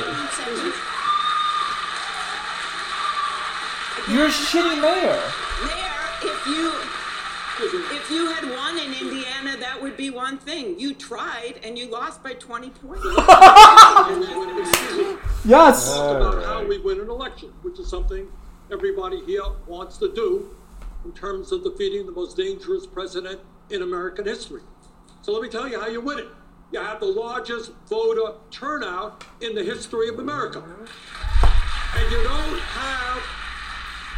You're a shitty mayor. Mayor, if you if you had won in Indiana, that would be one thing. You tried and you lost by 20 points. Yes. Talk about how we win an election, which is something everybody here wants to do in terms of defeating the most dangerous president in American history. So let me tell you how you win it. You have the largest voter turnout in the history of America. And you don't have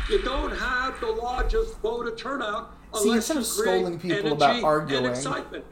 you don't have the largest voter turnout See, instead you of scolding people about arguing, and excitement.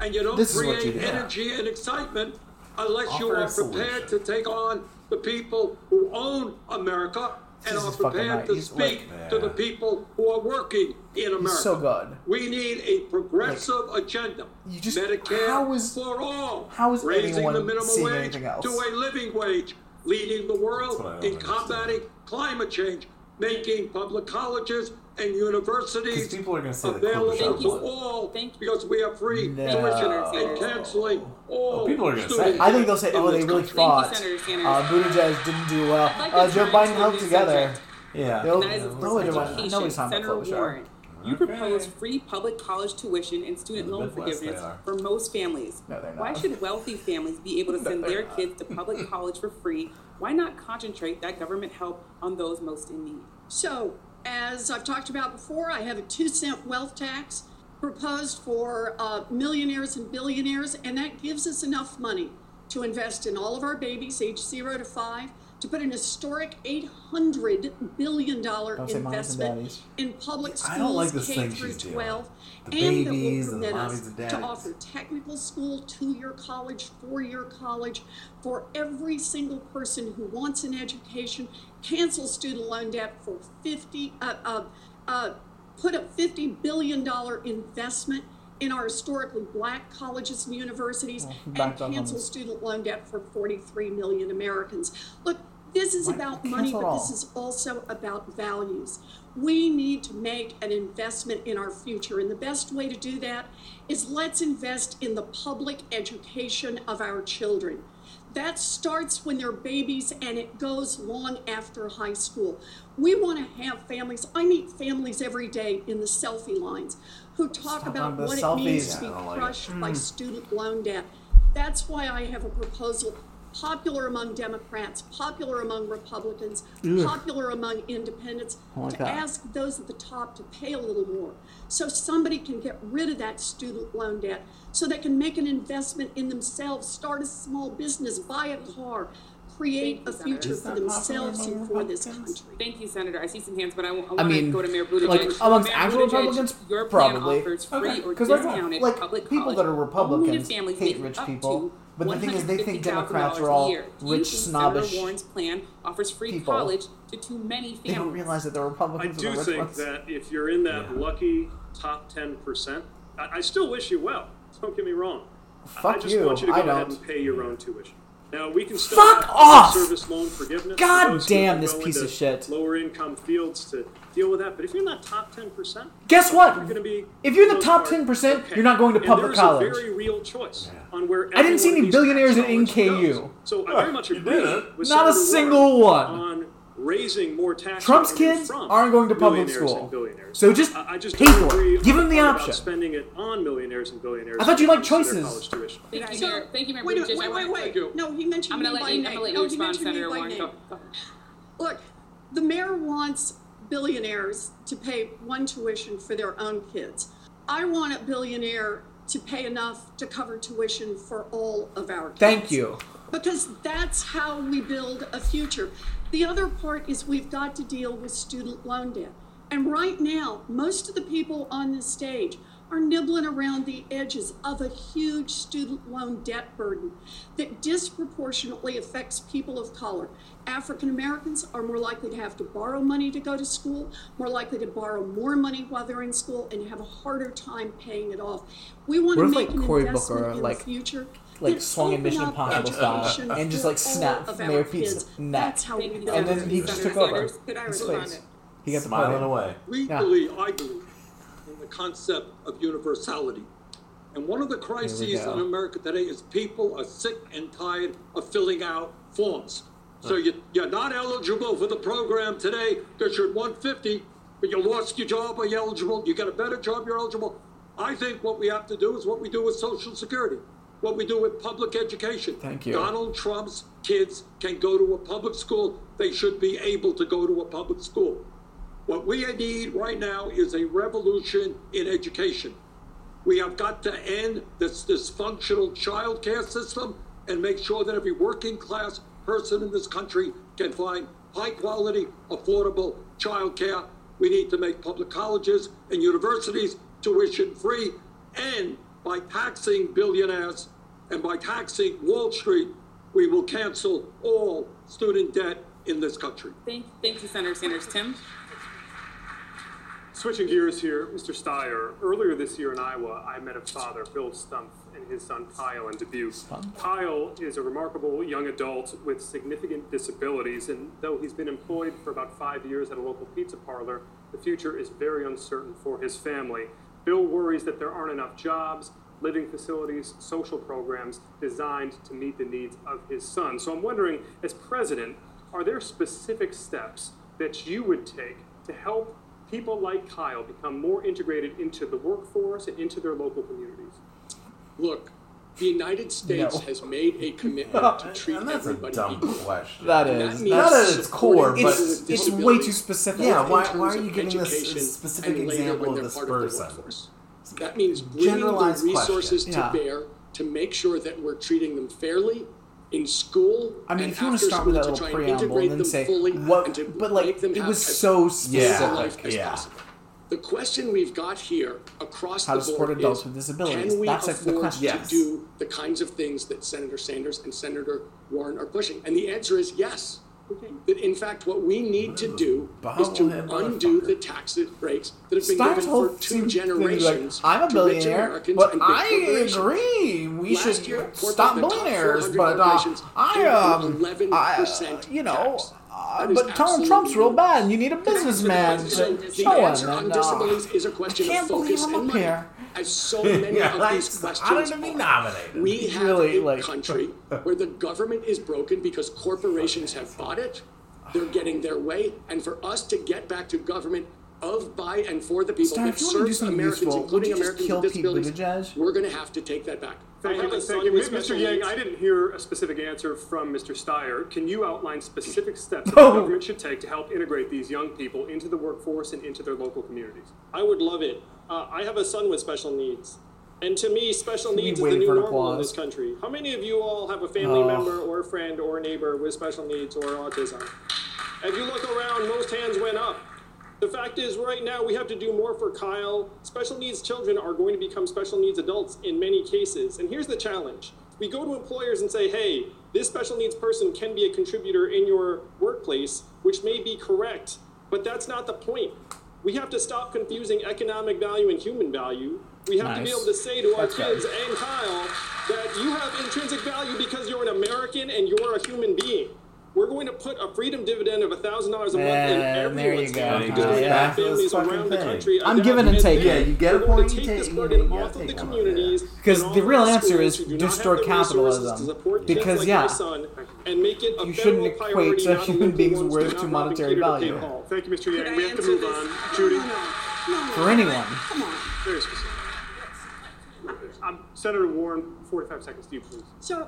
And you don't this is what create you do. energy and excitement unless you Offer a are prepared to take on the people who own America and Jesus are prepared right. to He's speak like- to the people who are working in America. so good. We need a progressive agenda. You just Medicare how is for all. how is raising the minimum wage to a living wage, leading the world in combating climate change, making public colleges and universities people are gonna say that available Klobuchar to won. all because we have free No. tuition and canceling all Oh, people are gonna say I think they'll say, "Oh, they this really country. fought. Senator Sanders. Uh, Buttigieg didn't do well. like Uh, Joe Biden to held together. subject. Yeah. They'll, that is, of they'll course, let Joe Biden- education. Nobody's talking Senator about Klobuchar. Warren, you propose free public college tuition and student loan forgiveness for most families. No, they're Why should wealthy families be able to send they're their not. kids to public college for free? Why not concentrate that government help on those most in need? So, as I've talked about before, I have a two cent wealth tax proposed for uh, millionaires and billionaires, and that gives us enough money to invest in all of our babies age zero to five, to put an historic $800 billion Don't say mommies and investment in public schools I don't like this K thing through 12, The and that will permit us to offer technical school, two-year college, four-year college for every single person who wants an education. Cancel student loan debt for 50, uh, uh, uh, put a $50 billion investment in our historically black colleges and universities, Well, and cancel student loan debt for 43 million Americans. Look, this is about money, but this is also about values. We need to make an investment in our future, and the best way to do that is let's invest in the public education of our children. That starts when they're babies and it goes long after high school. We want to have families. I meet families every day in the selfie lines who talk Stop about on the what it means to be Yeah, I like it. crushed by Mm. student loan debt. That's why I have a proposal popular among Democrats, popular among Republicans, Ugh. popular among independents, I like to that. ask those at the top to pay a little more so somebody can get rid of that student loan debt, so they can make an investment in themselves, start a small business, buy a car, create a future for themselves and for this country. Thank you, Senator. I see some hands, but I, want I to go to Mayor Buttigieg. like amongst Mayor actual Buttigieg, Republicans, your plan probably. offers free or like, discounted like public people college that are only Republicans families hate rich people, but the thing is, they think Democrats are all year. Do you rich, think snobbish. Senator Warren's plan offers free people. college to too many They don't families. realize that the I Republicans are do the rich think ones. that if you're in that lucky top 10%, I, I still wish you well. Don't get me wrong. I- I Fuck just you, want you to go I ahead don't. and pay your own tuition. Now we can still Fuck have off! service loan forgiveness. for God those who damn this go piece into of shit. Lower income fields to deal with that. But if you're in that top 10%, Guess what? You're going to be If you're in for the most top part, 10%, okay. you're not going to And public there's college. a very real choice on where I didn't see every any of these billionaires tax in dollars NKU. goes. So I very much You agree didn't. with Not a Senator single one. on raising more tax Trump's kids aren't going to public millionaires school. billionaires. So just I, I just pay for it. Give them the part about option. Spending it on millionaires and billionaires. I thought you when liked it comes to their choices. college tuition. Thank you, So- Mayor. Thank you, Mayor Wait, Buttigieg. wait, wait, wait. No, he mentioned I'm me gonna let by you. name. I'm gonna let no, you he respond, mentioned me Senator by Warren. name. Go, go. Look, the mayor wants billionaires to pay one tuition for their own kids. I want a billionaire to pay enough to cover tuition for all of our kids. Thank you. Because that's how we build a future. The other part is we've got to deal with student loan debt. And right now, most of the people on this stage are nibbling around the edges of a huge student loan debt burden that disproportionately affects people of color. African Americans are more likely to have to borrow money to go to school, more likely to borrow more money while they're in school, and have a harder time paying it off. We want What to make like, an Cory investment Booker, in like- the future. Like that swung in open Mission Impossible style and just for like snap Mayor our Pete's neck. That's how we Thank you, build And then he just took over. Could I His respond? face. He got the Smiling party. away. We Yeah. believe, I believe, in the concept of universality. And one of the crises in America today is people are sick and tired of filling out forms. So you, you're not eligible for the program today because you're at 150, but you lost your job, are you eligible? You got a better job, you're eligible. I think what we have to do is what we do with Social Security, what we do with public education. Thank you. Donald Trump's kids can go to a public school. They should be able to go to a public school. What we need right now is a revolution in education. We have got to end this dysfunctional child care system and make sure that every working class person in this country can find high quality, affordable child care. We need to make public colleges and universities tuition free. And by taxing billionaires and by taxing Wall Street, we will cancel all student debt in this country. Thank, thank you, Senator Sanders. Tim? Switching gears here, Mr. Steyer. Earlier this year in Iowa, I met a father, Bill Stumpf, and his son Kyle in Dubuque. Kyle is a remarkable young adult with significant disabilities, and though he's been employed for about five years at a local pizza parlor, the future is very uncertain for his family. Bill worries that there aren't enough jobs, living facilities, social programs designed to meet the needs of his son. So I'm wondering, as president, are there specific steps that you would take to help people like Kyle become more integrated into the workforce and into their local communities? Look, the United States No. has made a commitment to treat And that's a everybody dumb equal. question. That And that means Not at its core, but with it's way too specific. Yeah, why- why are you giving this specific example of they're this part of the person? That means bringing the resources question. to bear to make sure that we're treating them fairly in school. I mean, and if you want to start with that to little try and preamble integrate and then them say fully what, and to but like make them it was as so specific. life as yeah. possible. The question we've got here across How the to support board adults is, with disabilities. Can we That's afford to Yes. do the kinds of things that Senator Sanders and Senator Warren are pushing? And the answer is yes. That in fact, what we need to do is to undo the tax breaks that have been given for two generations. I'm a billionaire, but I agree. We Last should year, stop billionaires, but uh, I um, 11% I, you know, uh, but Donald Trump's real bad, and you need a businessman So to show him. on And, uh, disabilities is a question can't of believe focus I'm and up money. here. As so many Yeah, of these questions I don't be are. nominated. We have Really, a like- country where the government is broken because corporations have bought it. They're getting their way. And for us to get back to government of, by, and for the people Star, that if you wanna do serves something Americans, useful, including Americans kill with Pete disabilities. We're going to have to take that back. Thank you, thank you. Mr. Yang, needs. I didn't hear a specific answer from Mr. Steyer. Can you outline specific steps that Oh. the government should take to help integrate these young people into the workforce and into their local communities? I would love it. Uh, I have a son with special needs. And to me, special needs is the new normal in this country. How many of you all have a family Oh. member or a friend or neighbor with special needs or autism? If you look around, most hands went up. The fact is, right now, we have to do more for Kyle. Special needs children are going to become special needs adults in many cases. And here's the challenge we go to employers and say, hey, this special needs person can be a contributor in your workplace, which may be correct, but that's not the point. We have to stop confusing economic value and human value. We have to be able to say to our That's right. kids and Kyle that you have intrinsic value because you're an American and you're a human being. We're going to put a freedom dividend of $1,000 a month in And there you everyone's go. hand There you go. we Yeah. families Fucking around the country. I'm giving and taking. Yeah, you get a We're going point, to you take take- this you burden gotta off of the communities Because and the real answer is who do not have distort the resources capitalism. to support kids Because, like yeah, son and make it a you shouldn't federal equate priority, a human being's one, worth to monetary Peter to pay value. Thank you, Mr. Could Yang. We have to move on. Judy? For anyone. Come on. Very specific. Um, Senator Warren, 45 seconds to you, please. So,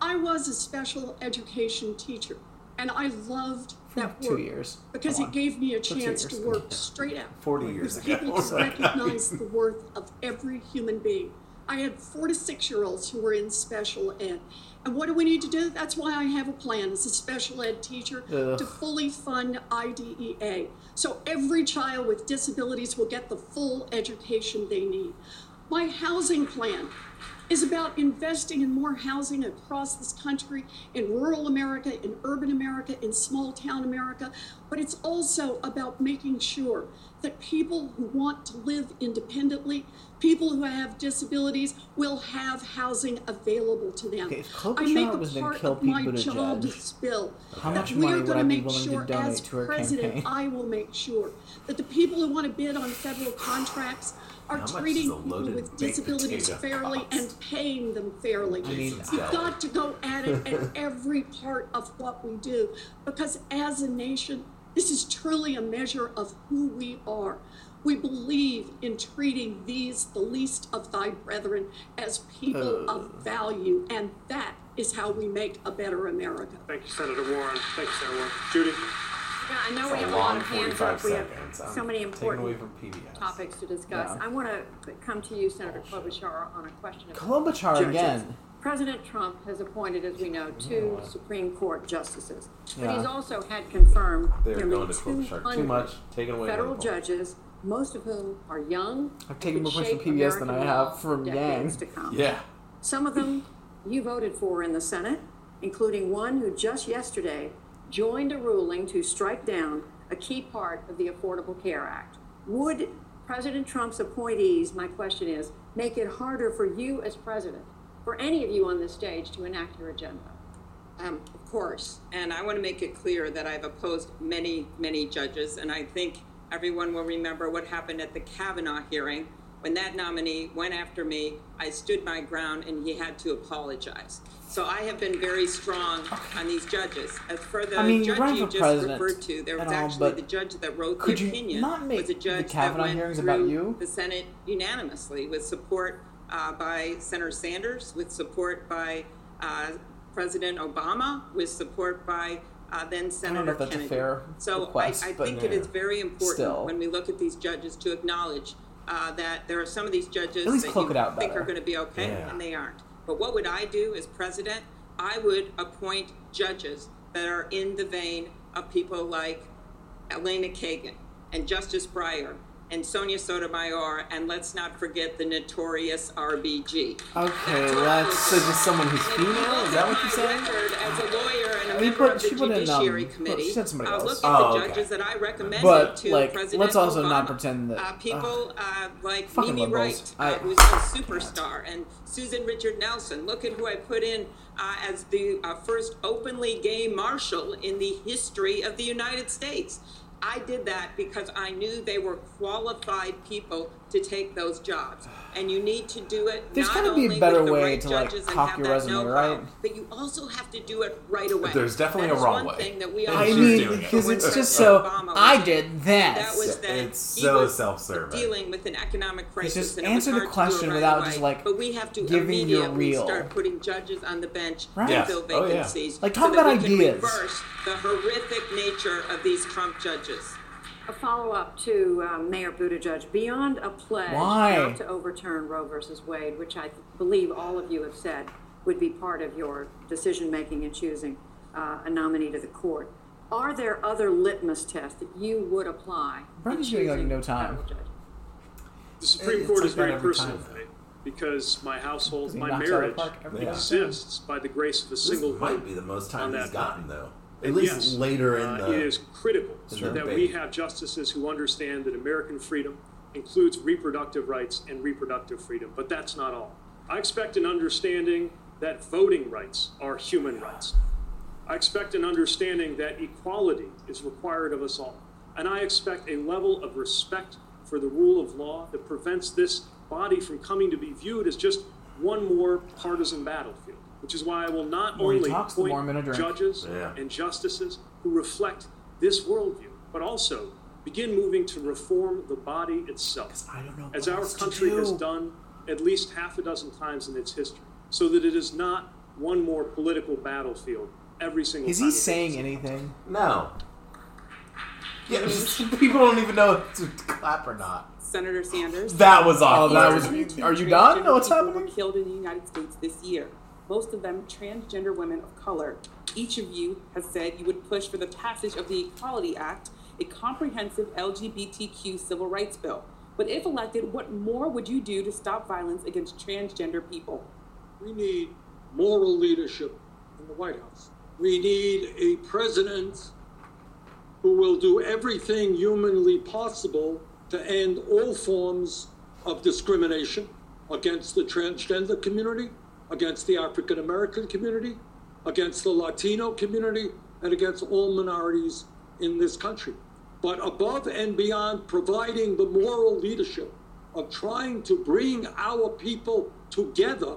I was a special education teacher, and I loved that two work years. because it gave me a chance to work straight out. 40 years ago. people to recognize the worth of every human being. I had four to six year olds who were in special ed. And what do we need to do? That's why I have a plan as a special ed teacher Ugh. to fully fund IDEA. So every child with disabilities will get the full education they need. My housing plan is about investing in more housing across this country, in rural America, in urban America, in small town America, but it's also about making sure that people who want to live independently, people who have disabilities, will have housing available to them. Okay, if I make a was gonna part of my Buttigieg, jobs bill how that much we're going to make willing to sure as president, campaign? I will make sure that the people who want to bid on federal contracts are How treating people with disabilities potato fairly cost? and paying them fairly. I mean- We've got to go at it at every part of what we do because as a nation, this is truly a measure of who we are. We believe in treating these, the least of thy brethren, as people of value, and that is how we make a better America. Thank you, Senator Warren. Thank you, Senator Warren. Judy? Yeah, I know we have a lot of hands up. We have so many important topics to discuss. Yeah. I want to come to you, Senator Klobuchar, on a question of Klobuchar judges. again. President Trump has appointed, as we know, two Supreme Court justices, but Yeah. he's also had confirmed nearly going to Klobuchar too much. Taking away federal judges, most of whom are young. I've taken more points from PBS than I have from Yang. to come. Yeah. Some of them you voted for in the Senate, including one who just yesterday joined a ruling to strike down a key part of the Affordable Care Act. Would President Trump's appointees, my question is, make it harder for you as president, for any of you on this stage, to enact your agenda? Um, of course, and I want to make it clear that I've opposed many, many judges, and I think everyone will remember what happened at the Kavanaugh hearing when that nominee went after me. I stood my ground, and he had to apologize. So I have been very strong on these judges. As for the I mean, judge you just referred to, there was and all, actually the judge that wrote the you opinion not make was a the judge that went hearings through about you? the Senate unanimously with support uh, by Senator Sanders, with support by uh, President Obama, with support by uh, then I don't know Senator if a Kennedy. fair so request, I, I think it is very important Still. when we look at these judges to acknowledge uh, that there are some of these judges that you think better. are going to be okay, Yeah. and they aren't. But what would I do as president? I would appoint judges that are in the vein of people like Elena Kagan and Justice Breyer and Sonia Sotomayor, and let's not forget the notorious RBG. Okay, let's so just someone who's female. Is that what you're saying? As a lawyer and a I mean, member of the she put in, um, Judiciary Committee, she said somebody uh, else. look at Oh, the okay. judges that I recommended But to like, President let's also Obama. not pretend that Uh, people uh, like Mimi liberals. Wright, uh, I- who's a superstar, and Susan Richard Nelson. Look at who I put in uh, as the uh, first openly gay marshal in the history of the United States. I did that because I knew they were qualified people to take those jobs. And you need to do it There's not gotta be a better with the way right to, like, judges and have your that resume, know-how, right? But you also have to do it right away. There's definitely That a wrong way. thing that we And I mean, because it's just so. Obama I was- did That this. was that It's so was self-serving. dealing with an economic crisis. just and answer the hard to do it question right without away. just, like, But we have to giving your immediately real. start putting judges on the bench Right. to Yes. fill Oh, yeah. vacancies. Like, so talk that about we can ideas. reverse the horrific nature of these Trump judges. A follow-up to um, Mayor Buttigieg, beyond a pledge Why? not to overturn Roe versus Wade, which I believe all of you have said would be part of your decision-making in choosing uh, a nominee to the court, are there other litmus tests that you would apply in Brendan's doing, like, choosing no time. The Supreme It's Court is that very every personal time. to me because my household, my knocks out of marriage the park exists by the grace of a single This might be the most time that he's gotten, though. At least yes, later in uh, the. it is critical in so the that we have justices who understand that American freedom includes reproductive rights and reproductive freedom. But that's not all. I expect an understanding that voting rights are human rights. I expect an understanding that equality is required of us all. And I expect a level of respect for the rule of law that prevents this body from coming to be viewed as just one more partisan battlefield. Which is why I will not The more only talks, the appoint more I'm gonna drink. judges Yeah. and justices who reflect this worldview, but also begin moving to reform the body itself, I don't know as our else to country has done at least half a dozen times in its history, so that it is not one more political battlefield every single Is time. he saying goes. anything? No. Yeah, people don't even know to clap or not. Senator Sanders. That was Oh, that was. Are you done? No, What's people happening? Were killed in the United States this year. Most of them transgender women of color. Each of you has said you would push for the passage of the Equality Act, a comprehensive LGBTQ civil rights bill. But if elected, what more would you do to stop violence against transgender people? We need moral leadership in the White House. We need a president who will do everything humanly possible to end all forms of discrimination against the transgender community, against the African American community, against the Latino community, and against all minorities in this country. But above and beyond providing the moral leadership of trying to bring our people together,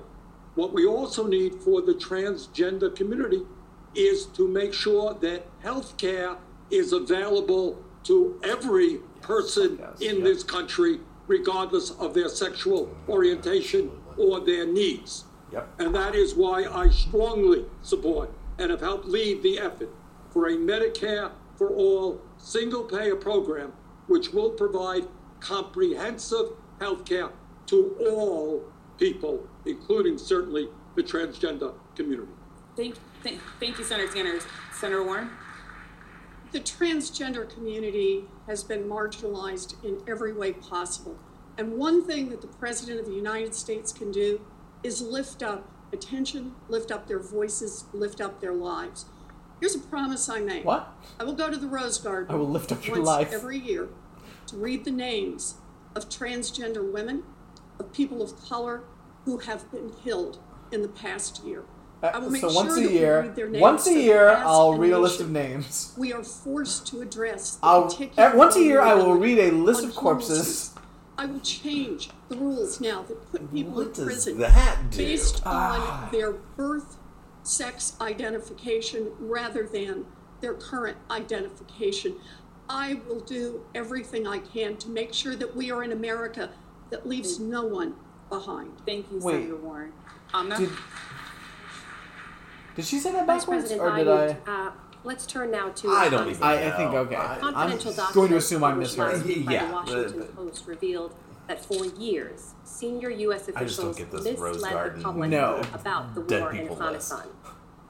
what we also need for the transgender community is to make sure that health care is available to every person in this country, regardless of their sexual orientation or their needs. Yep. And that is why I strongly support and have helped lead the effort for a Medicare for all single payer program, which will provide comprehensive health care to all people, including certainly the transgender community. Thank, thank, thank you, Senator Sanders. Senator Warren? The transgender community has been marginalized in every way possible. And one thing that the President of the United States can do is lift up attention, lift up their voices, lift up their lives. Here's a promise I make. What? I will go to the Rose Garden I will lift up your once life. every year to read the names of transgender women, of people of color who have been killed in the past year. I will Uh, make so sure once that a year, read their names once a year, I'll read a list of names. We are forced to address the I'll, once a year, I will read a list of corpses. Homelessness. I will change the rules now that put people in prison that based Ah. on their birth sex identification rather than their current identification. I will do everything I can to make sure that we are in America that leaves no one behind. Thank you, Wait. Senator Warren. Um, Did, did she say that Vice backwards, President or did I? Biden, uh, let's turn now to I don't even I, I think know. okay. I- I'm confidential going documents to assume I published misheard. week by Yeah, the Washington but- Post revealed that for years, senior U.S. I just don't officials get this misled Rose the public No. about the dead war in. Afghanistan.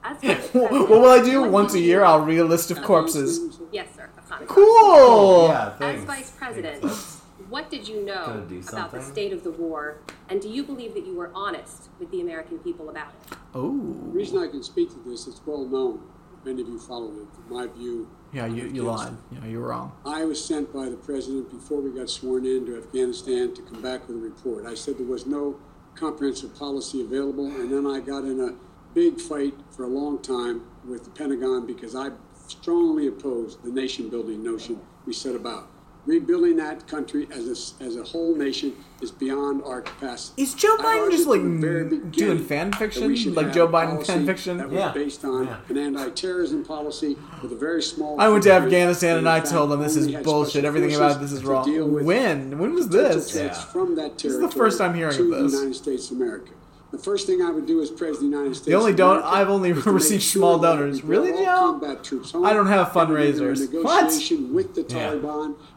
What will I do? Once a year, I'll read a list of corpses. Yes, sir. Afghanistan. Cool. Yeah, As. Vice President, what did you know about the state of the war, and do you believe that you were honest with the American people about it? Oh. The reason I can speak to this, it's well known. Many of you followed it. My view, Yeah, you, you lied. Yeah, you were wrong. I was sent by the president before we got sworn in to Afghanistan to come back with a report. I said there was no comprehensive policy available, and then I got in a big fight for a long time with the Pentagon because I strongly opposed the nation building notion we set about. Rebuilding that country as a, as a whole nation is beyond our capacity. Is Joe Biden just like from the very doing fan fiction, like Joe Biden fan fiction? That was based on an anti-terrorism policy with a very small. I went to Afghanistan and I told them this is bullshit. Everything about this is wrong. When? When was this? threats From that This is the territory first time hearing to of the. United States of America. The first thing I would do as president of the United States. The only of don- I've only is to make received sure small donors. Really, Joe? combat troops home I don't have and we fundraisers. What? Negotiation with the Yeah.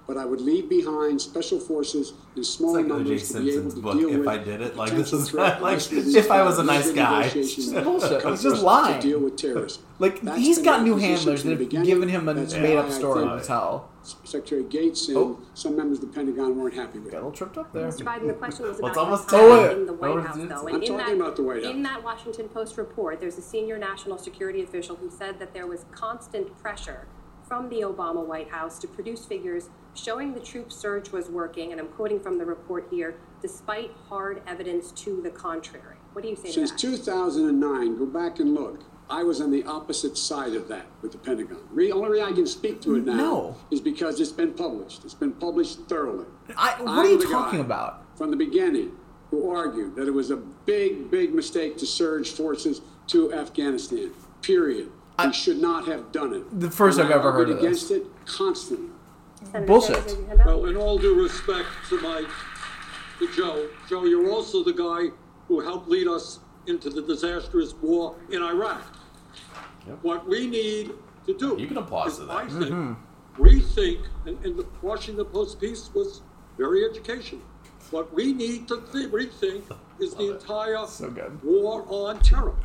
Taliban, but I would leave behind special forces in small It's like numbers to be able Simpson's to book, deal If with I Did It. Like, this is threat like, if I was a nice the guy. negotiations It's bullshit. It's just lying. To deal with terrorism. Like That's he's got new handlers from the that have given him a That's made-up story to tell. Secretary Gates and Oh. some members of the Pentagon weren't happy with. Got a little tripped up there. Mr. Biden, the question was about it's your almost time time. in the White Oh, House, it's- though. I'm in talking that, about the White House. In that Washington Post report, there's a senior national security official who said that there was constant pressure from the Obama White House to produce figures showing the troop surge was working, and I'm quoting from the report here, despite hard evidence to the contrary. What do you say Since to that? 2009, go back and look. I was on the opposite side of that with the Pentagon. The only reason I can speak to it now No. is because it's been published. It's been published thoroughly. I, what I'm are you talking about? From the beginning, who argued that it was a big, big mistake to surge forces to Afghanistan. Period. we should not have done it. The first And I've I ever heard argued of this. against it constantly. Bullshit. Well, in all due respect to my to Joe, Joe, you're also the guy who helped lead us into the disastrous war in Iraq. What we need to do, you can apply is, to that. I think, Mhm. rethink, and, and the Washington Post piece was very educational. What we need to th- rethink is the entire war on terror.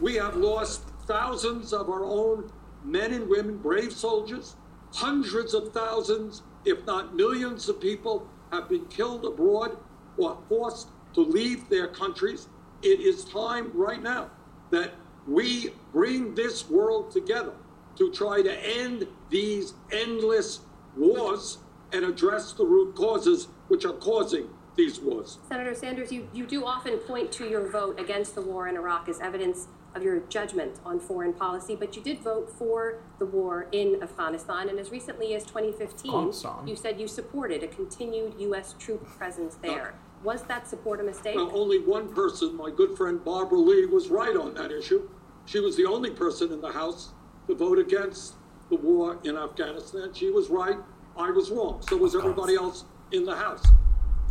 We have lost thousands of our own men and women, brave soldiers. Hundreds of thousands, if not millions of people have been killed abroad or forced to leave their countries. It is time right now that we bring this world together to try to end these endless wars and address the root causes which are causing these wars. Senator Sanders, you, you do often point to your vote against the war in Iraq as evidence of your judgment on foreign policy, but you did vote for the war in Afghanistan, and as recently as 2015, Afghanistan. you said you supported a continued U.S. troop presence there. Was that support a mistake? Now, only one person, my good friend Barbara Lee, was right on that issue. She was the only person in the House to vote against the war in Afghanistan. She was right. I was wrong. So was everybody else in the House.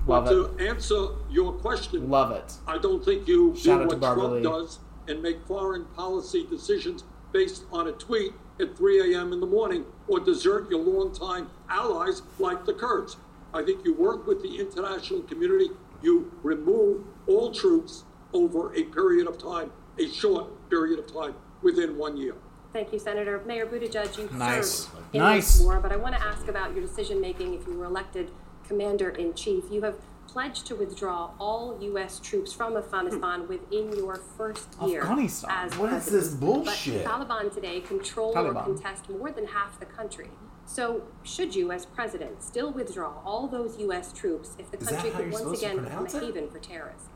Love but to answer your question, Love it. I don't think you Shout do out to what Barbara Trump Lee. does and make foreign policy decisions based on a tweet at 3 a.m. in the morning or desert your longtime allies like the Kurds. I think you work with the international community. You remove all troops over a period of time, a short period of time, within one year. Thank you, Senator. Mayor Buttigieg, you Nice. served in Nice. this war, but I want to ask about your decision making if you were elected commander in chief. You have pledged to withdraw all U.S. troops from Afghanistan within your first year Afghanistan? as What is president. this bullshit? But Taliban today control Taliban. or contest more than half the country. So, should you, as president, still withdraw all those U.S. troops if the Is country how could once again become a haven for terrorists?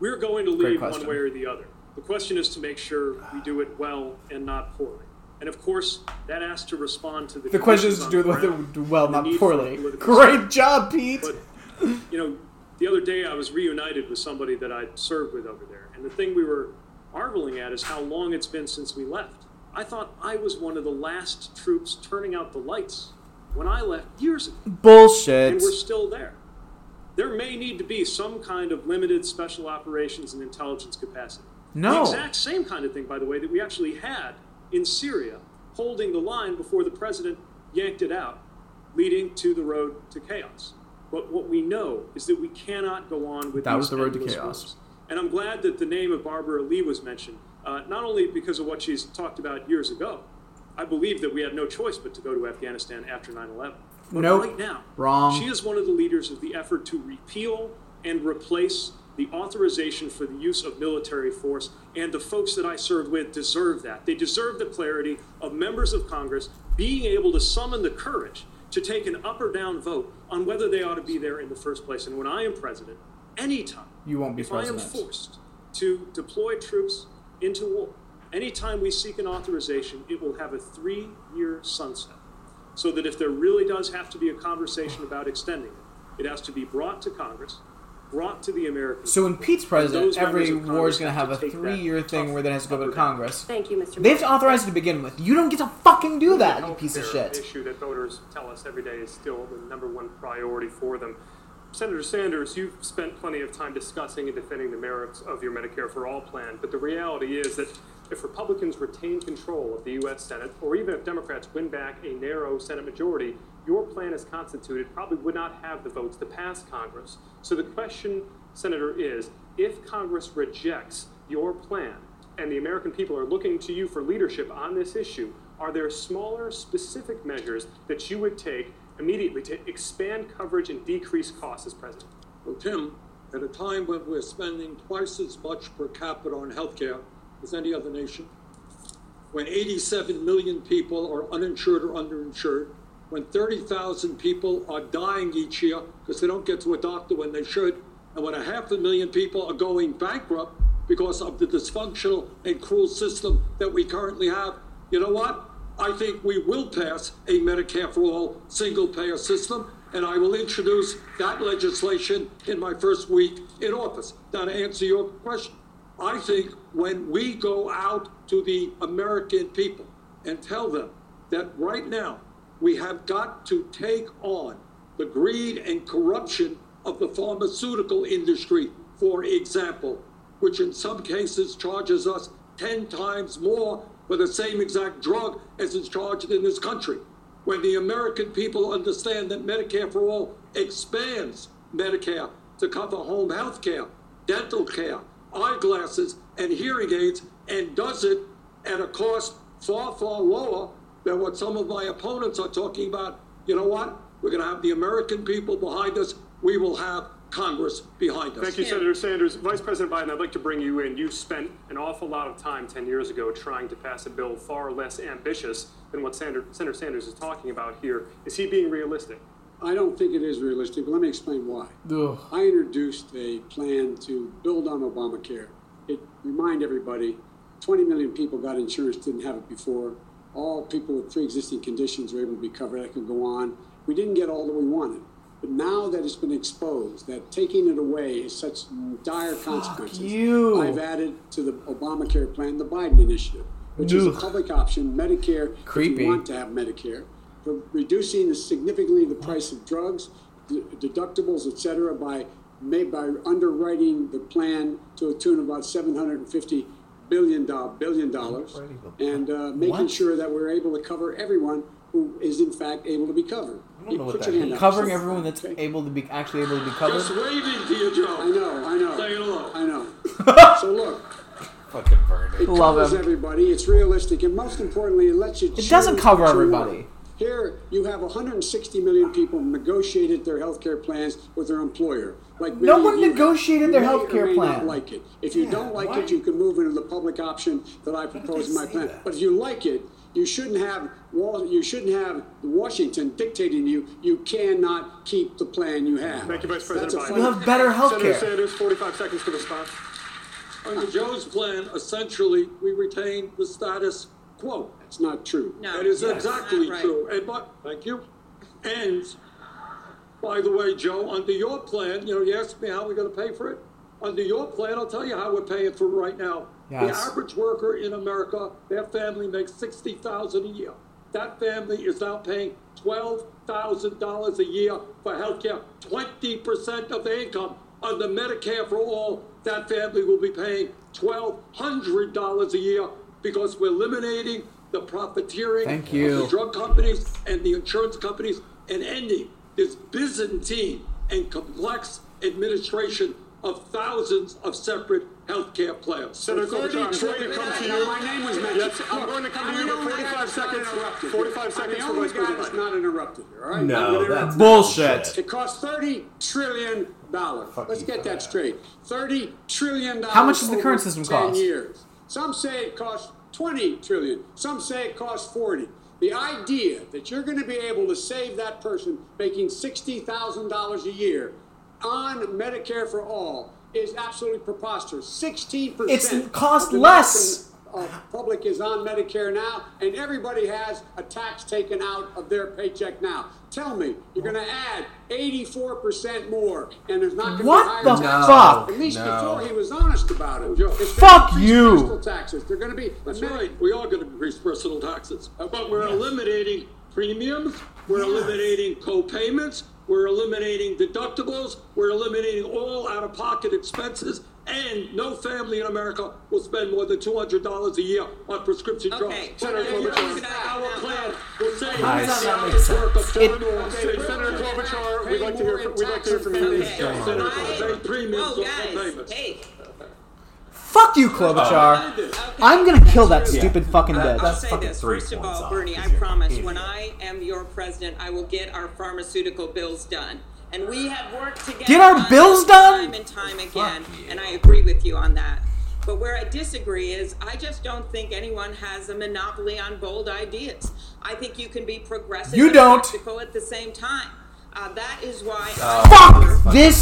We're going to leave one way or the other. The question is to make sure we do it well and not poorly. And of course, that has to respond to the. The question is conditions to do it the with ground it well, and not poorly. Great job, Pete. But you know, the other day I was reunited with somebody that I'd served with over there, and the thing we were marveling at is how long it's been since we left. I thought I was one of the last troops turning out the lights when I left years ago. Bullshit. And we're still there. There may need to be some kind of limited special operations and intelligence capacity. No. The exact same kind of thing, by the way, that we actually had in Syria, holding the line before the president yanked it out, leading to the road to chaos. But what we know is that we cannot go on with That was the road to chaos. wars. And I'm glad that the name of Barbara Lee was mentioned, uh, not only because of what she's talked about years ago. I believe that we had no choice but to go to Afghanistan after 9 11. But Nope. right now, Wrong. she is one of the leaders of the effort to repeal and replace the authorization for the use of military force, and the folks that I served with deserve that. They deserve the clarity of members of Congress being able to summon the courage to take an up or down vote on whether they ought to be there in the first place. And when I am president, anytime You won't be if I am forced to deploy troops into war, anytime we seek an authorization, it will have a three year sunset. so that if there really does have to be a conversation about extending it, it has to be brought to Congress, brought to the American. So when Pete's and president, every war is going to have a to take that three-year thing tough where that has to go to Congress. Thank you, Mr. They have to authorize it to begin with. You don't get to fucking do that, you piece of shit. An issue that voters tell us every day is still the number one priority for them. Senator Sanders, you've spent plenty of time discussing and defending the merits of your Medicare for All plan, but the reality is that if Republicans retain control of the U.S. Senate, or even if Democrats win back a narrow Senate majority, your plan as constituted probably would not have the votes to pass Congress. So the question, Senator, is if Congress rejects your plan and the American people are looking to you for leadership on this issue, are there smaller, specific measures that you would take immediately to expand coverage and decrease costs as president? Well, Tim, at a time when we're spending twice as much per capita on healthcare as any other nation, when 87 million people are uninsured or underinsured, when 30,000 people are dying each year because they don't get to a doctor when they should, and when a half a million people are going bankrupt because of the dysfunctional and cruel system that we currently have, you know what? I think we will pass a Medicare for all single payer system, and I will introduce that legislation in my first week in office. Now, to answer your question, I think when we go out to the American people and tell them that right now we have got to take on the greed and corruption of the pharmaceutical industry, for example, which in some cases charges us 10 times more for the same exact drug as is charged in this country. When the American people understand that Medicare for All expands Medicare to cover home health care, dental care, eyeglasses, and hearing aids, and does it at a cost far, far lower than what some of my opponents are talking about. You know what? We're going to have the American people behind us. We will have Congress behind us. Thank you, Senator Sanders. Vice President Biden, I'd like to bring you in. You spent an awful lot of time 10 years ago trying to pass a bill far less ambitious than what Senator, Senator Sanders is talking about here. Is he being realistic? I don't think it is realistic, but let me explain why. Ugh. I introduced a plan to build on Obamacare. It remind everybody, 20 million people got insurance, didn't have it before. All people with pre-existing conditions were able to be covered. I could go on. We didn't get all that we wanted. But now that it's been exposed, that taking it away is such dire consequences, you. I've added to the Obamacare plan the Biden initiative, which is a public option, Medicare, if Creepy. you want to have Medicare, for reducing significantly the price of drugs, d- deductibles, et cetera, by by underwriting the plan to a tune of about 750 billion do- billion dollars, and uh, making What? sure that we're able to cover everyone who is in fact able to be covered. I don't know what that your hand up. Covering everyone that's able to be actually able to be covered. Just waving to you, Joe. I know, I know. Say hello. I know. so look, Fucking Bernie. it Love covers him. everybody. It's realistic, and most importantly, it lets you. It doesn't cover what you everybody. Want. Here, you have 160 million people negotiated their health care plans with their employer. Like No one of you have. negotiated their may or healthcare not plan. like it. If you don't like it, you can move into the public option that I propose in my plan. But if you like it, you shouldn't have you shouldn't have Washington dictating to you. You cannot keep the plan you have. Thank you, Vice President That's Biden. You'll have better health Senator care. Sanders, 45 seconds to respond. Under Joe's plan, essentially, we retain the status quo. That's not true. No, That is yes, exactly right. true. And but thank you. And by the way, Joe, under your plan, you know, you asked me how we're going to pay for it. Under your plan, I'll tell you how we're paying for it right now. Yes. The average worker in America, their family makes sixty thousand a year. That family is now paying twelve thousand dollars a year for health care, twenty percent of their income. Under Medicare for all, that family will be paying twelve hundred dollars a year because we're eliminating the profiteering Thank of you. the drug companies and the insurance companies and ending this Byzantine and complex administration of thousands of separate healthcare plans. Senator Klobuchar, I'm going to come to you. My name was mentioned. Yes, I'm going to come I'm to you, the 45 guy that's not seconds. interrupted. 45 seconds the for Vice President that's not interrupted here, all right? No, that's. Bullshit. It costs thirty trillion dollars. Let's get that that. straight. Thirty trillion dollars. How much does the current system 10 cost? years. Some say it costs twenty trillion. Some say it costs forty. The idea that you're going to be able to save that person making sixty thousand dollars a year on Medicare for all is absolutely preposterous. Sixteen percent. It's cost less. Uh, public is on Medicare now, and everybody has a tax taken out of their paycheck now. Tell me, you're going to add 84% more, and there's not going to What be higher the taxes. fuck? At least No. before he was honest about it. It's Fuck gonna increase you. personal taxes. They're going to be. That's right. We are going to increase personal taxes. But we're eliminating premiums. We're eliminating co-payments. We're eliminating deductibles. We're eliminating all out-of-pocket expenses. And no family in America will spend more than $200 a year on prescription Okay. drugs. Senator Klobuchar. Our plan will save Nice. millions Makes worth of sense. federal It- savings. Senator Klobuchar, we'd like to hear from, we'd like to hear from you. Okay. Senator, I- pay premiums oh, Whoa, or guys. co-payments. Hey, Fuck you, Klobuchar. I'm gonna kill that stupid fucking I'll bitch. say this. First of all, Bernie, I promise when I am your president, I will get our pharmaceutical bills done. And we have worked together. Get our bills done? Time and time again. And I agree with you on that. But where I disagree is I just don't think anyone has a monopoly on bold ideas. I think you can be progressive You and don't. practical at the same time. Uh, that is why Fuck this!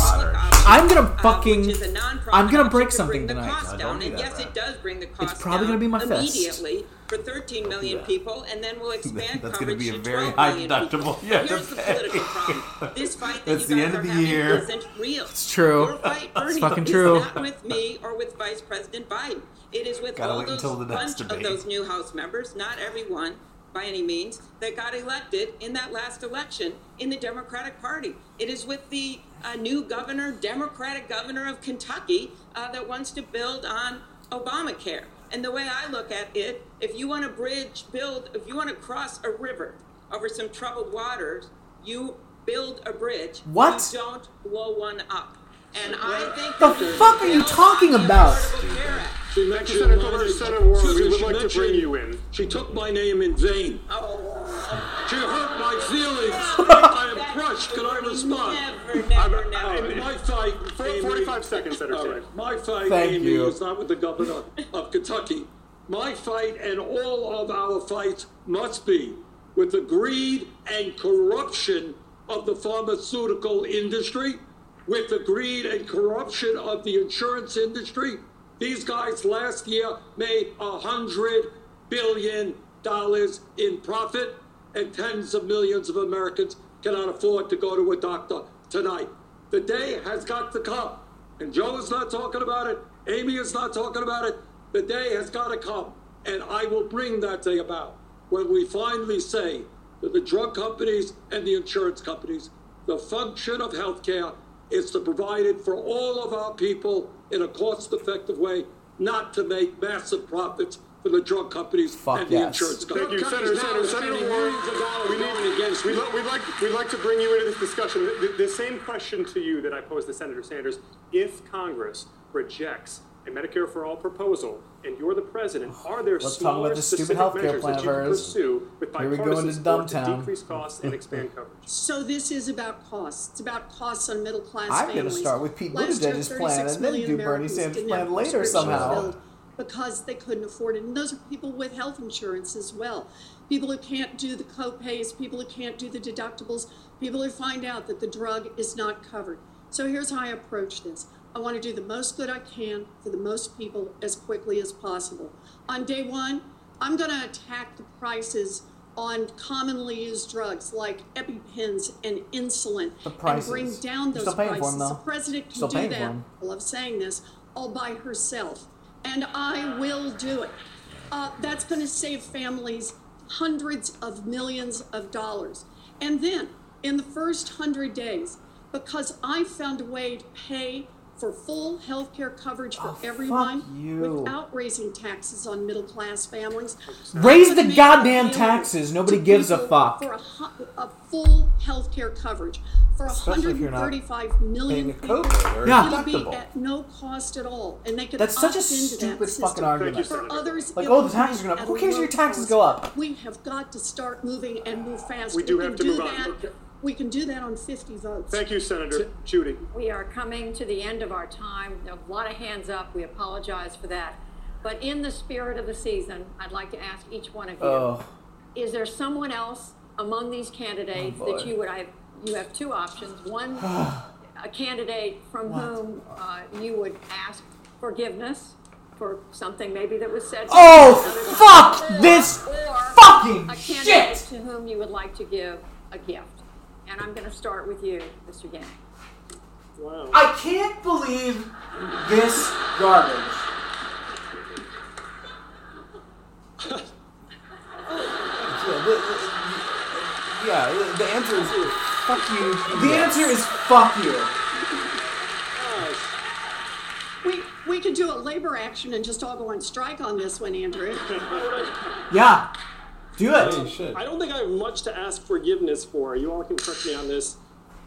I'm gonna uh, fucking. which is a nonprofit I'm gonna option break to something bring the tonight. cost down. And yes, it does bring the cost probably down gonna be my fist. immediately for 13 million people, and then we'll expand That's gonna coverage be a to very 12 high million deductible. people. You Here's the political problem. This fight that It's you the guys end are having year. isn't real. It's true. Your fight, It's Bernie, fucking is true. not with me or with Vice President Biden. It is with Gotta all those until the next bunch of those new House members, not everyone by any means, that got elected in that last election in the Democratic Party. It is with the uh, new governor, Democratic governor of Kentucky, uh, that wants to build on Obamacare. And the way I look at it, if you want to bridge, build, if you want to cross a river over some troubled waters, you build a bridge. What? You don't blow one up. And I think The fuck are you talking about? She Thank mentioned you, Senator my Klobuchar. name. Senator Warren, we would she like to bring you in. She took my name in vain. Oh. She hurt my feelings. I am crushed. Can I respond? Never, never, never. My fight, For- Amy- 45 seconds, Senator All right. My fight, Thank Amy, you. is not with the governor of Kentucky. My fight and all of our fights must be with the greed and corruption of the pharmaceutical industry, with the greed and corruption of the insurance industry. These guys last year made a hundred billion dollars in profit, and tens of millions of Americans cannot afford to go to a doctor tonight. The day has got to come, and Joe is not talking about it. Amy is not talking about it. The day has got to come, and I will bring that day about when we finally say that the drug companies and the insurance companies, the function of healthcare is to provide it for all of our people in a cost-effective way, not to make massive profits for the drug companies and the yes. insurance Thank companies. you, Senator. Senator, Senator Warren. We need, we'd, li- we'd like we'd like to bring you into this discussion. The, the- the same question to you that I posed to Senator Sanders: If Congress rejects a Medicare for all proposal, and you're the president, are there Let's talk smaller about this specific measures plan that you can pursue with Here we go bipartisan support to Dumbtown. decrease costs and expand coverage? So this is about costs. It's about costs on middle class I'm families. gonna start with Pete Last year, Buttigieg's plan and then do Bernie Sanders' plan later somehow. Because they couldn't afford it. And those are people with health insurance as well. People who can't do the co-pays, people who can't do the deductibles, people who find out that the drug is not covered. So here's how I approach this. I want to do the most good I can for the most people as quickly as possible. On day one, I'm going to attack the prices on commonly used drugs like EpiPens and insulin and bring down those still paying for 'em, prices. though. the president can Still do that. I love saying this all by herself, and I will do it. Uh, that's going to save families hundreds of millions of dollars. And then in the first hundred days, because I found a way to pay for full health care coverage for oh, everyone Oh, you. without raising taxes on middle class families. Raise the gonna make it goddamn taxes. Nobody gives a fuck. For a, a full health care coverage for Especially if you're not 135 million people. copay or a It'll be at no cost at all, and they can That's such a opt into that stupid fucking argument. For others, Like, oh, the taxes are going up. Who cares if your taxes cost. go up? We have got to start moving and move fast. We do can have to do move on. that. Okay. We can do that on 50 votes. Thank you, Senator. Judy. We are coming to the end of our time. A lot of hands up. We apologize for that. But in the spirit of the season, I'd like to ask each one of you: Oh. Is there someone else among these candidates Oh, that you would have? You have two options. One, a candidate from What? whom uh, you would ask forgiveness for something maybe that was said. Oh, fuck this or fucking a candidate shit. to whom you would like to give a gift. And I'm going to start with you, Mr. Yang. Wow. I can't believe this garbage. Yeah, the, the- the- the answer is fuck you. The yes. answer is fuck you. We, we could do a labor action and just all go on strike on this one, Andrew. Yeah. Do it. I don't think I have much to ask forgiveness for. You all can correct me on this.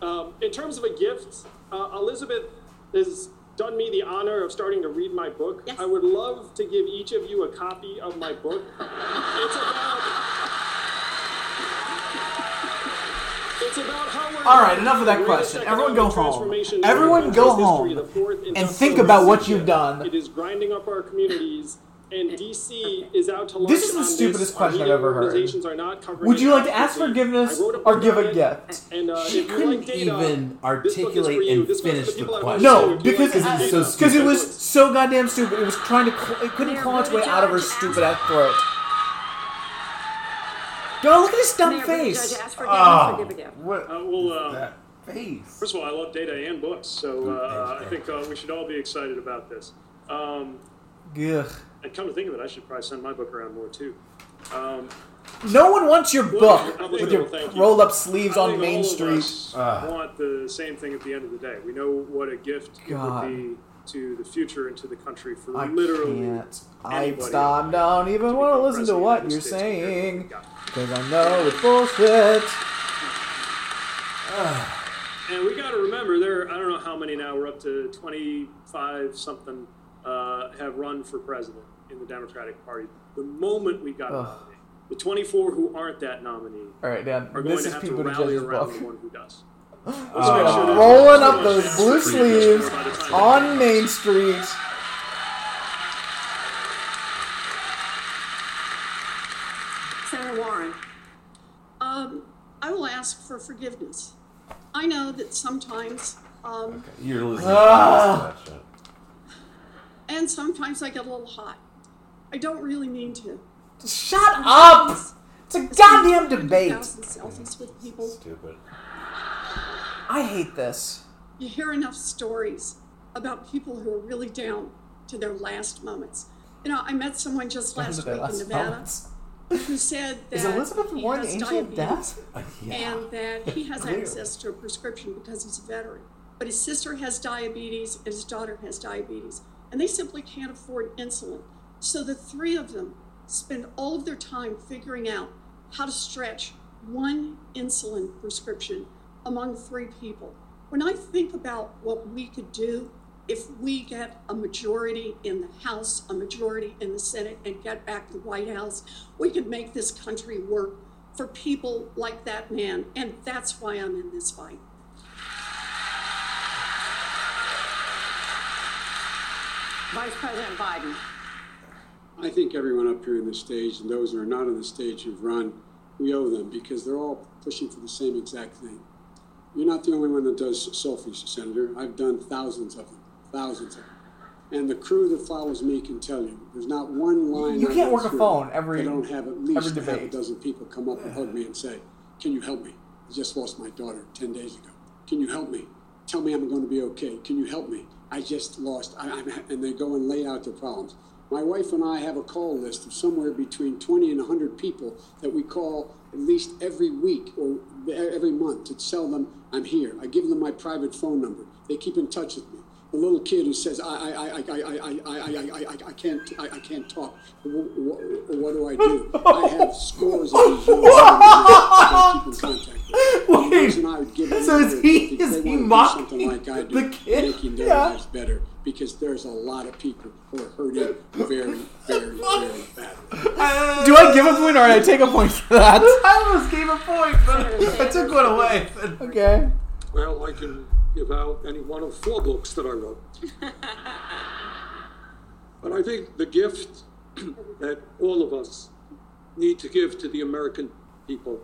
Um, in terms of a gift, uh, Elizabeth has done me the honor of starting to read my book. I would love to give each of you a copy of my book. It's about. It's about how we're. All right, enough of that question. Everyone go economic home. Everyone American go history, home the and think about what you've done. It is grinding up our communities, and DC is out to lunch This is the stupidest Our question I've ever heard. are not Would you like to ask forgiveness I wrote a or give a gift? And uh, She if you like couldn't data, even this book is for articulate and This finish the question. No, to see if you because like it's so data. because it was so goddamn stupid. It was trying to cl- it couldn't claw its way out of her stupid ass throat. Don't look at his dumb Mayor, face. judge ask for Oh. forgiveness or give a gift? What? Uh, well, um, face. First of all, I love data and books, so uh, I think uh, we should all be excited about this. Um, Ugh. And come to think of it, I should probably send my book around more too. Um, No one wants your Well, book I with your thank you. rolled up sleeves I on think Main all of Street. us want the same thing at the end of the day. We know what a gift God. it would be to the future and to the country for I literally can't. I anybody. stop. Don't even want to listen to what you're States saying because I know it's bullshit. And we got to remember, there. I don't know how many now. We're up to twenty-five something uh, have run for president in the Democratic Party. The moment we got a nominee, the twenty-four who aren't that nominee All right, Dan. are going This to is have Pete to rally Buttigieg's around book. the one who does. Uh, Let's make sure that- rolling up those blue sleeves by the time- on Main Street. Senator Warren, um, I will ask for forgiveness. I know that sometimes, um, You're listening Ah. to that shit. and sometimes I get a little hot. I don't really mean to. Shut up! It's a goddamn debate. Selfies with people. Stupid. I hate this. You hear enough stories about people who are really down to their last moments. You know, I met someone just Down to last their week last in Nevada moments. who said that Is Elizabeth he Warren the has angel of diabetes death? Uh, and that he has Clearly. access to a prescription because he's a veteran. But his sister has diabetes and his daughter has diabetes, and they simply can't afford insulin. So the three of them spend all of their time figuring out how to stretch one insulin prescription among three people. When I think about what we could do if we get a majority in the House, a majority in the Senate, and get back the White House, we could make this country work for people like that man. And that's why I'm in this fight. Vice President Biden. I think everyone up here in the stage and those who are not on the stage who've run, we owe them because they're all pushing for the same exact thing. You're not the only one that does selfies, Senator. I've done thousands of them, thousands of them. And the crew that follows me can tell you, there's not one line. You can't work a phone every- I don't have at least half a dozen people come up and hug me and say, "Can you help me? I just lost my daughter ten days ago. Can you help me? Tell me I'm going to be okay. Can you help me? I just lost." I, I'm, and they go and lay out their problems. My wife and I have a call list of somewhere between 20 and 100 people that we call at least every week or every month to tell them I'm here. I give them my private phone number. They keep in touch with me. The little kid who says I I I I I I I I, I, I can't I, I can't talk. What, what, what do I do? I have scores of these young people that I keep in contact with. And the reason I would give them So is he- because is they he wanna mocking something like I do, the kid? making their Yeah. lives better because there's a lot of people who are hurting very, very, very badly. Do I give a point or I take a point for that? I almost gave a point, but I took one away. Okay. Well, I can give out any one of four books that I wrote. but I think the gift that all of us need to give to the American people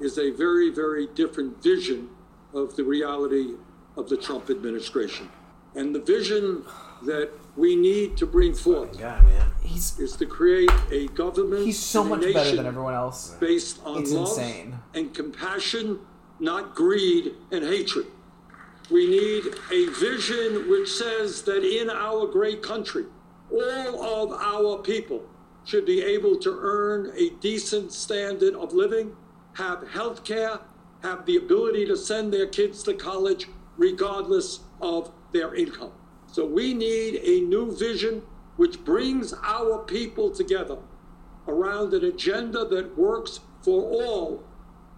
is a very, very different vision of the reality of the Trump administration. And the vision that we need to bring forth He's, is to create a government. He's so and a much better nation than everyone else. Based on It's love insane. and compassion, not greed and hatred. We need a vision which says that in our great country, all of our people should be able to earn a decent standard of living, have health care, have the ability to send their kids to college regardless of their income. So we need a new vision which brings our people together around an agenda that works for all,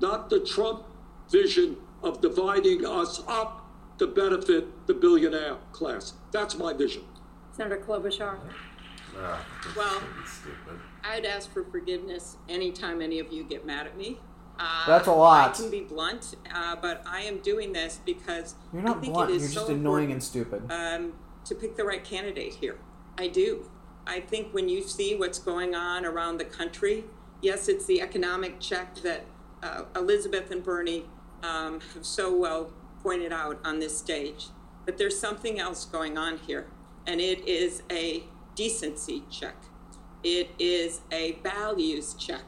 not the Trump vision of dividing us up to benefit the billionaire class. That's my vision. Senator Klobuchar. Well, I'd ask for forgiveness anytime any of you get mad at me. Uh, That's a lot. I can be blunt, uh, but I am doing this because You're I think blunt. it You're is just so annoying important, and stupid. um, to pick the right candidate here. I do. I think when you see what's going on around the country, yes, it's the economic check that uh, Elizabeth and Bernie um, have so well pointed out on this stage. But there's something else going on here, and it is a decency check. It is a values check.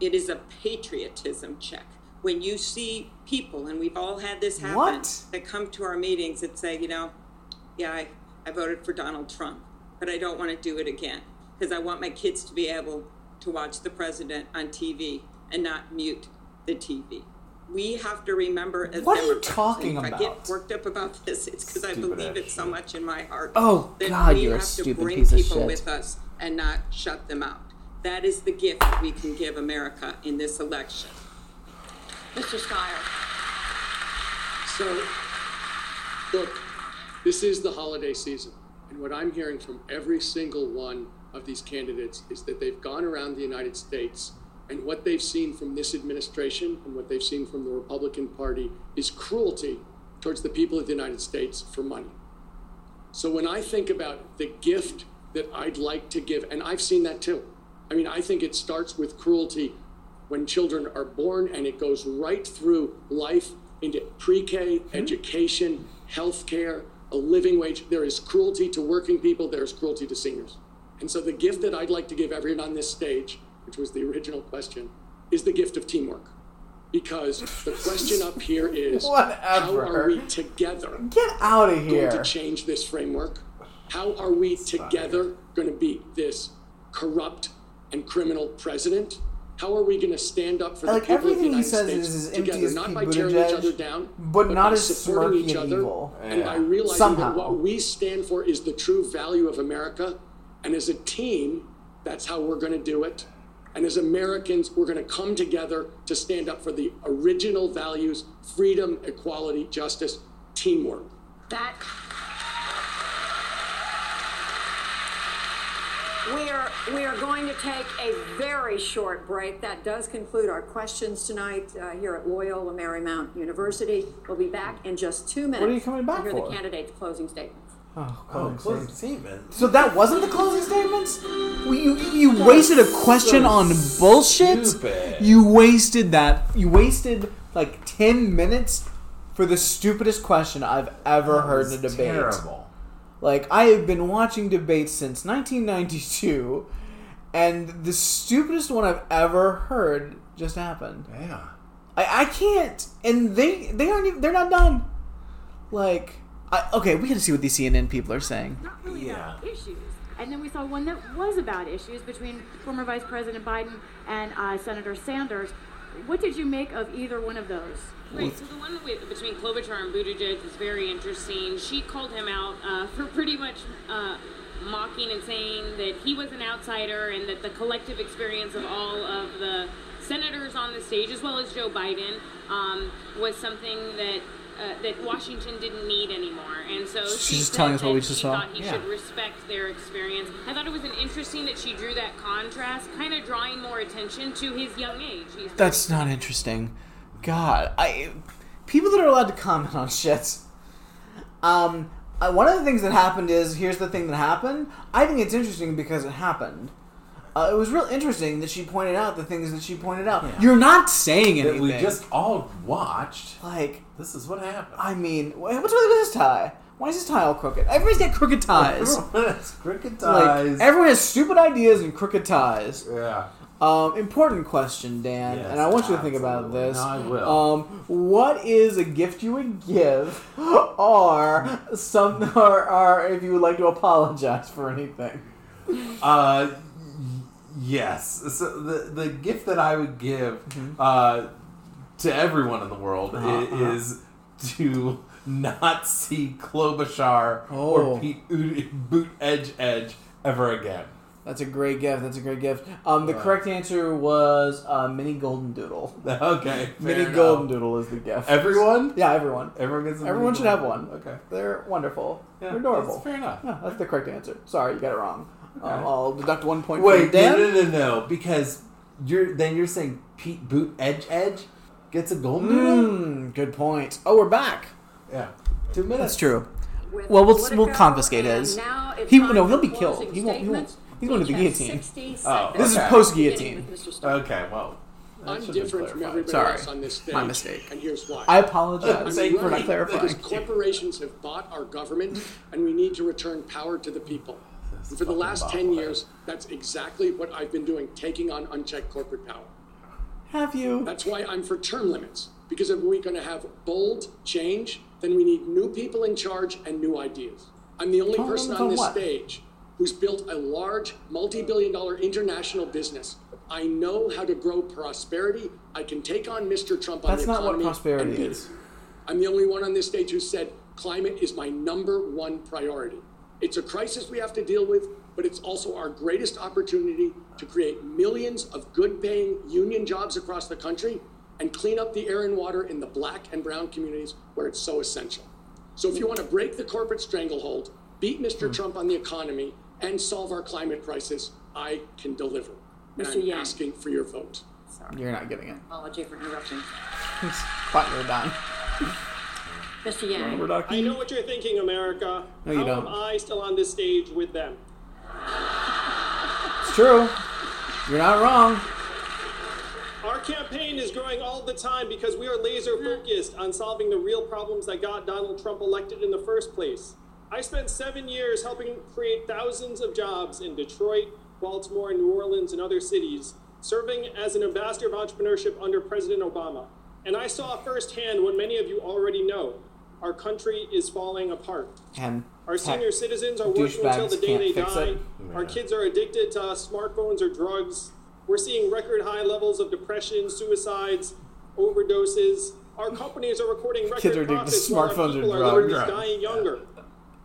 It is a patriotism check. When you see people, and we've all had this happen, What? that come to our meetings and say, you know, yeah, I, I voted for Donald Trump, but I don't want to do it again because I want my kids to be able to watch the president on TV and not mute the TV. We have to remember as What are you Democrats, talking and if I about? get worked up about this, it's because I Stupid believe ass it so much in my heart. Oh, that God, we you're a have to stupid bring piece of people shit. with us and not shut them out. That is the gift we can give America in this election. Mr. Steyer. So, look, this is the holiday season. And what I'm hearing from every single one of these candidates is that they've gone around the United States and what they've seen from this administration and what they've seen from the Republican Party is cruelty towards the people of the United States for money. So when I think about the gift that I'd like to give, and I've seen that too. I mean, I think it starts with cruelty when children are born and it goes right through life into pre-K, mm-hmm. education, healthcare, a living wage. There is cruelty to working people, there is cruelty to seniors. And so the gift that I'd like to give everyone on this stage, which was the original question, is the gift of teamwork. Because the question up here is how are we together Get out of here. going to change this framework? How are we together going to beat this corrupt and criminal president? How are we going to stand up for the Like, people of the United States is together, not by tearing each other down, but not by as supporting each other, evil. and Yeah. by realizing Somehow. that what we stand for is the true value of America, and as a team, that's how we're going to do it. And as Americans, we're going to come together to stand up for the original values freedom, equality, justice, teamwork. That. We are, we are going to take a very short break. That does conclude our questions tonight uh, here at Loyola Marymount University. We'll be back in just two minutes. What are you coming back to hear for? the candidates' closing statements. Oh, Oh, closing closing statements. statement. So that wasn't the closing statements? You you wasted a question on bullshit. stupid. You wasted that. You wasted like ten minutes for the stupidest question I've ever That heard in a debate. terrible. Like I have been watching debates since 1992, and the stupidest one I've ever heard just happened. Yeah. I, I can't, and they they aren't even, they're not done. Like, I, okay, we got to see what these CNN people are saying. Not really Yeah. about issues. And then we saw one that was about issues between former Vice President Biden and uh, Senator Sanders. What did you make of either one of those? Right, so the one with, between Klobuchar and Buttigieg was very interesting. She called him out uh, for pretty much uh, mocking and saying that he was an outsider and that the collective experience of all of the senators on the stage, as well as Joe Biden, um, was something that uh, that Washington didn't need anymore. And so She's she just telling us what we just saw. thought he Yeah. should respect their experience. I thought it was an interesting that she drew that contrast, kind of drawing more attention to his young age. He's That's not interesting. God, I people that are allowed to comment on shit. Um, one of the things that happened is here's the thing that happened. I think it's interesting because it happened. Uh, it was real interesting that she pointed out the things that she pointed out. Yeah. You're not saying That anything. we just all watched. like This is what happened. I mean, what's with this tie? Why is his tie all crooked? Everybody's got crooked ties. Everyone has crooked Like, ties. everyone has stupid ideas and crooked ties. Yeah. Um, important question, Dan, Yes, and I want you to think about this. No, I will. Um, what is a gift you would give, or some, or, or if you would like to apologize for anything? Uh, yes. So the the gift that I would give uh, to everyone in the world Uh-huh, i- uh-huh. is to not see Klobuchar Oh. or Pete Boot- Edge Edge ever again. That's a great gift. That's a great gift. Um, the Right. correct answer was uh, mini golden doodle. Okay, mini enough. golden doodle is the gift. Everyone? Yeah, everyone. Everyone gets a Everyone should have one. Okay. They're wonderful. Yeah, They're adorable. that's fair enough. Yeah, that's the correct answer. Sorry, you got it wrong. Okay. I'll deduct one point. for Wait, Dan. no, no, no, no, because you're then you're saying Pete Boot Edge Edge gets a gold doodle. Mm, good point. Oh, we're back. Yeah, two minutes. That's true. With Well, we'll we'll confiscate his. He time no, he'll be killed. He won't. He won't. statements. He's going to the guillotine. Oh, This is post Beginning guillotine. with Mr. Steyer. Okay, well, that I'm should have been different from everybody Sorry. else on this stage. My mistake. And here's why. I apologize I'm for not clarifying. Because corporations have bought our government, and we need to return power to the people. And for the last 10 bobblehead. years, that's exactly what I've been doing, taking on unchecked corporate power. Have you? That's why I'm for term limits. Because if we're going to have bold change, then we need new people in charge and new ideas. I'm the only Term person on this what? stage who's built a large, multi billion dollar international business. I know how to grow prosperity. I can take on Mr. Trump on That's the not what economy prosperity is. I'm the only one on this stage who said climate is my number one priority. It's a crisis we have to deal with, but it's also our greatest opportunity to create millions of good paying union jobs across the country and clean up the air and water in the black and brown communities where it's so essential. So if you want to break the corporate stranglehold, beat Mr. Hmm. Trump on the economy, and solve our climate crisis, I can deliver. And Mr. I'm Yang. asking for your vote. Sorry. You're not getting it. Apology for interrupting. Thought you were done. Mr. Yang. We're I know what you're thinking, America. No, you How don't. am I still on this stage with them? It's true. You're not wrong. Our campaign is growing all the time because we are laser focused on solving the real problems that got Donald Trump elected in the first place. I spent seven years helping create thousands of jobs in Detroit, Baltimore, New Orleans, and other cities, serving as an ambassador of entrepreneurship under President Obama. And I saw firsthand what many of you already know our country is falling apart. And Our senior citizens are working until the day they die. it. Our kids are addicted to uh, smartphones or drugs. We're seeing record high levels of depression, suicides, overdoses. Our companies are recording record Kids are addicted to profits while our smartphones or people are drugs. literally Drugs. dying younger.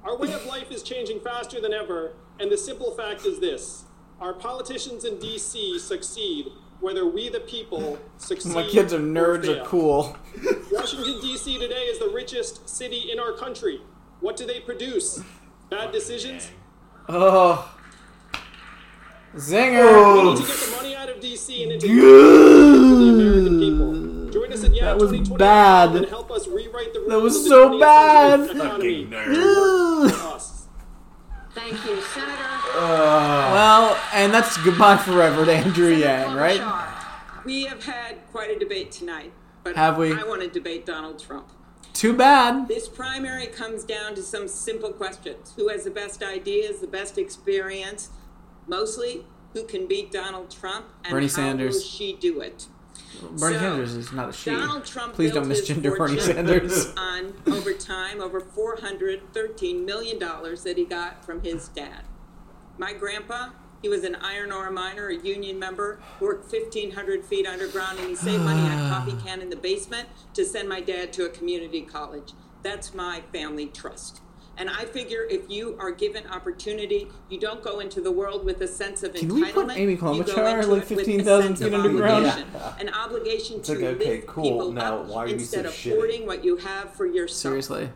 Our way of life is changing faster than ever, and the simple fact is this: our politicians in D.C. succeed whether we, the people, succeed. My kids are or nerds fail. are cool. Washington, D.C. today is the richest city in our country. What do they produce? Bad decisions? Oh. zinger! We Zinger. need to get the money out of D.C. and into the American people. Join us at Yeah That was bad. and help us rewrite the rules That was so bad. century economy. Ugh. Us. Thank you, Senator. Well, and that's goodbye forever to Andrew Yang, right? We have had quite a debate tonight, but Have we? I want to debate Donald Trump. Too bad. This primary comes down to some simple questions. Who has the best ideas, the best experience? Mostly, who can beat Donald Trump and Bernie how Sanders. will she do it? Bernie So, Sanders is not a she. Donald Trump Please don't misgender Bernie Sanders. on over time over 413 million dollars that he got from his dad. My grandpa, he was an iron ore miner, a union member, worked 1,500 feet underground, and he saved money on a coffee can in the basement to send my dad to a community college. That's my family trust. And I figure if you are given opportunity, you don't go into the world with a sense of Can we entitlement. put Amy you go Klobuchar into like it with a 15,000 feet underground? obligation. Yeah. An obligation It's to like, okay, lift cool. people Now, up why instead so of shitty? hoarding what you have for yourself. Seriously.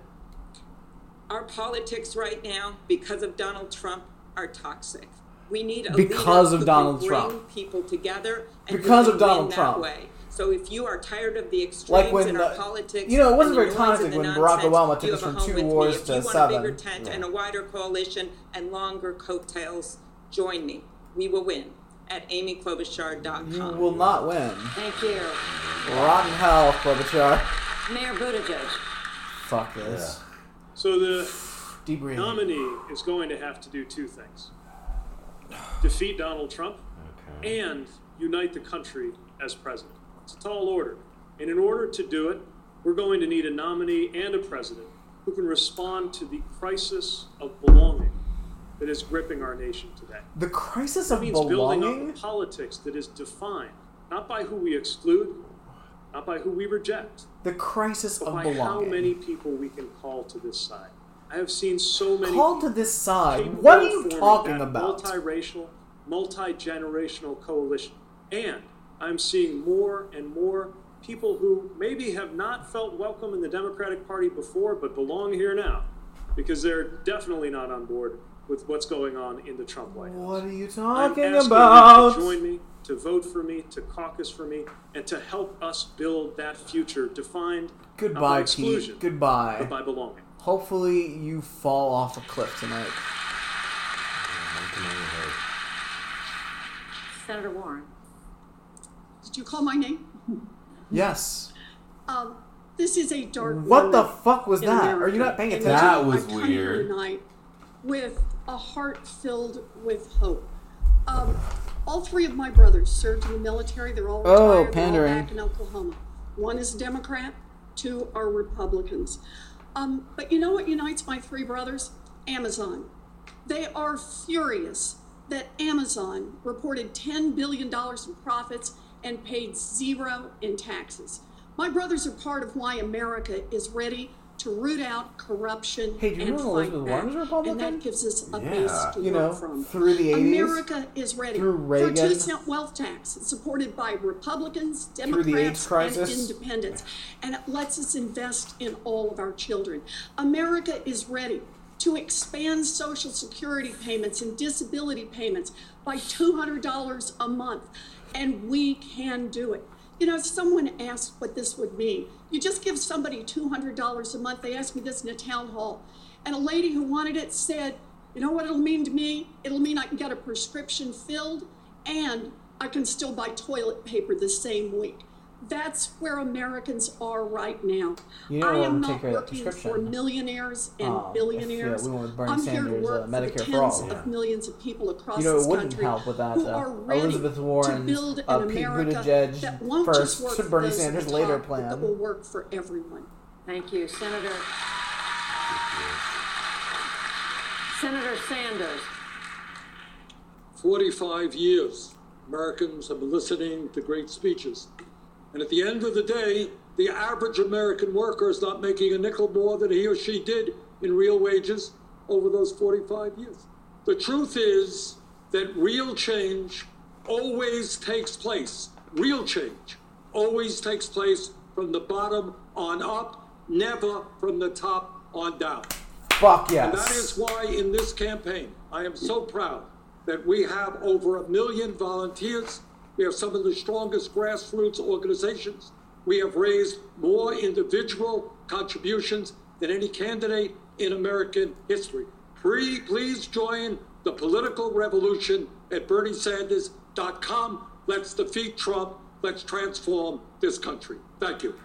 Our politics right now, because of Donald Trump, are toxic. We need a Because leader of who Donald can bring Trump. people together and who Because can of Donald win Trump. That way. So if you are tired of the extremes Like when in our the- politics, you know, it wasn't and the very noise toxic and the when Barack Obama took us from two with me. wars if to you want a bigger tent and a wider coalition and longer coattails, join me. We will win at amyklobuchar.com. You will not win. Thank you. Rotten hell, Klobuchar. Mayor Buttigieg. Fuck this. So the Deep breathing. nominee is going to have to do two things defeat Donald Trump and unite the country as president. It's a tall order. And in order to do it, we're going to need a nominee and a president who can respond to the crisis of belonging that is gripping our nation today. The crisis That of means building up a politics that is defined not by who we exclude, not by who we reject, The crisis but of by how many people we can call to this side. I have seen so many Call to this side. What are you talking about? Multiracial, multi-generational coalition, and I'm seeing more and more people who maybe have not felt welcome in the Democratic Party before, but belong here now, because they're definitely not on board with what's going on in the Trump White House. What are you I'm talking asking about? you to join me, to vote for me, to caucus for me, and to help us build that future defined not by exclusion, Pete. Goodbye. but by belonging. Hopefully, you fall off a cliff tonight. Senator Warren. Did you call my name? Yes. Um, this is a dark. What the fuck was that? America. Are you not paying attention? That was I weird. Tonight with a heart filled with hope. Um, all three of my brothers served in the military. They're all Oh, retired. They're all pandering. back in Oklahoma. One is a Democrat. Two are Republicans. Um, but you know what unites my three brothers? Amazon. They are furious that Amazon reported $10 billion in profits and paid zero in taxes. My brothers are part of why America is ready to root out corruption Hey, do you and know fight Elizabeth back. And that gives us a Yeah. base to You work know, from. through the 80s, America is ready through for a two cent wealth tax supported by Republicans, Through the AIDS Democrats, and independents. And it lets us invest in all of our children. America is ready to expand Social Security payments and disability payments by $200 a month. And we can do it. You know, someone asked what this would mean. You just give somebody $200 a month. They asked me this in a town hall. And a lady who wanted it said, You know what it'll mean to me? It'll mean I can get a prescription filled and I can still buy toilet paper the same week. That's where Americans are right now. You know I am would take not care of working for millionaires and Um, if, billionaires. uh, we went Bernie I'm here to work uh, for Medicare the for tens all. of millions of people across You know, this it wouldn't country help with that. who Uh, are ready Elizabeth to build an uh, Pete America Buttigieg that won't first, just work for Bernie Sanders the later top, plan. That will work for everyone. Thank you, Senator. Senator Sanders. 45 years, Americans have been listening to great speeches. And at the end of the day, the average American worker is not making a nickel more than he or she did in real wages over those 45 years. The truth is that real change always takes place. Real change always takes place from the bottom on up, never from the top on down. Fuck And yes. that is why in this campaign, I am so proud that we have over a million volunteers. We have some of the strongest grassroots organizations. We have raised more individual contributions than any candidate in American history. Pre- Please join the political revolution at BernieSanders.com. Let's defeat Trump. Let's transform this country. Thank you.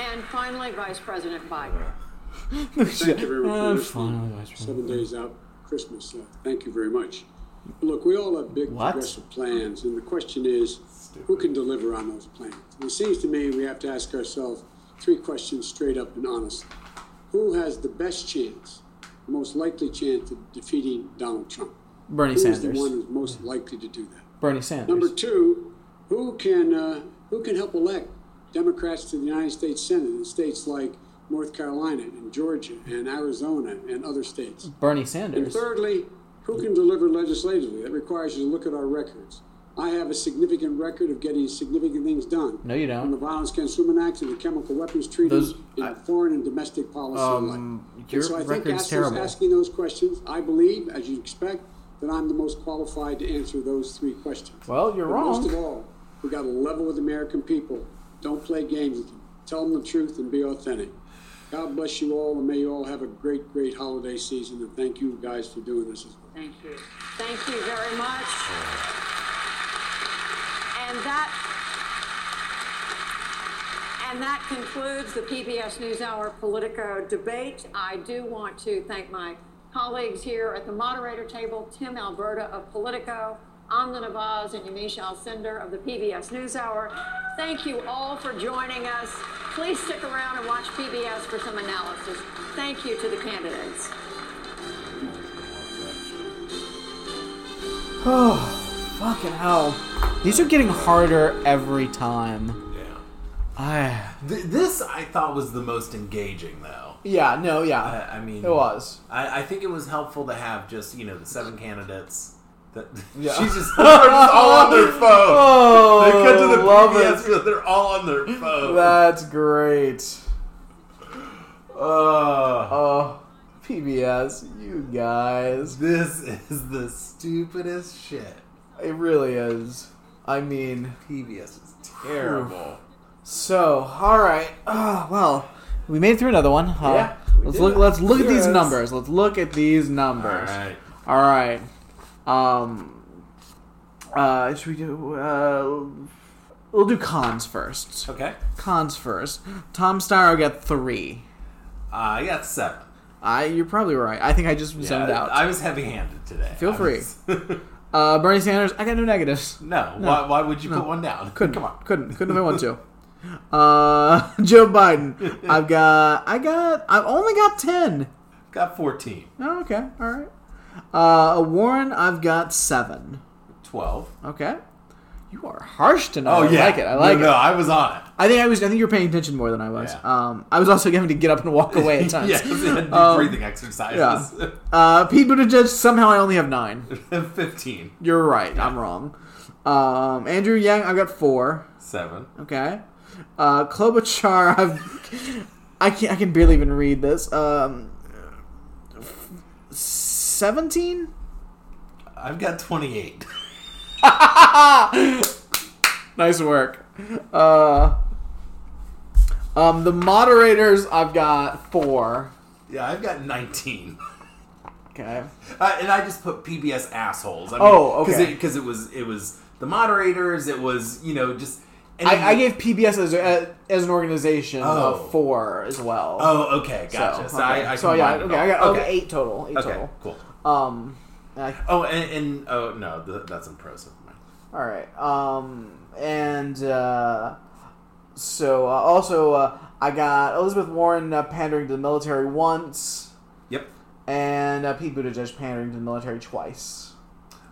And finally, Vice President Biden. Thank you very much. I'm for fine, listening. Vice Seven days out, Christmas. Uh, thank you very much. Look, we all have big What? progressive plans, and the question is, who can deliver on those plans? And it seems to me we have to ask ourselves three questions straight up and honest. Who has the best chance, the most likely chance of defeating Donald Trump? Bernie Who is Sanders. the one who's most likely to do that? Bernie Sanders. Number two, who can uh, who can help elect Democrats to the United States Senate in states like North Carolina and Georgia and Arizona and other states? Bernie Sanders. And thirdly, who can deliver legislatively? That requires you to look at our records. I have a significant record of getting significant things done. No, you don't. From the. Violence Against Women Act and the Chemical Weapons Treaty, Those- in foreign and domestic policy Um, alike. your and so I think asking, those questions, I believe, as you'd expect, that I'm the most qualified to answer those three questions. Well, you're But wrong. Most of all, we've got to level with the American people. Don't play games with them. Tell them the truth and be authentic. God bless you all, and may you all have a great, great holiday season. And thank you guys for doing this as well. Thank you. Thank you very much. And that And that concludes the PBS NewsHour Politico debate. I do want to thank my colleagues here at the moderator table, Tim Alberta of Politico, Amna Nawaz, and Yamiche Alcindor of the PBS NewsHour. Thank you all for joining us. Please stick around and watch PBS for some analysis. Thank you to the candidates. Oh, fucking hell. These are getting harder every time. Yeah. I. Th- this I thought was the most engaging, though. Yeah, no, yeah. I, I mean, It was. I, I think it was helpful to have just you know the seven candidates. That Yeah. she's just they're just all on their phone. Oh, they cut to the love PBS, it. They're all on their phone. That's great. Oh, Oh, PBS, you guys. this is the stupidest shit. It really is. I mean, PBS is terrible. So, all right. Oh, well, we made it through another one. Uh, Yeah, let's look. Let's look at these numbers. Let's look at these numbers. All right. All right. Um. Uh, should we do? Uh, we'll do cons first. Okay. Cons first. Tom Steyer got three. Uh, I got seven. I. You're probably right. I think I just zoned Yeah, out. I was heavy-handed today. Feel I free. was- Uh, Bernie Sanders. I got no negatives. no. Why, why would you put one down? Couldn't. Come on. Couldn't. Couldn't if I want to. Uh, Joe Biden. I've got. I got. I've only got ten. Got fourteen. Oh, okay. All right. Uh, Warren. I've got seven. Twelve. Okay. You are harsh tonight. Oh yeah, I like it. I like no, it. No, I was on it. I think I was. I think you're paying attention more than I was. Yeah. Um, I was also having to get up and walk away at times. yes, you had to do Um, breathing exercises. Yeah. Uh, Pete Buttigieg. Somehow I only have nine. Fifteen. You're right. I'm wrong. Um, Andrew Yang. I've got four. Seven. Okay. Uh, Klobuchar, I've, I can I can barely even read this. Um, seventeen. I've got twenty-eight. nice work. Uh, um, the moderators, I've got four. Yeah, I've got nineteen. Okay. Uh, and I just put PBS assholes. I Oh, okay. Because it, was it was the moderators. It was you know just. I, I gave PBS as, a, as an organization Oh. four as well. Oh, okay, gotcha. So I- I so yeah, okay, I got okay, Okay. eight total. Eight Okay, total. cool. Um, I, Oh, and, and oh no, th- that's impressive. All right. Um, and uh, so uh, also uh, I got Elizabeth Warren uh, pandering to the military once. Yep. And uh, Pete Buttigieg pandering to the military twice.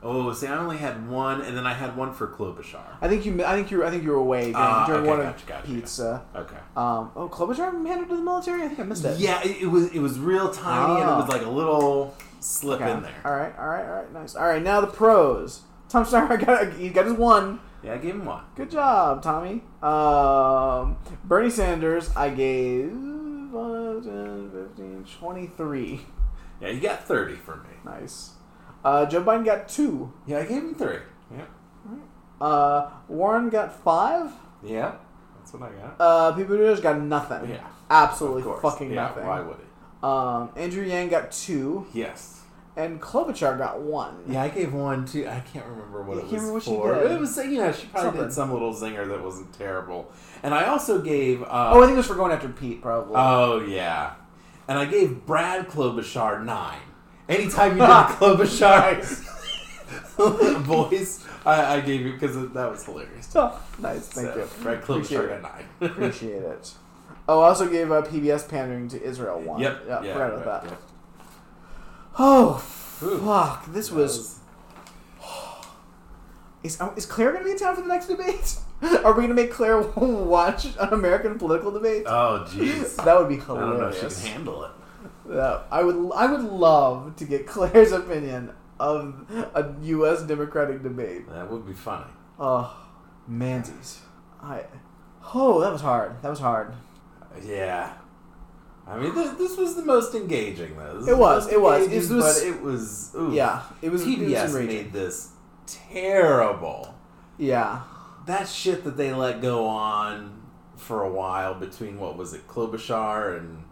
Oh, see, I only had one, and then I had one for Klobuchar. I think you. I think you. I think you were away during, Ah, during okay, one gotcha, of gotcha, Pete's. Uh, Okay. Um. Oh, Klobuchar pandered to the military. I think I missed it. Yeah, it, it was it was real tiny, and it Ah. was like a little slip Okay. in there. All right. All right. All right. Nice. All right. Now the pros. Tom Steyer got he got his one. Yeah, I gave him one. Good job, Tommy. Um, Bernie Sanders, I gave 5, 10, 15, 23. Yeah, you got thirty for me. Nice. Uh, Joe Biden got two. Yeah, I gave him three. Yeah. Uh, Warren got five. Yeah, that's what I got. Uh, Pete Buttigieg got nothing. Yeah. Absolutely fucking Yeah, nothing. why would he? Um, Andrew Yang got two. Yes. And Klobuchar got one. Yeah, I gave one too. I can't remember what You it was what she for. did. It was you know she probably Something. did some little zinger that wasn't terrible. And I also gave. Uh, oh, I think it was for going after Pete, probably. Oh yeah, and I gave Brad Klobuchar nine. Anytime you did Klobuchar voice, I, I gave you because that was hilarious. nice, thank So, you. Brad Klobuchar got nine. Appreciate it. Oh, I also gave uh, PBS pandering to Israel one. Yep. Yeah, Yeah, forgot about right, that. yep. Oh, Ooh. fuck. This was. Is, uh, is Claire going to be in town for the next debate? Are we going to make Claire watch an American political debate? Oh jeez, that would be hilarious. I don't know she can handle it. Yeah, I would. I would love to get Claire's opinion of a U.S. Democratic debate. That would be funny. Oh, mansies. I. Oh, that was hard. That was hard. Yeah. I mean, this, this was the most engaging, though. This It was, it was. It was- but it was. oof. Yeah, it was- it was made this terrible. Yeah. That shit that they let go on for a while between what was it, Klobuchar and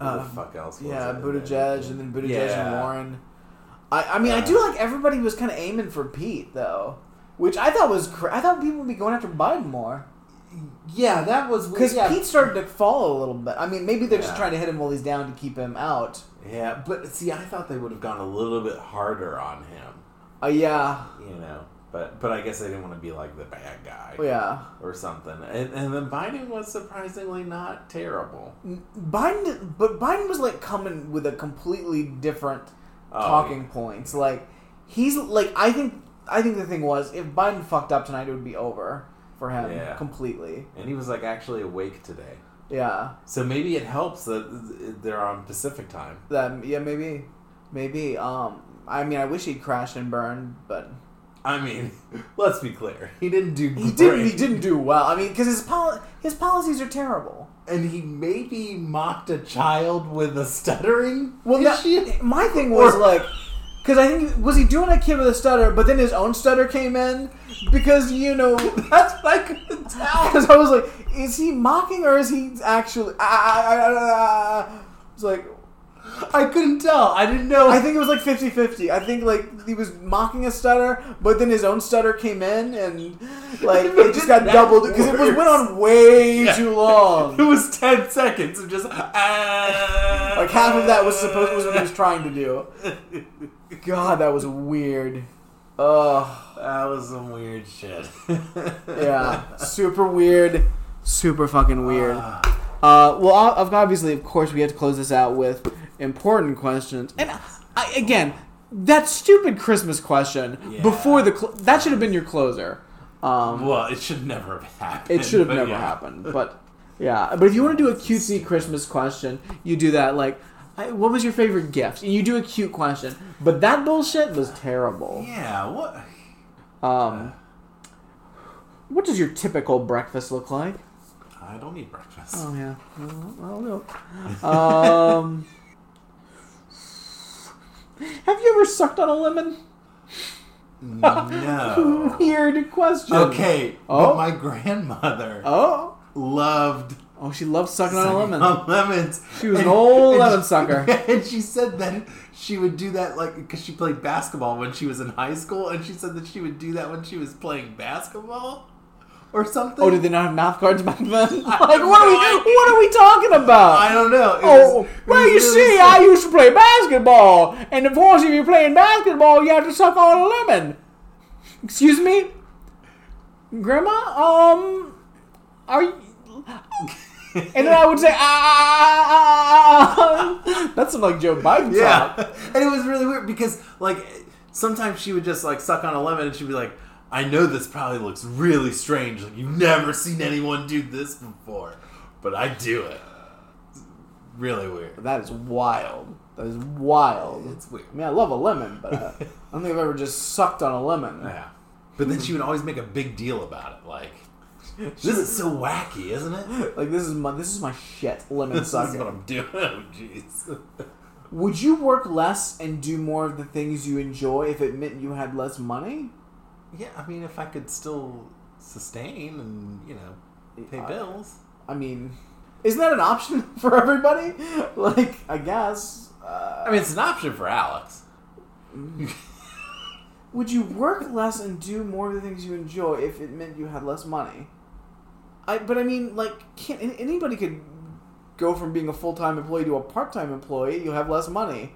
who Uh, the fuck else? Was Yeah, it? Buttigieg and then Buttigieg and Warren. I, I mean, I Uh, do like everybody was kind of aiming for Pete though, which I thought was cra- I thought people would be going after Biden more. Yeah, that was because yeah. Pete started to fall a little bit. I mean, maybe they're just trying to hit him while he's down to keep him out. Yeah, but see, I thought they would have gone a little bit harder on him. Uh, yeah, You know, but but I guess they didn't want to be like the bad guy. Yeah. or something. And and then Biden was surprisingly not terrible. Biden, but Biden was like coming with a completely different Oh, talking points. Like he's like I think I think the thing was if Biden fucked up tonight, it would be over for him Yeah. completely. And he was like actually awake today. Yeah, So maybe it helps that they're on Pacific time. that yeah maybe maybe. Um, I mean, I wish he'd crash and burn but I mean, let's be clear. He didn't do he great. didn't. He didn't do well. I mean, because his poli- his policies are terrible. And he maybe mocked a child with a stuttering Well, issue. my thing was Or- like, because I think was he doing a kid with a stutter, but then his own stutter came in because you know that's what I couldn't tell. Because I was like, is he mocking or is he actually? I, I, I, I was like, I couldn't tell. I didn't know. I think it was like 50-50. I think like he was mocking a stutter, but then his own stutter came in and like it just got doubled because it was went on way Yeah. too long. It was ten seconds of just ah. Like half of that was supposed to was what he was trying to do. God, that was weird. Ugh. That was some weird shit. yeah, super weird, super fucking weird. Uh, well, obviously, of course, we have to close this out with important questions. And I, again, that stupid Christmas question Yeah. before the cl- that should have been your closer. Um, Well, it should never have happened. it should have never yeah. happened, but yeah. But if you want to do a cutesy Christmas question, you do that. Like, I, what was your favorite gift? You do a cute question. But that bullshit was terrible. Yeah. What? Um, what does your typical breakfast look like? I don't eat breakfast. Oh yeah, well, I'll. Um, have you ever sucked on a lemon? No. Weird question. Okay, Oh. but my grandmother Oh. loved Oh, she loved sucking on a sucking lemon. on lemons. She was an old lemon she- sucker. And she said that she would do that like because she played basketball when she was in high school, and she said that she would do that when she was playing basketball or something. Oh, did they not have mouth guards back then? like, what are we? What are we talking about? I don't know. It oh, was- well, you really see, sick. I used to play basketball, and of course, if you're playing basketball, you have to suck on a lemon. Excuse me, Grandma. Um, are you? And then I would say, ah, ah, ah, ah, that's some like Joe Biden Yeah, talk. and it was really weird because like sometimes she would just like suck on a lemon and she'd be like, "I know this probably looks really strange. Like you've never seen anyone do this before, but I do it." It's really weird. That is wild. That is wild. It's weird. I mean, I love a lemon, but uh, I don't think I've ever just sucked on a lemon. Yeah, but then she would always make a big deal about it. Like, this is so wacky, isn't it? Like this is my this is my shit. Lemon This is sucking. what I'm doing. Oh, jeez. Would you work less and do more of the things you enjoy if it meant you had less money? Yeah, I mean, if I could still sustain and you know pay bills. I mean, isn't that an option for everybody? Like, I guess. Uh, I mean, it's an option for Alex. would you work less and do more of the things you enjoy if it meant you had less money? I, but I mean, like, can't anybody could go from being a full time employee to a part time employee? You'll have less money.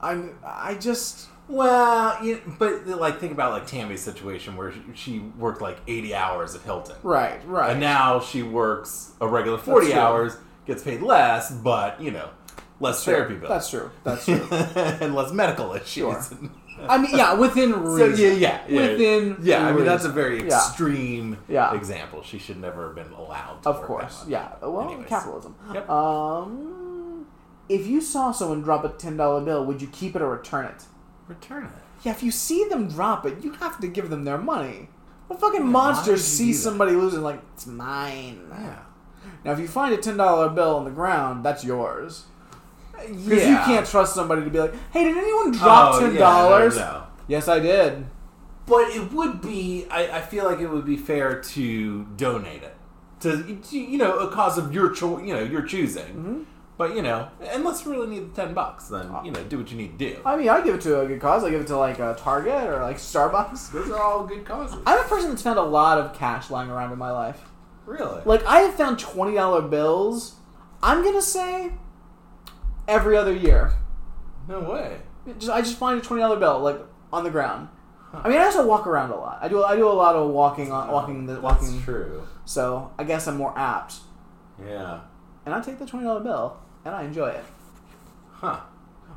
I'm. I just. Well, you but like think about like Tammy's situation where she, she worked like eighty hours at Hilton, Right, right. And now she works a regular forty hours, gets paid less, but you know, less therapy bills. That's true. That's true. and less medical issues. Sure. I mean, yeah, within So reason. yeah, yeah, yeah. Within. yeah. I mean, that's a very extreme Yeah. example. She should never have been allowed. to Of course, yeah. Well, Anyways. capitalism. Yep. Um, if you saw someone drop a ten dollar bill, would you keep it or return it? Return it. Yeah, if you see them drop it, you have to give them their money. What fucking Yeah, monster sees somebody losing like it's mine? Yeah. Now, if you find a ten dollar bill on the ground, that's yours. Because you can't trust somebody to be like, "Hey, did anyone drop Oh, ten yeah, dollars?" no, no. Yes, I did. But it would be. I, I feel like it would be fair to donate it to, to you know a cause of your choice. You know your choosing. Mm-hmm. But you know, unless you really need the ten bucks, then you know do what you need to do. I mean, I give it to a good cause. I give it to like a Target or like Starbucks. Those are all good causes. I'm a person that's found a lot of cash lying around in my life. Really? Like I have found twenty dollar bills. I'm gonna say every other year. No way. Just I just find a twenty dollar bill like on the ground. I mean, I also walk around a lot. I do I do a lot of walking on walking the walking. That's true. So I guess I'm more apt. Yeah. And I take the twenty dollar bill and I enjoy it. Huh.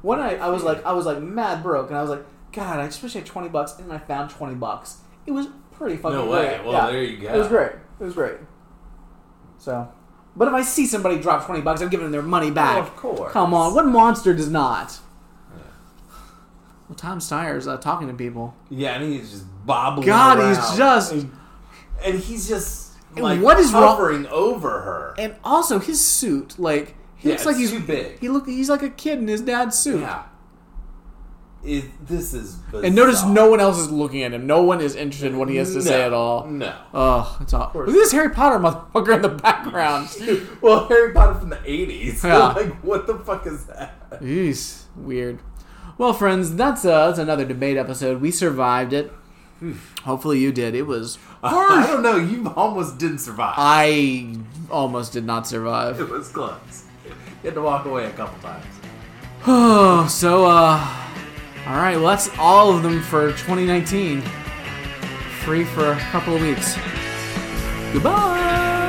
One night I was hmm. like I was like mad broke and I was like, God, I just wish I had twenty bucks and I found twenty bucks. It was pretty fucking No way. great. Well, Yeah. there you go. It was great. It was great. So, but if I see somebody drop twenty bucks, I'm giving them their money back. of course. Come on, what monster does not? Well, Tom Steyer's uh, talking to people. Yeah, and he's just bobbling. God, around. he's just. and he's just And like what is wrong- hovering over her. And also his suit, like he Yeah, looks like he's too big. He look he's like a kid in his dad's suit. Yeah. It, this is bizarre. And notice no one else is looking at him. No one is interested in what he has to say at all. no. Oh, it's all. Look at this Harry Potter motherfucker in the background. well, Harry Potter from the '80s. Yeah. like, what the fuck is that? Jeez, weird. Well, friends, that's uh, that's another debate episode. We survived it. Hopefully, you did. It was. I don't know. You almost didn't survive. I almost did not survive. It was close. You had to walk away a couple times. Oh, so uh, all right. Well, that's all of them for 2019. Free for a couple of weeks. Goodbye.